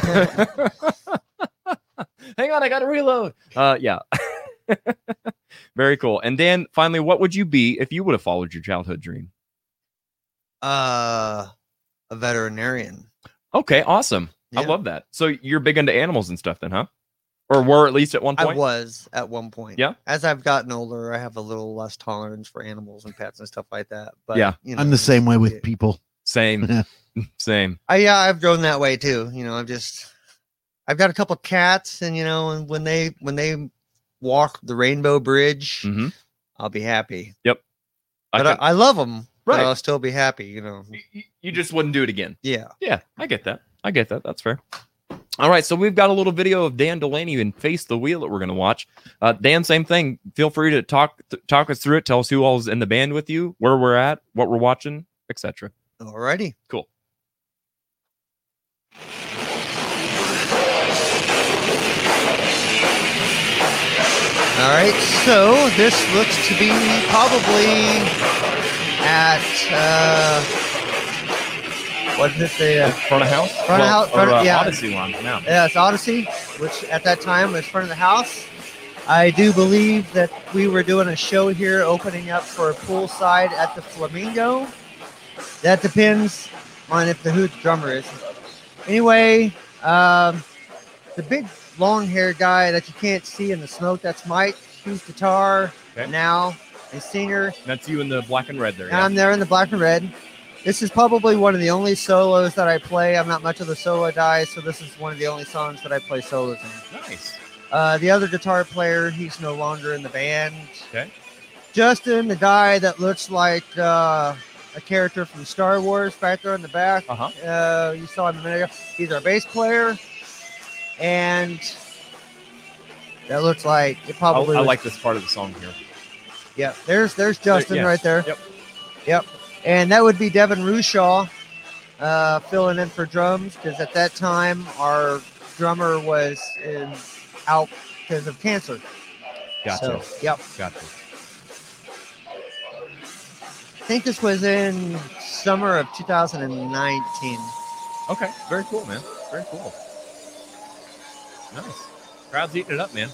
Hang on, I got to reload. Uh, yeah. Very cool. And Dan, finally, what would you be if you would have followed your childhood dream? Uh a veterinarian. Okay, awesome. I love that. So you're big into animals and stuff, then, huh? Or were at least at one point. I was at one point. Yeah. As I've gotten older, I have a little less tolerance for animals and pets and stuff like that. But Yeah. you know, I'm the same way with people. Same. Same. I yeah, I've grown that way too. You know, I've just I've got a couple cats, and you know, and when they when they walk the Rainbow Bridge, Mhm. I'll be happy. Yep. I But I, can- I love them. Right. But I'll still be happy. You know. You just wouldn't do it again. Yeah. Yeah, I get that. I get that. That's fair. All right, so we've got a little video of Dan Delaney and Face the Wheel that we're going to watch. Uh, Dan, same thing. Feel free to talk th- talk us through it. Tell us who all's in the band with you, where we're at, what we're watching, etc. Alrighty. Cool. All right. So this looks to be probably at uh, what did it say? Uh, front of house. Front of house. Front or, of, uh, yeah. Odyssey Lounge now. Yeah, it's Odyssey, which at that time was front of the house. I do believe that we were doing a show here, opening up for a poolside at the Flamingo. That depends on if the who the drummer is. Anyway, um, the big long-haired guy that you can't see in the smoke, that's Mike. He's guitar Okay. now, and singer. That's you in the black and red there. And I'm there in the black and red. This is probably one of the only solos that I play. I'm not much of a solo guy, so this is one of the only songs that I play solos in. Nice. Uh, the other guitar player, he's no longer in the band. Okay. Justin, the guy that looks like uh, a character from Star Wars, back there in the back. Uh-huh. Uh, you saw him a minute ago. He's our bass player, and that looks like it probably. I was- like this part of the song here. yeah, there's there's Justin yes. right there. Yep. Yep. And that would be Devin Rushaw uh, filling in for drums because at that time our drummer was in, out because of cancer. Gotcha. So, yep. Gotcha. I think this was in summer of 2019. Okay. Very cool, man. Very cool. Nice. Crowd's eating it up, man.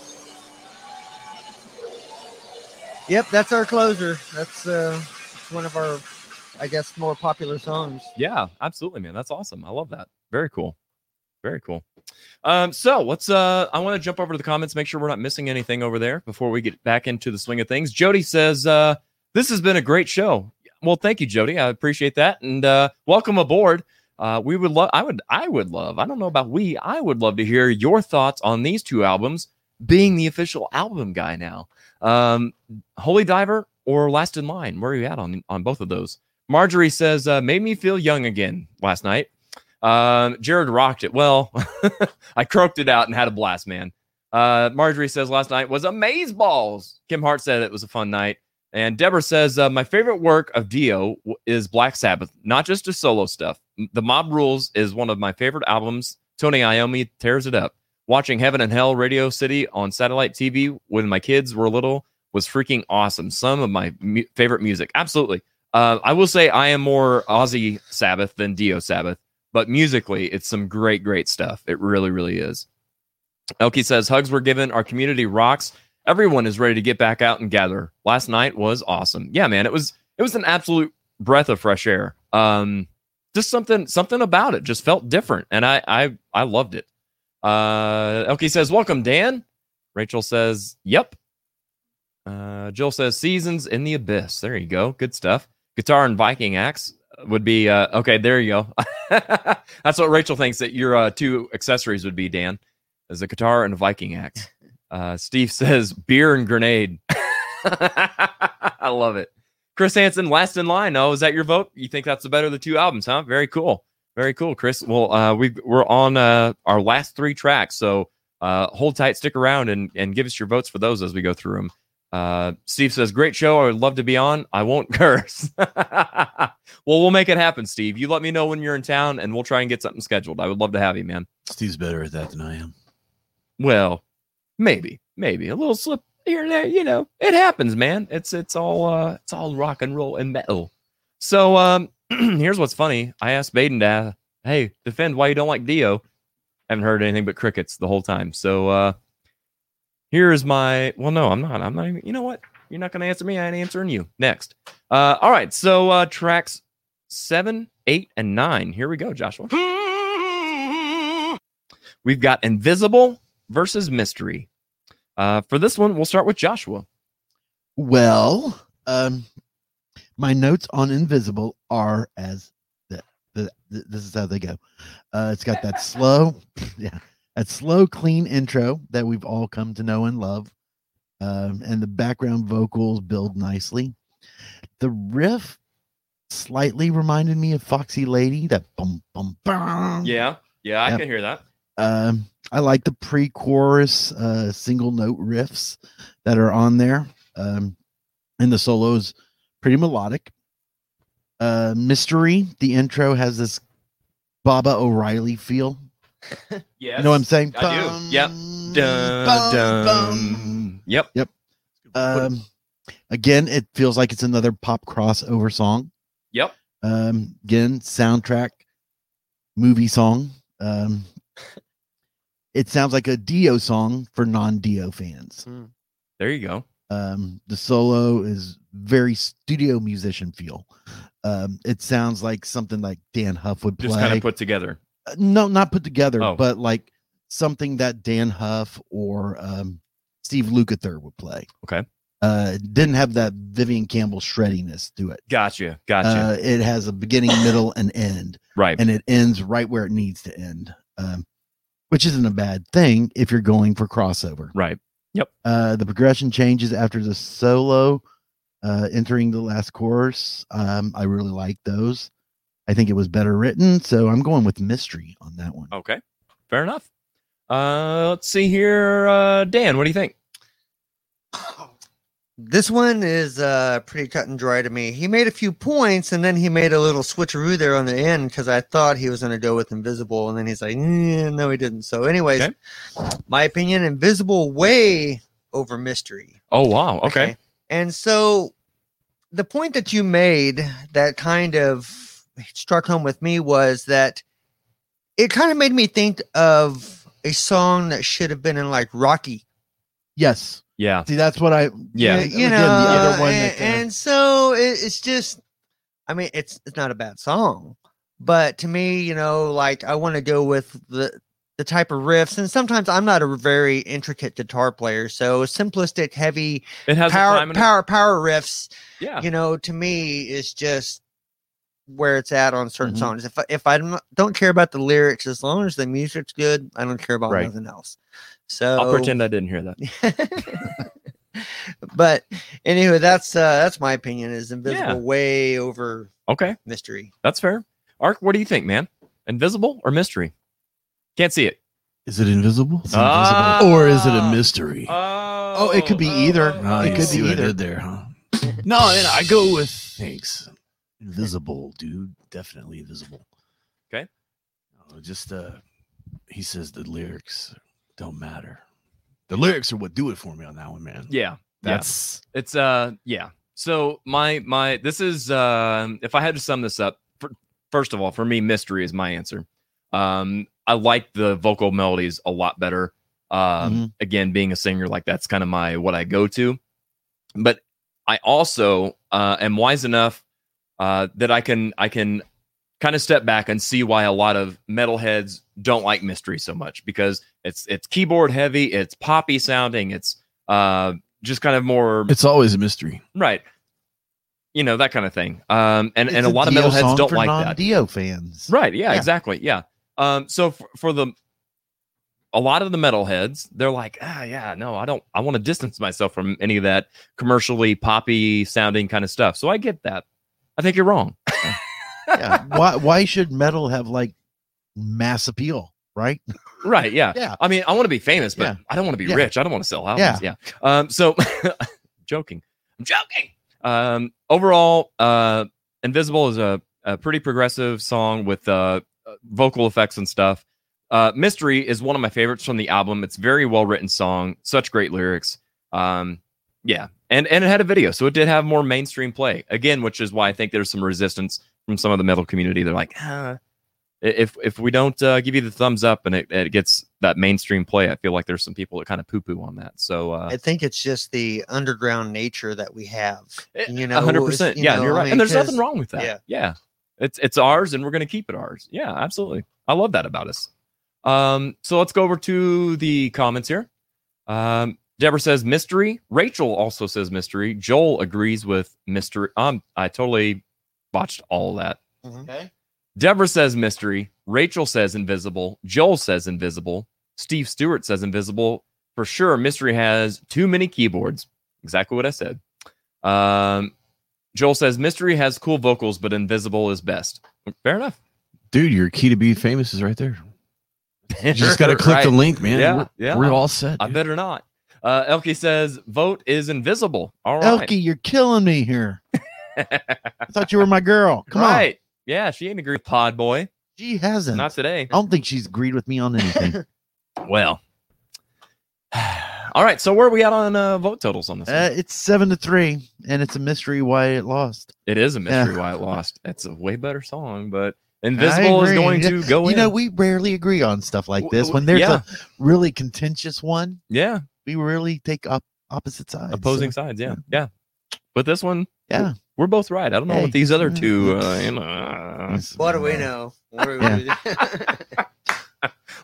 Yep, that's our closer. That's uh, one of our, I guess, more popular songs. Yeah, absolutely, man. That's awesome. I love that. Very cool. Very cool. Um, so let's uh I want to jump over to the comments, make sure we're not missing anything over there before we get back into the swing of things. Jody says, uh, this has been a great show. Well, thank you, Jody. I appreciate that. And uh welcome aboard. Uh we would love I would I would love, I don't know about we, I would love to hear your thoughts on these two albums, being the official album guy now. Um Holy Diver or Last in Line. Where are you at on on both of those? Marjorie says, uh, made me feel young again last night. Um, Jared rocked it. Well, I croaked it out and had a blast, man. Uh, Marjorie says last night was amaze balls. Kim Hart said it was a fun night. And Deborah says, uh, my favorite work of Dio is Black Sabbath, not just his solo stuff. The Mob Rules is one of my favorite albums. Tony Iommi tears it up. Watching Heaven and Hell Radio City on satellite TV when my kids were little was freaking awesome. Some of my mu- favorite music. Absolutely. Uh, I will say I am more Ozzy Sabbath than Dio Sabbath. but musically, it's some great, great stuff. It really, really is. Elkie says hugs were given. Our community rocks. Everyone is ready to get back out and gather. Last night was awesome. Yeah, man, it was it was an absolute breath of fresh air. Um, just something something about it just felt different, and I I I loved it. Uh, Elkie says, "Welcome, Dan." Rachel says, "Yep." Uh, Jill says, "Seasons in the abyss." There you go. Good stuff. Guitar and Viking axe would be uh, okay. There you go. That's what Rachel thinks that your uh, two accessories would be. Dan, as a guitar and a Viking axe. Uh, Steve says, "Beer and grenade." I love it. Chris Hansen, last in line. Oh, is that your vote? You think that's the better of the two albums, huh? Very cool. Very cool, Chris. Well, uh, we we're on uh, our last three tracks, so uh, hold tight, stick around, and and give us your votes for those as we go through them. Uh, Steve says, "Great show. I would love to be on. I won't curse." well, we'll make it happen, Steve. You let me know when you're in town, and we'll try and get something scheduled. I would love to have you, man. Steve's better at that than I am. Well, maybe, maybe a little slip here and there. You know, it happens, man. It's it's all uh, it's all rock and roll and metal. So um, here's what's funny. I asked Baden to, hey, defend why you don't like Dio. Haven't heard anything but crickets the whole time. So uh, here's my. Well, no, I'm not. I'm not even. You know what? You're not going to answer me. I ain't answering you. Next. Uh, all right. So uh, tracks seven, eight, and nine. Here we go, Joshua. We've got Invisible versus Mystery. Uh, for this one, we'll start with Joshua. Well, um, my notes on Invisible are as the, the, the this is how they go. Uh, it's got that slow, yeah, that slow, clean intro that we've all come to know and love, um, and the background vocals build nicely. The riff slightly reminded me of Foxy Lady. That bum bum bum. Yeah, yeah, I Yep. can hear that. Um, I like the pre-chorus uh, single note riffs that are on there, um, and the solos pretty melodic. Uh, mystery. The intro has this Baba O'Riley feel. Yes, You know what I'm saying? I do. Yep. Dun, dun. Yep. Yep. Um, again, it feels like it's another pop crossover song. Yep. Um, again, soundtrack, movie song. Um, it sounds like a Dio song for non-Dio fans. There you go. Um, the solo is very studio musician feel. Um, it sounds like something like Dann Huff would play. Just kind of put together. Uh, no, not put together, Oh. but like something that Dann Huff or um, Steve Lukather would play. Okay. Uh, didn't have that Vivian Campbell shreddiness to it. Gotcha. Gotcha. Uh, it has a beginning, middle, and end. Right. And it ends right where it needs to end, um, which isn't a bad thing if you're going for crossover. Right. Yep. Uh, the progression changes after the solo, uh, entering the last chorus. Um, I really like those. I think it was better written, so I'm going with mystery on that one. Okay. Fair enough. Uh, let's see here. Uh, Dan, what do you think? This one is uh, pretty cut and dry to me. He made a few points and then he made a little switcheroo there on the end because I thought he was going to go with Invisible. And then he's like, "Mm, no, he didn't. So, anyways, my opinion Invisible way over Mystery. Oh wow. Okay. And so the point that you made that kind of struck home with me was that it kind of made me think of a song that should have been in like Rocky. Yes. Yeah. See, that's what I. Yeah. you again, know, the other one. and, that, uh, and so it, it's just, I mean, it's it's not a bad song, but to me, you know, like I want to go with the the type of riffs, and sometimes I'm not a very intricate guitar player, so simplistic, heavy, It has a power a- power power riffs. Yeah. you know, to me is just where it's at on certain Mhm. songs. If I, if I don't- don't care about the lyrics, as long as the music's good, I don't care about Right. nothing else. So I'll pretend I didn't hear that. but anyway, that's uh that's my opinion. Is invisible Yeah. way over Okay. mystery. That's fair. Ark, what do you think, man? Invisible or mystery? Can't see it. Is it invisible? Is it Ah. invisible? Or is it a mystery? Oh, Oh, it could be either. Oh, it you could see be what I either. did there, huh? No, and I go with thanks. Invisible, dude. Definitely invisible. Okay. Oh, just uh he says the lyrics don't matter. The lyrics are what do it for me on that one, man. Yeah. That's yeah. it's uh yeah. So my my this is um if I had to sum this up for first of all, for me, mystery is my answer. Um, I like the vocal melodies a lot better. Um, Mhm. again, being a singer, like that's kind of my what I go to. But I also uh, am wise enough uh, that I can I can kind of step back and see why a lot of metalheads don't like mystery so much because it's it's keyboard heavy, it's poppy sounding, it's uh, just kind of more It's always a mystery. right. You know that kind of thing. Um, and and It's a lot of Dio metalheads don't for like that. non-Dio fans. Right. Yeah, Yeah. exactly. Yeah. Um, so for, for the a lot of the metalheads, they're like, ah, yeah, no, I don't. I want to distance myself from any of that commercially poppy sounding kind of stuff. So I get that. I think you're wrong. yeah. Why why should metal have like mass appeal, right? Right. Yeah. Yeah. I mean, I want to be famous, but Yeah. I don't want to be Yeah. rich. I don't want to sell albums. Yeah. Um, so joking. I'm joking. Um, overall, uh, Invisible is a, a pretty progressive song with uh, uh, vocal effects and stuff. Uh, Mystery is one of my favorites from the album. It's very well written song, such great lyrics. Um, yeah, and and it had a video, so it did have more mainstream play again, which is why I think there's some resistance from some of the metal community. They're like, ah, if if we don't uh, give you the thumbs up and it, it gets that mainstream play, I feel like there's some people that kind of poo poo on that. So uh, I think it's just the underground nature that we have. You know, hundred percent. Yeah, know, you're I right. mean, and there's nothing wrong with that. Yeah. Yeah. It's it's ours and we're gonna keep it ours. Yeah, absolutely. I love that about us. Um, so let's go over to the comments here. Um, Deborah says mystery. Rachel also says mystery. Joel agrees with mystery. Um, I totally botched all of that. Okay. Deborah says mystery. Rachel says invisible. Joel says invisible. Steve Stewart says invisible. For sure, mystery has too many keyboards. Exactly what I said. Um, Joel says mystery has cool vocals, but invisible is best. Fair enough. Dude, your key to be famous is right there. You just got to click the link, man. Yeah, We're, yeah. we're all set. I dude. better not. Uh, Elkie says vote is invisible. All right. Elkie, you're killing me here. I thought you were my girl. Come right. Yeah, she ain't agreed with Pod Boy. She hasn't. Not today. I don't think she's agreed with me on anything. Well. All right. So where are we at on uh, vote totals on this? uh, it's seven to three, and it's a mystery why it lost. It is a mystery Yeah. why it lost. It's a way better song, but I Invisible is going to go You in. know, we rarely agree on stuff like this. When there's yeah. a really contentious one, yeah, we really take up opposite sides. opposing so- sides. Yeah, yeah. But this one, Yeah. we're, we're both right. I don't know Hey. what these other two. Uh, you know, What do we know? Do we-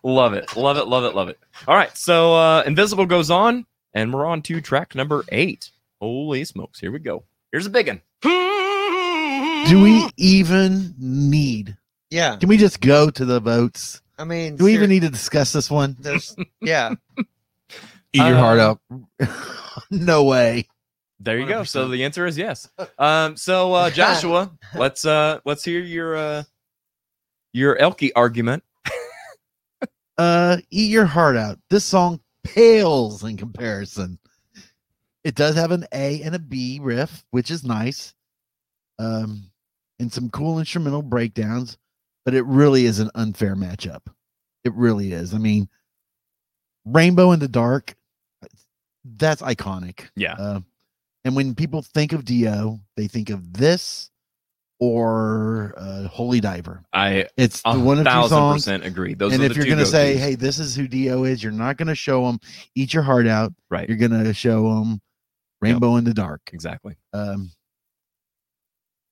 love it, love it, love it, love it. All right, so uh, Invisible goes on, and we're on to track number eight. Holy smokes! Here we go. Here's a big one. Do we even need? yeah. Can we just go to the votes? I mean, Do we even need to discuss this one? There's, yeah. Eat your heart Uh, out. no way. There you go. So the answer is yes. Um, so uh, Joshua, let's uh, let's hear your uh, your Elke argument. Uh, eat your heart out. This song pales in comparison. It does have an A and a B riff, which is nice. Um, and some cool instrumental breakdowns, but it really is an unfair matchup. It really is. I mean, Rainbow in the Dark, that's iconic. Yeah. Uh, and when people think of Dio, they think of this or uh, Holy Diver. I It's the a one of two thousand songs. percent agree. Those and if you're gonna say, "Hey, this is who Dio is," you're not gonna show them "Eat Your Heart Out." right, You're gonna show them "Rainbow in the Dark." exactly. Um,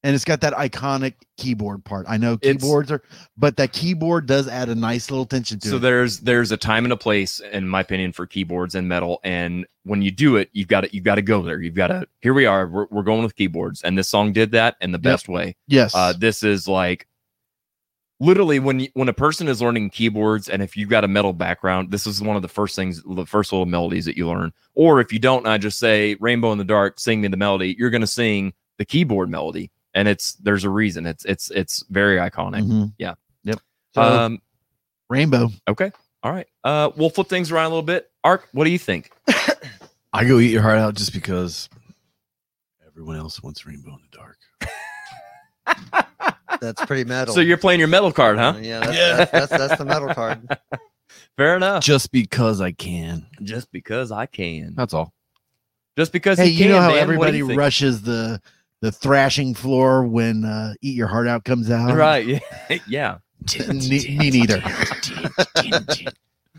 and it's got that iconic keyboard part. I know It's- keyboards are, but that keyboard does add a nice little tension to So it. So there's there's a time and a place, in my opinion, for keyboards and metal. And when you do it, you've got to you've got to go there. You've got to. Here we are. We're, we're going with keyboards, and this song did that in the best way. yes, Uh, this is like literally when you, when a person is learning keyboards, and if you've got a metal background, this is one of the first things, the first little melodies that you learn. Or if you don't, I just say "Rainbow in the Dark," sing me the melody. You're going to sing the keyboard melody, and it's there's a reason. It's it's it's very iconic. Mhm. Yeah. Yep. So, Um. Rainbow. Okay. All right. Uh, we'll flip things around a little bit. Ark, what do you think? I go eat your heart out just because everyone else wants rainbow in the dark. That's pretty metal. So you're playing your metal card, huh? Uh, yeah, that's, That's, that's, that's the metal card. Fair enough. Just because I can. Just because I can. That's all. Just because Hey, he you can. know how Dan, what do everybody rushes the the thrashing floor when uh, "Eat Your Heart Out" comes out. right. Yeah. yeah. me, me neither.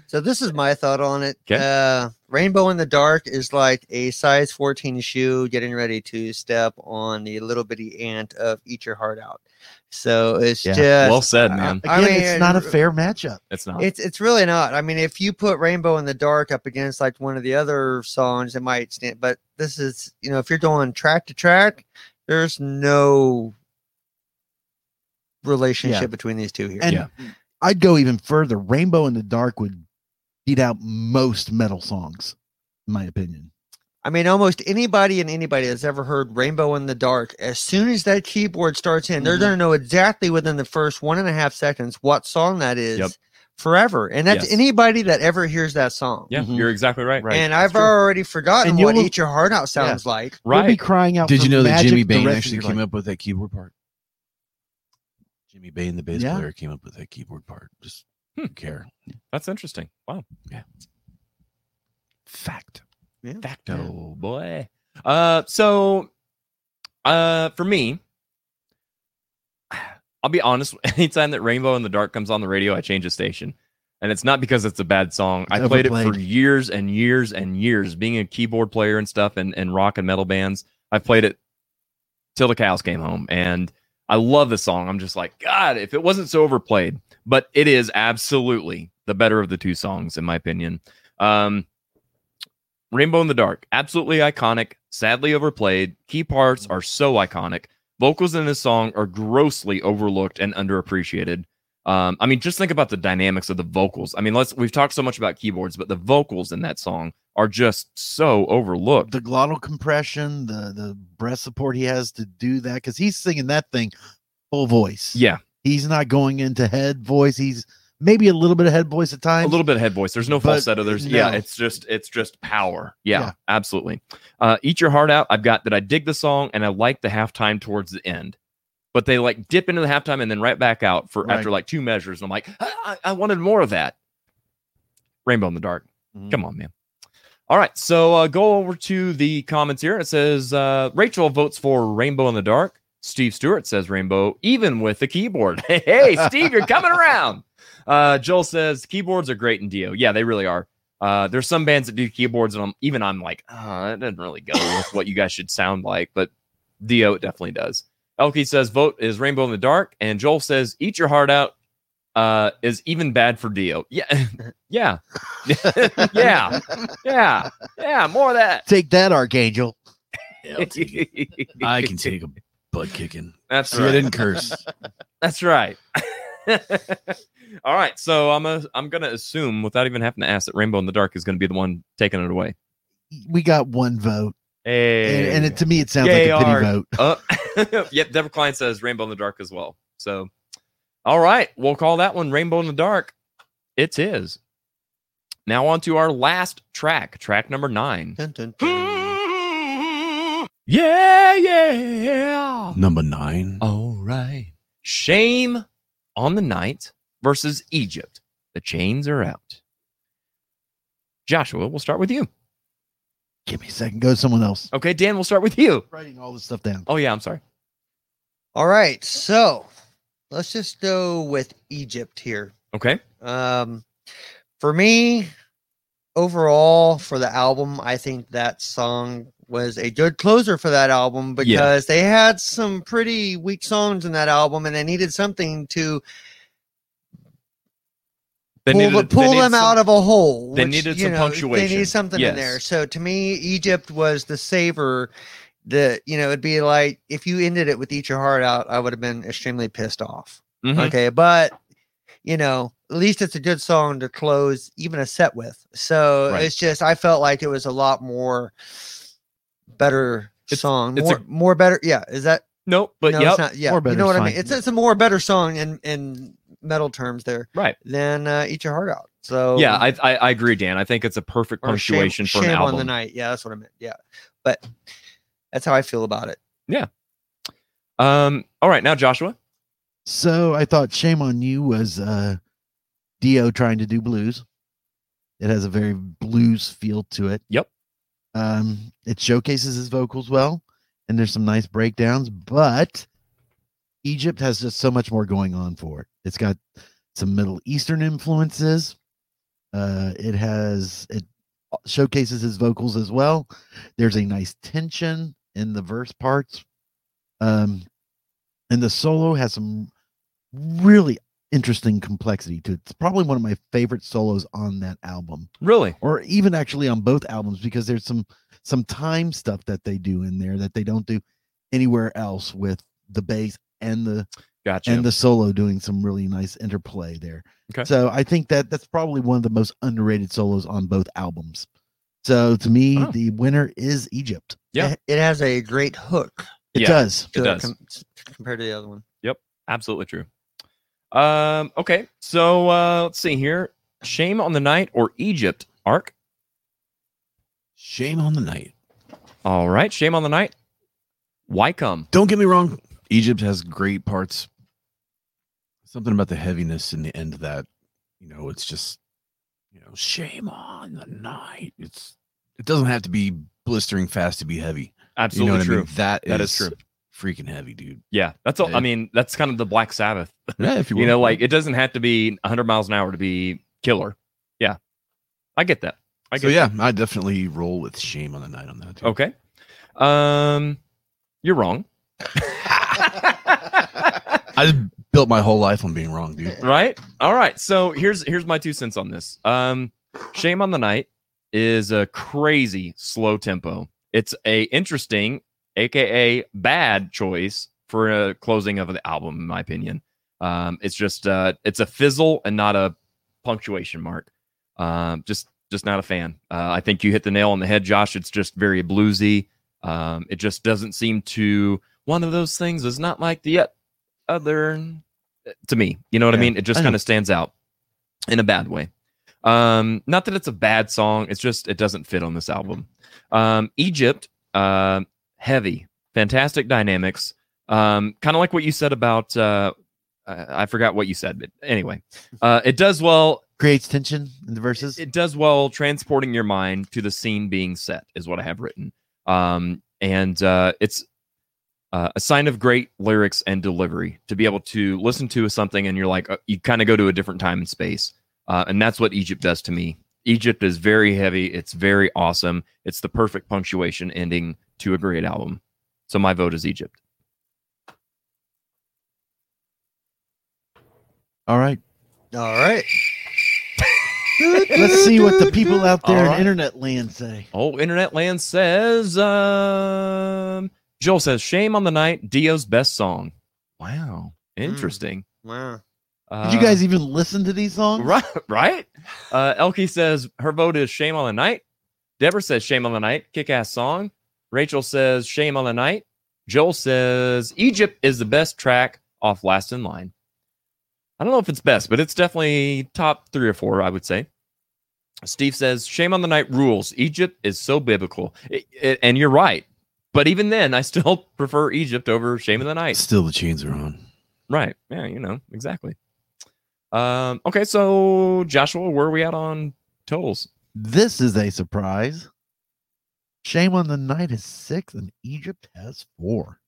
So this is my thought on it. 'Kay. Uh, Rainbow in the Dark is like a size 14 shoe getting ready to step on the little bitty ant of Eat Your Heart Out. So it's Yeah. just Well said, man. I Again, mean, it's not a fair matchup. It's not. It's it's really not. I mean, if you put Rainbow in the Dark up against like one of the other songs, it might stand. But this is, you know, if you're going track to track, there's no relationship Yeah. between these two here. And I'd go even further. Rainbow in the Dark would beat out most metal songs, in my opinion. I mean, almost anybody and anybody that's ever heard Rainbow in the Dark, as soon as that keyboard starts in, Mm-hmm. they're going to know exactly within the first one and a half seconds what song that is Yep. Forever. And that's Yes. anybody that ever hears that song. Yeah, you're exactly right. right. And I've already forgotten And what you'll- Eat Your Heart Out sounds like. You'll be crying out. Did you know that Jimmy the Bain actually came life. up with that keyboard part? Jimmy Bain, the bass Yeah. player, came up with that keyboard part. Just Hmm. don't care. That's interesting. Wow. Yeah. Fact. Facto boy. Uh, so, uh, for me, I'll be honest. Anytime that Rainbow in the Dark comes on the radio, I change the station, and it's not because it's a bad song. I played it for years and years and years. Being a keyboard player and stuff, and and rock and metal bands, I've played it till the cows came home, and I love the song. I'm just like, God, if it wasn't so overplayed, but it is absolutely the better of the two songs, in my opinion. Um, Rainbow in the Dark, absolutely iconic, sadly overplayed. Key parts are so iconic. Vocals in this song are grossly overlooked and underappreciated. Um, I mean, just think about the dynamics of the vocals. I mean, let's we've talked so much about keyboards, but the vocals in that song are just so overlooked. The glottal compression, the the breath support he has to do that because he's singing that thing full voice. Yeah, He's not going into head voice. He's maybe a little bit of head voice at times. a little bit of head voice. There's no But falsetto. There's yeah, it's just it's just power. Yeah, Yeah. absolutely. Uh, Eat your heart out. I've got that. I dig the song and I like the halftime towards the end, but they like dip into the halftime and then right back out for Right. after like two measures. And I'm like, I, I I wanted more of that. Rainbow in the dark. Mhm. Come on, man. All right, so uh, go over to the comments here. It says uh, Rachel votes for Rainbow in the Dark. Steve Stewart says Rainbow, even with the keyboard. Hey, hey, Steve, you're coming around. Uh, Joel says keyboards are great in Dio. Yeah, they really are. Uh, there's some bands that do keyboards, and I'm, even I'm like, oh, that doesn't really go with what you guys should sound like. But Dio it definitely does. Elkie says vote is Rainbow in the Dark, and Joel says Eat Your Heart Out uh, is even bad for Dio. Yeah, yeah, yeah, yeah, yeah. More of that. Take that, Archangel. I can take a butt kicking. That's See, I didn't curse. That's right. All right, so I'm a, I'm gonna assume without even having to ask that Rainbow in the Dark is gonna be the one taking it away. We got one vote. Hey, And, and it, to me, it sounds Yay, like a pity vote. Uh, yep, Deborah Klein says Rainbow in the Dark as well. So, all right, we'll call that one Rainbow in the Dark. It's his. Now on to our last track, track number nine. Dun, dun, dun. Yeah, yeah. Number nine. All right. Shame on the night versus Egypt. The chains are out. Joshua, we'll start with you. Give me a second. Go to someone else. Okay, Dan, we'll start with you. Writing all this stuff down. Oh, yeah, I'm sorry. All right, so let's just go with Egypt here. Okay. Um, for me, overall, for the album, I think that song was a good closer for that album because they had some pretty weak songs in that album, and they needed something to They pull, needed- pull they them some- out of a hole. they which, needed some know, punctuation. They needed something in there. So to me, Egypt was the saver. The you know it'd be like if you ended it with "Eat Your Heart Out," I would have been extremely pissed off. Mhm. Okay, but you know, at least it's a good song to close even a set with. So Right. it's just I felt like it was a lot more better song, it's more a- more better. Yeah, is that Nope, but no, yep. it's. Yeah, More you know what I mean. It's it's a more better song and in metal terms there Right. Then uh, "Eat Your Heart Out." So Yeah, I, I I agree, Dan. I think it's a perfect or shame- punctuation for an shame album. on the night. Yeah, that's what I meant. Yeah, but that's how I feel about it. Yeah. Um. All right, now Joshua. So I thought Shame on You was uh Dio trying to do blues. It has a very blues feel to it. Yep. Um it showcases his vocals well and there's some nice breakdowns, but Egypt has just so much more going on for it. It's got some Middle Eastern influences. Uh, it has it showcases his vocals as well. There's a nice tension in the verse parts. Um, and the solo has some really interesting complexity to it. It's probably one of my favorite solos on that album. Really? Or even actually on both albums because there's some some time stuff that they do in there that they don't do anywhere else with the bass and the Gotcha. and the solo doing some really nice interplay there. Okay. So I think that that's probably one of the most underrated solos on both albums. So to me, Oh. the winner is Egypt. Yeah. It, it has a great hook. It Yeah, does. It does. com- compared to the other one. Yep, absolutely true. Um, okay, so uh, let's see here. Shame on the night or Egypt? Arc. Shame on the night. All right, shame on the night. Why come? Don't get me wrong. Egypt has great parts. Something about the heaviness in the end of that, you know, it's just, you know, shame on the night. It's it doesn't have to be blistering fast to be heavy. Absolutely you know true. I mean? That That is is true. Freaking heavy, dude. Yeah, that's all. I mean, that's kind of the Black Sabbath. Yeah, if you you know, like it doesn't have to be 100 miles an hour to be killer. Yeah, I get that. I so get yeah, that. I definitely roll with shame on the night on that. Too. Okay. Um, you're wrong. I built my whole life on being wrong, dude. right? All right. So here's here's my two cents on this. Um shame on the night is a crazy slow tempo. It's a interesting aka bad choice for a closing of the album in my opinion. Um it's just uh it's a fizzle and not a punctuation mark. Um just just not a fan. Uh, i think you hit the nail on the head josh. It's just very bluesy. Um it just doesn't seem to one of those things is not like the other to me. You know what I mean? It just kind of stands out in a bad way. Um, not that it's a bad song, it's just it doesn't fit on this album. Um, Egypt, uh, heavy, fantastic dynamics. Um, kind of like what you said about uh, I I forgot what you said, but anyway, uh, it does well. Creates tension in the verses. It does well transporting your mind to the scene being set, is what I have written. Um, and uh, it's uh, a sign of great lyrics and delivery to be able to listen to something and you're like, uh, you kind of go to a different time and space. Uh, and that's what Egypt does to me. Egypt is very heavy. It's very awesome. It's the perfect punctuation ending to a great album. So my vote is Egypt. All right. All right. Let's see what the people out there All in internet land say. Oh, Internet Land says, um, Joel says, Shame on the Night, Dio's best song. Wow. Interesting. Wow. Uh, Did you guys even listen to these songs? Right, right. Uh, Elkie says her vote is "Shame on the Night." Deborah says "Shame on the Night," kick-ass song. Rachel says "Shame on the Night." Joel says Egypt is the best track off Last in Line. I don't know if it's best, but it's definitely top three or four. I would say. Steve says "Shame on the Night" rules. Egypt is so biblical, It- it- and you're right. But even then, I still prefer Egypt over "Shame of the Night." Still, the chains are on. Right. Yeah, you know, exactly. Um, okay, so Joshua, where are we at on totals? This is a surprise. Shame on the Night is six, and Egypt has four.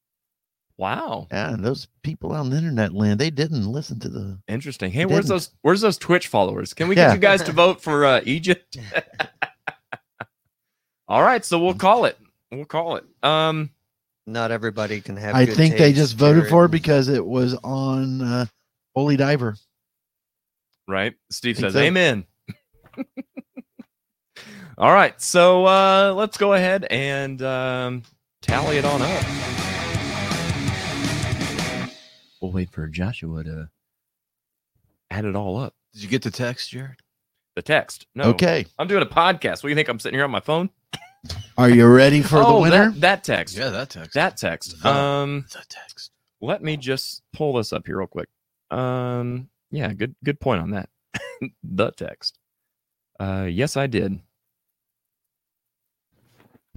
Wow. Yeah, and those people on the internet land, they didn't listen to the. Interesting. Hey, where's didn't. those where's those Twitch followers? Can we Yeah. get you guys to vote for uh, Egypt? All right, so we'll call it. We'll call it. Um Not everybody can have. I good think they just voted Jared. for it because it was on uh, Holy Diver. right? Steve says so. amen. All right, so uh let's go ahead and um tally it on up. We'll wait for Joshua to add it all up. Did you get the text, Jared? The text. No. Okay. I'm doing a podcast. What do you think? I'm sitting here on my phone? Are you ready for the Oh, winner? That, that text. Yeah, that text. That text. The- um the text. let me just pull this up here real quick. Um yeah, good good point on that. the text. Uh yes, I did.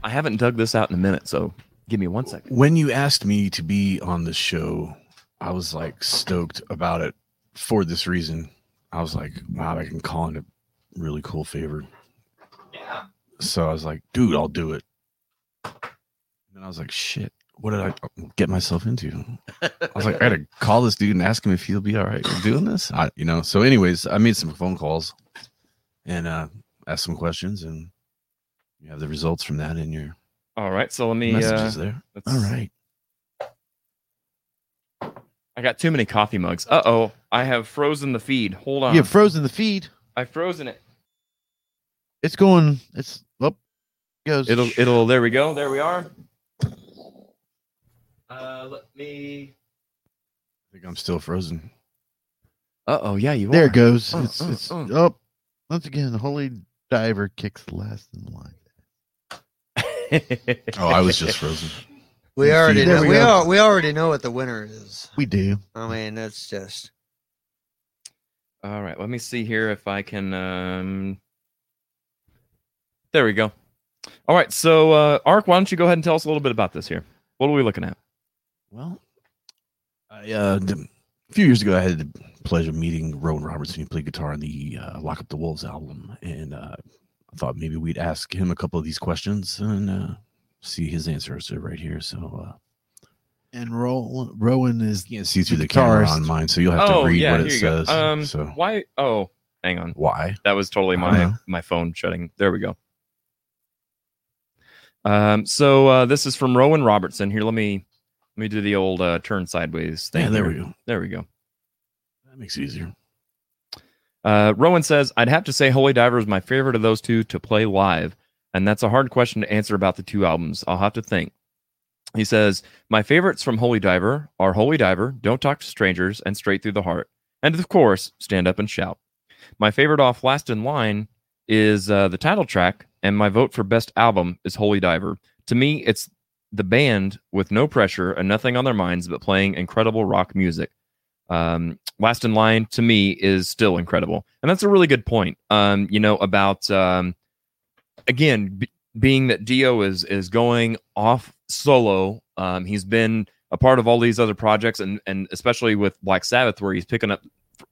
I haven't dug this out in a minute, so give me one second. When you asked me to be on the show, I was like stoked about it for this reason. I was like, wow, I can call in a really cool favor. So I was like, dude, I'll do it. And then I was like, shit, what did I get myself into? I was like, I gotta call this dude and ask him if he'll be all right doing this. I, you know. So, anyways, I made some phone calls and uh asked some questions, and you have the results from that in your All right, so let me. messages uh, there. All right. I got too many coffee mugs. Uh oh, I have frozen the feed. Hold on. You have frozen the feed. I've frozen it. It's going. It's up. Goes. It'll. It'll. There we go. There we are. Uh, let me. I think I'm still frozen. Uh oh, yeah, you There are. it goes. Uh, it's uh, it's uh. up. Once again, the holy diver kicks the last in line. Oh, I was just frozen. We Let's already know. we We, go. al- we already know what the winner is. We do. I mean, that's just All right, let me see here if I can. Um... There we go. All right, so uh, Ark, why don't you go ahead and tell us a little bit about this here? What are we looking at? Well, I, uh, d- a few years ago, I had the pleasure of meeting Rowan Robertson. He played guitar on the uh, Lock Up the Wolves album, and uh, I thought maybe we'd ask him a couple of these questions and uh, see his answers right here. So uh, And Ro- Rowan is you can't see through the camera on mine, so you'll have oh, to read yeah, what it go. says. Um, so why? Oh, hang on. why? That was totally my my phone shutting. There we go. Um, so uh, this is from Rowan Robertson. Here, let me let me do the old uh, turn sideways thing. Yeah, there here. we go. There we go. That makes it easier. Uh, Rowan says, I'd have to say Holy Diver is my favorite of those two to play live. And that's a hard question to answer about the two albums. I'll have to think. He says, My favorites from Holy Diver are Holy Diver, Don't Talk to Strangers, and Straight Through the Heart. And of course, Stand Up and Shout. My favorite off Last in Line is uh, the title track, and my vote for best album is Holy Diver. To me, it's the band with no pressure and nothing on their minds but playing incredible rock music. Um, Last in Line to me is still incredible, and that's a really good point. Um, you know about um, again b- being that Dio is is going off solo. Um, he's been a part of all these other projects, and and especially with Black Sabbath, where he's picking up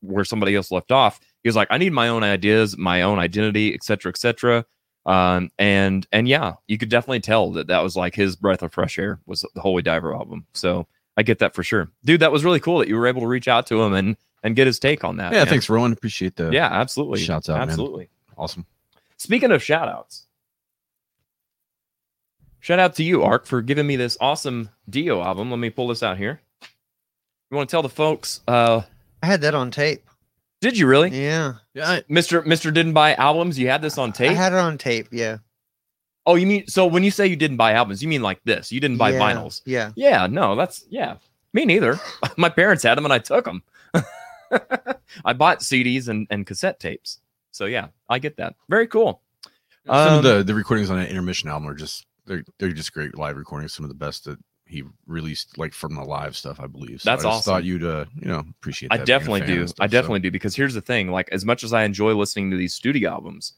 where somebody else left off. He was like, I need my own ideas, my own identity, etc., etc. Um, and and yeah, you could definitely tell that that was like his breath of fresh air was the Holy Diver album. So I get that for sure, dude. That was really cool that you were able to reach out to him and and get his take on that. Yeah, man. thanks, Rowan. Appreciate the Yeah, absolutely. Shouts out, man. absolutely. Awesome. Speaking of shout outs, shout out to you, Ark, for giving me this awesome Dio album. Let me pull this out here. You want to tell the folks? Uh, I had that on tape. Did you really? Yeah, Yeah, Mister Mister didn't buy albums. You had this on tape. I had it on tape. Yeah, oh, you mean so when you say you didn't buy albums, you mean like this? You didn't buy Yeah, vinyls? Yeah, Yeah, no, that's yeah. Me neither. My parents had them and I took them. I bought CDs and, and cassette tapes. So yeah, I get that. Very cool. Some Um, of the, the recordings on that intermission album are just they're they're just great live recordings. Some of the best that he released, like from the live stuff, I believe. So That's I just awesome. Thought you'd uh you know appreciate. I definitely do. stuff, I so. definitely do because here's the thing: like as much as I enjoy listening to these studio albums,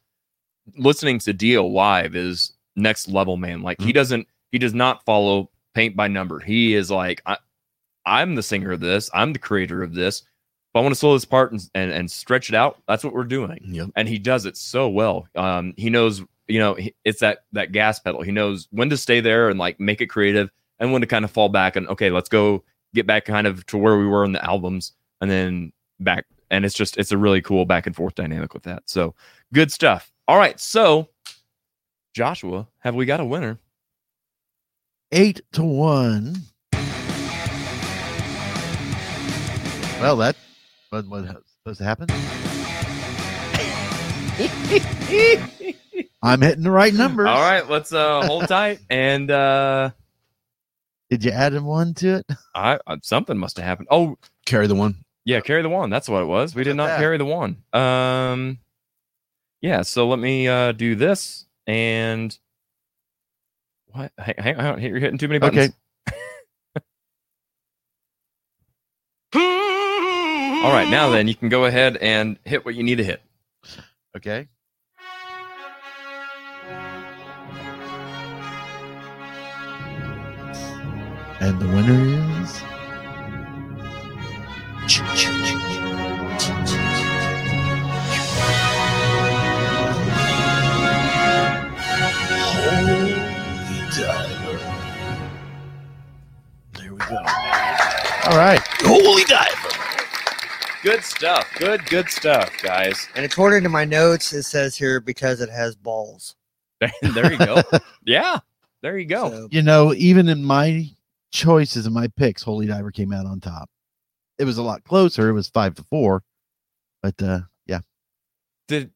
listening to Dio live is next level, man. Like Mm-hmm. he doesn't, he does not follow paint by number. He is like, I, I'm the singer of this. I'm the creator of this. If I want to solo this part and, and and stretch it out, that's what we're doing. Yep. And he does it so well. Um, he knows, you know, he- it's that that gas pedal. He knows when to stay there and like make it creative, and when to kind of fall back and okay, let's go get back kind of to where we were in the albums, and then back. And it's just it's a really cool back and forth dynamic with that. So good stuff. All right, so Joshua, have we got a winner? Eight to one. Well, that what what supposed to happen? I'm hitting the right number. All right, let's uh hold tight and uh Did you add in one to it? I uh, something must have happened. Oh, Carry the one. yeah, carry the one. That's what it was. We did not carry the one. Um yeah, so let me uh do this and what hang, hang on, you're hitting too many buttons. Okay. All right, now then you can go ahead and hit what you need to hit. Okay. And the winner is Holy Diver. There we go. All right. Holy diver. Good stuff. Good, good stuff, guys. And according to my notes, it says here because it has balls. there you go. yeah, there you go. You know, even in my choices and my picks, Holy Diver came out on top. It was a lot closer. It was five to four, but uh, yeah. Did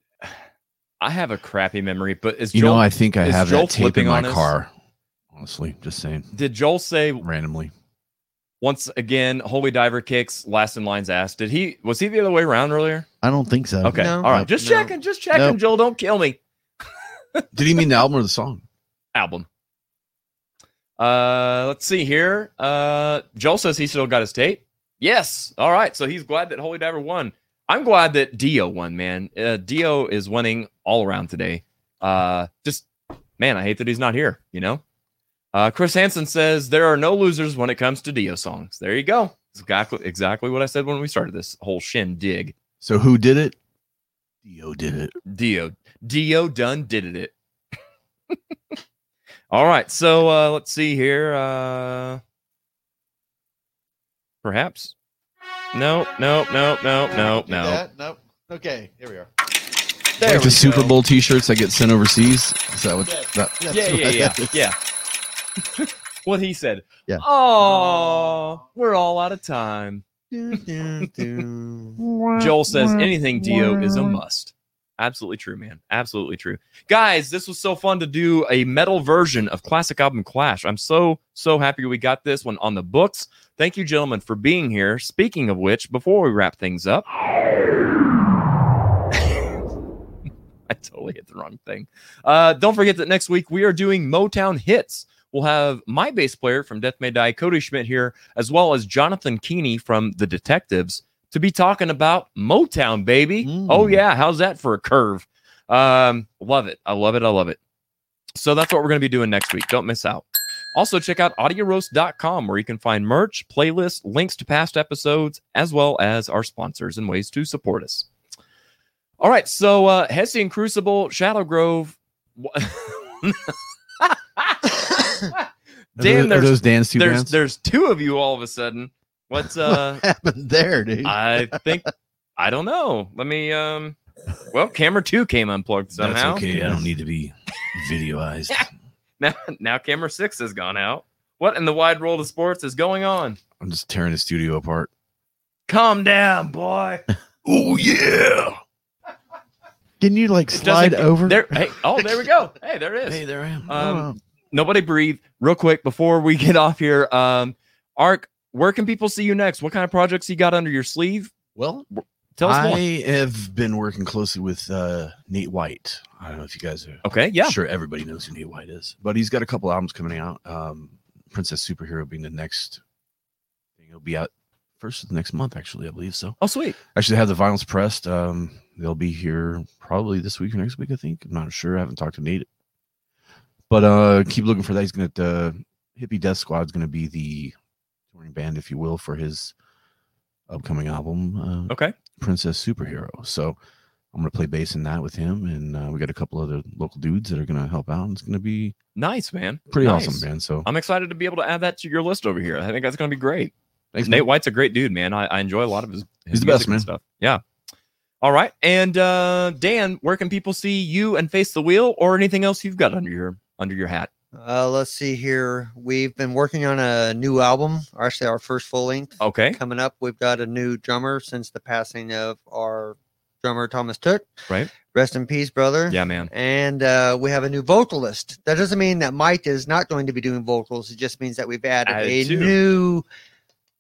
I have a crappy memory? But is You Joel, know, I think I have Joel that tape in flipping my on us? car. Honestly, just saying. Did Joel say randomly? Once again, Holy Diver kicks last in line's ass. Did he? Was he the other way around earlier? I don't think so. Okay, all right. Just checking. Just checking. Nope. Joel, don't kill me. Did he mean the album or the song? Album. Uh, let's see here. Uh, Joel says he still got his tape. Yes. All right. So he's glad that Holy Diver won. I'm glad that Dio won, man. Uh, Dio is winning all around today. Uh, just man, I hate that he's not here. You know. Uh, Chris Hansen says there are no losers when it comes to Dio songs. There you go. Exactly, exactly what I said when we started this whole shindig. So who did it? Dio did it. Dio, Dio done did it. All right, so uh, let's see here. Uh, perhaps. No, no, no, no, no, no. Nope. Okay, here we are. like the Super Bowl T-shirts that get sent overseas. Is that what? That, Yeah, yeah, yeah, yeah. what he said. Yeah. Oh, we're all out of time. Joel says anything Dio is a must. Absolutely true, man. Absolutely true. Guys, this was so fun to do a metal version of classic album Clash. I'm so, so happy we got this one on the books. Thank you, gentlemen, for being here. Speaking of which, before we wrap things up, I totally hit the wrong thing. Uh, don't forget that next week we are doing Motown hits. We'll have my bass player from Death May Die, Cody Schmidt, here, as well as Jonathan Keeney from The Detectives to be talking about Motown, baby. Oh, yeah. How's that for a curve? Um, love it. I love it. I love it. So that's what we're going to be doing next week. Don't miss out. Also, check out audioroast.com where you can find merch, playlists, links to past episodes, as well as our sponsors and ways to support us. All right. So, uh, Hessian Crucible, Shadow Grove. Dan, are there's those two there's bands? there's two of you all of a sudden. What's uh happened there, dude? I think I don't know. Let me um well camera two came unplugged somehow. That's okay. I don't need to be videoized. now now camera six has gone out. What in the wide world of sports is going on? I'm just tearing the studio apart. Calm down, boy. oh yeah. Can you like slide over? There, hey, oh, there we go. Hey, there it is. Hey, there I am. Um, nobody breathe. Real quick before we get off here. Um, Ark, where can people see you next? What kind of projects you got under your sleeve? Well, tell us I more. have been working closely with uh, Nate White. I don't know if you guys are Okay, yeah. sure everybody knows who Nate White is, but he's got a couple albums coming out. Um, Princess Superhero being the next thing. It'll be out first of next month, actually, I believe so. Oh, sweet. Actually, have the vinyls pressed. Um, they'll be here probably this week or next week. I think. I'm not sure. I haven't talked to Nate, but uh, keep looking for that. He's gonna uh, Hippie Death Squad's gonna be the touring band, if you will, for his upcoming album. Uh, okay, Princess Superhero. So I'm gonna play bass in that with him, and uh, we got a couple other local dudes that are gonna help out. And it's gonna be Nice, man. pretty Nice. awesome, man. So I'm excited to be able to add that to your list over here. I think that's going to be great. Thanks, Nate man. White's a great dude, man. I, I enjoy a lot of his. his He's the best, man. Stuff. Yeah. All right, and uh, Dan, where can people see you and face the wheel, or anything else you've got under your under your hat? Uh, let's see here. We've been working on a new album, or actually our first full length. Okay. Coming up, we've got a new drummer since the passing of our drummer Thomas Took. Right. Rest in peace, brother. Yeah, man. And uh, we have a new vocalist. That doesn't mean that Mike is not going to be doing vocals. It just means that we've added, Added a to. new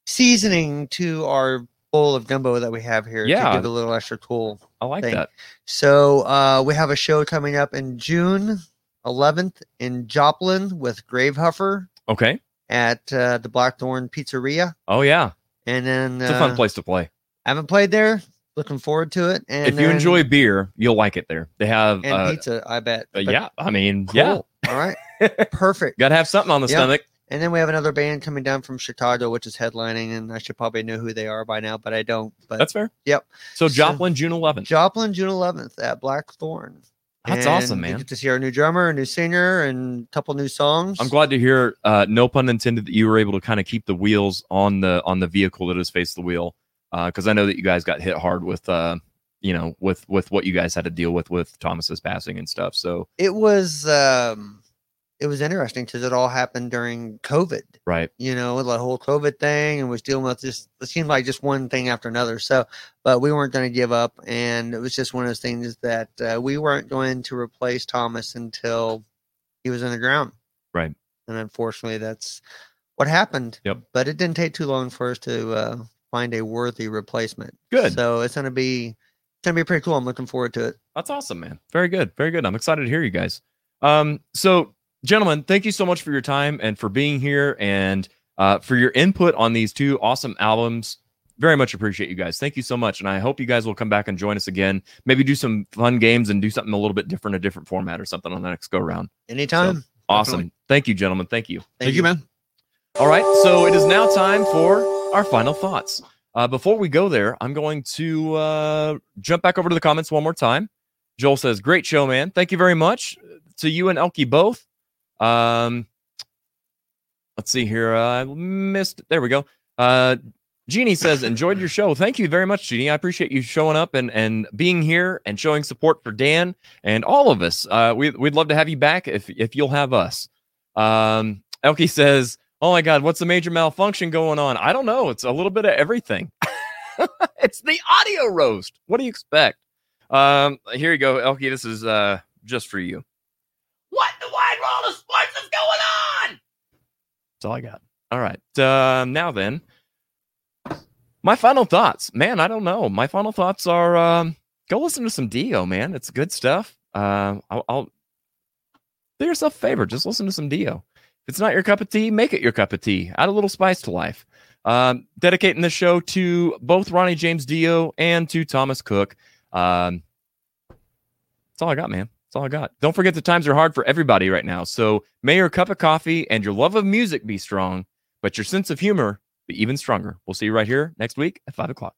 seasoning to our bowl of gumbo that we have here Yeah. to give a little extra cool. I like thing. that. So uh, we have a show coming up in June 11th in Joplin with Grave Huffer Okay. at uh, the Blackthorn Pizzeria. Oh yeah, And then it's a fun uh, place to play. I haven't played there. Looking forward to it. And if you then- enjoy beer, you'll like it there. They have and uh, pizza, I bet. uh, But yeah, I mean, yeah. All right. Perfect. got to have something on the Yep. stomach. And then we have another band coming down from Chicago, which is headlining, and I should probably know who they are by now, but I don't. But That's fair. Yep. So Joplin, June 11th. Joplin, June 11th at Blackthorn. That's awesome, man. You get to see our new drummer, a new singer, and a couple new songs. I'm glad to hear. Uh, no pun intended. That you were able to kind of keep the wheels on the on the vehicle that is face the wheel, because I know that you guys got hit hard with, uh, you know, with with what you guys had to deal with with Thomas's passing and stuff. So It was um, it was interesting because it all happened during COVID. right, you know, the whole COVID thing and was dealing with just it seemed like just one thing after another. So, but we weren't going to give up, and it was just one of those things that uh, we weren't going to replace Thomas until he was in the ground. right. And unfortunately, that's what happened. Yep. But it didn't take too long for us to uh, find a worthy replacement. Good. So it's going to be it's going to be pretty cool. I'm looking forward to it. That's awesome, man. Very good. Very good. I'm excited to hear you guys. Um, so gentlemen, thank you so much for your time and for being here and uh, for your input on these two awesome albums. Very much appreciate you guys. Thank you so much. And I hope you guys will come back and join us again. Maybe do some fun games and do something a little bit different, a different format or something on the next go round. Anytime. Awesome. Definitely. Thank you, gentlemen. Thank you. Thank Thank you, you. man. All right. So it is now time for our final thoughts. Uh, before we go there, I'm going to uh, jump back over to the comments one more time. Joel says, "Great show, man. Thank you very much to you and Elkie both." Um, let's see here. I missed. There we go. Uh, Jeannie says, "Enjoyed your show. Thank you very much, Jeannie. I appreciate you showing up and and being here and showing support for Dan and all of us. Uh, we we'd love to have you back if if you'll have us." Um, Elkie says, "Oh my God, what's the major malfunction going on? I don't know. It's a little bit of everything. it's the audio roast. What do you expect?" Um, here you go, Elkie. This is uh just for you. What in the wide world of sports is going on? That's all I got. All right. Uh, now then, my final thoughts, man. I don't know. My final thoughts are um, go listen to some Dio, man. It's good stuff. Uh, I'll, I'll do yourself a favor. Just listen to some Dio. If it's not your cup of tea, make it your cup of tea. Add a little spice to life. Um, dedicating the show to both Ronnie James Dio and to Thomas Cook. Um, that's all I got, man. That's all I got. Don't forget the times are hard for everybody right now. So may your cup of coffee and your love of music be strong, but your sense of humor be even stronger. We'll see you right here next week at five o'clock.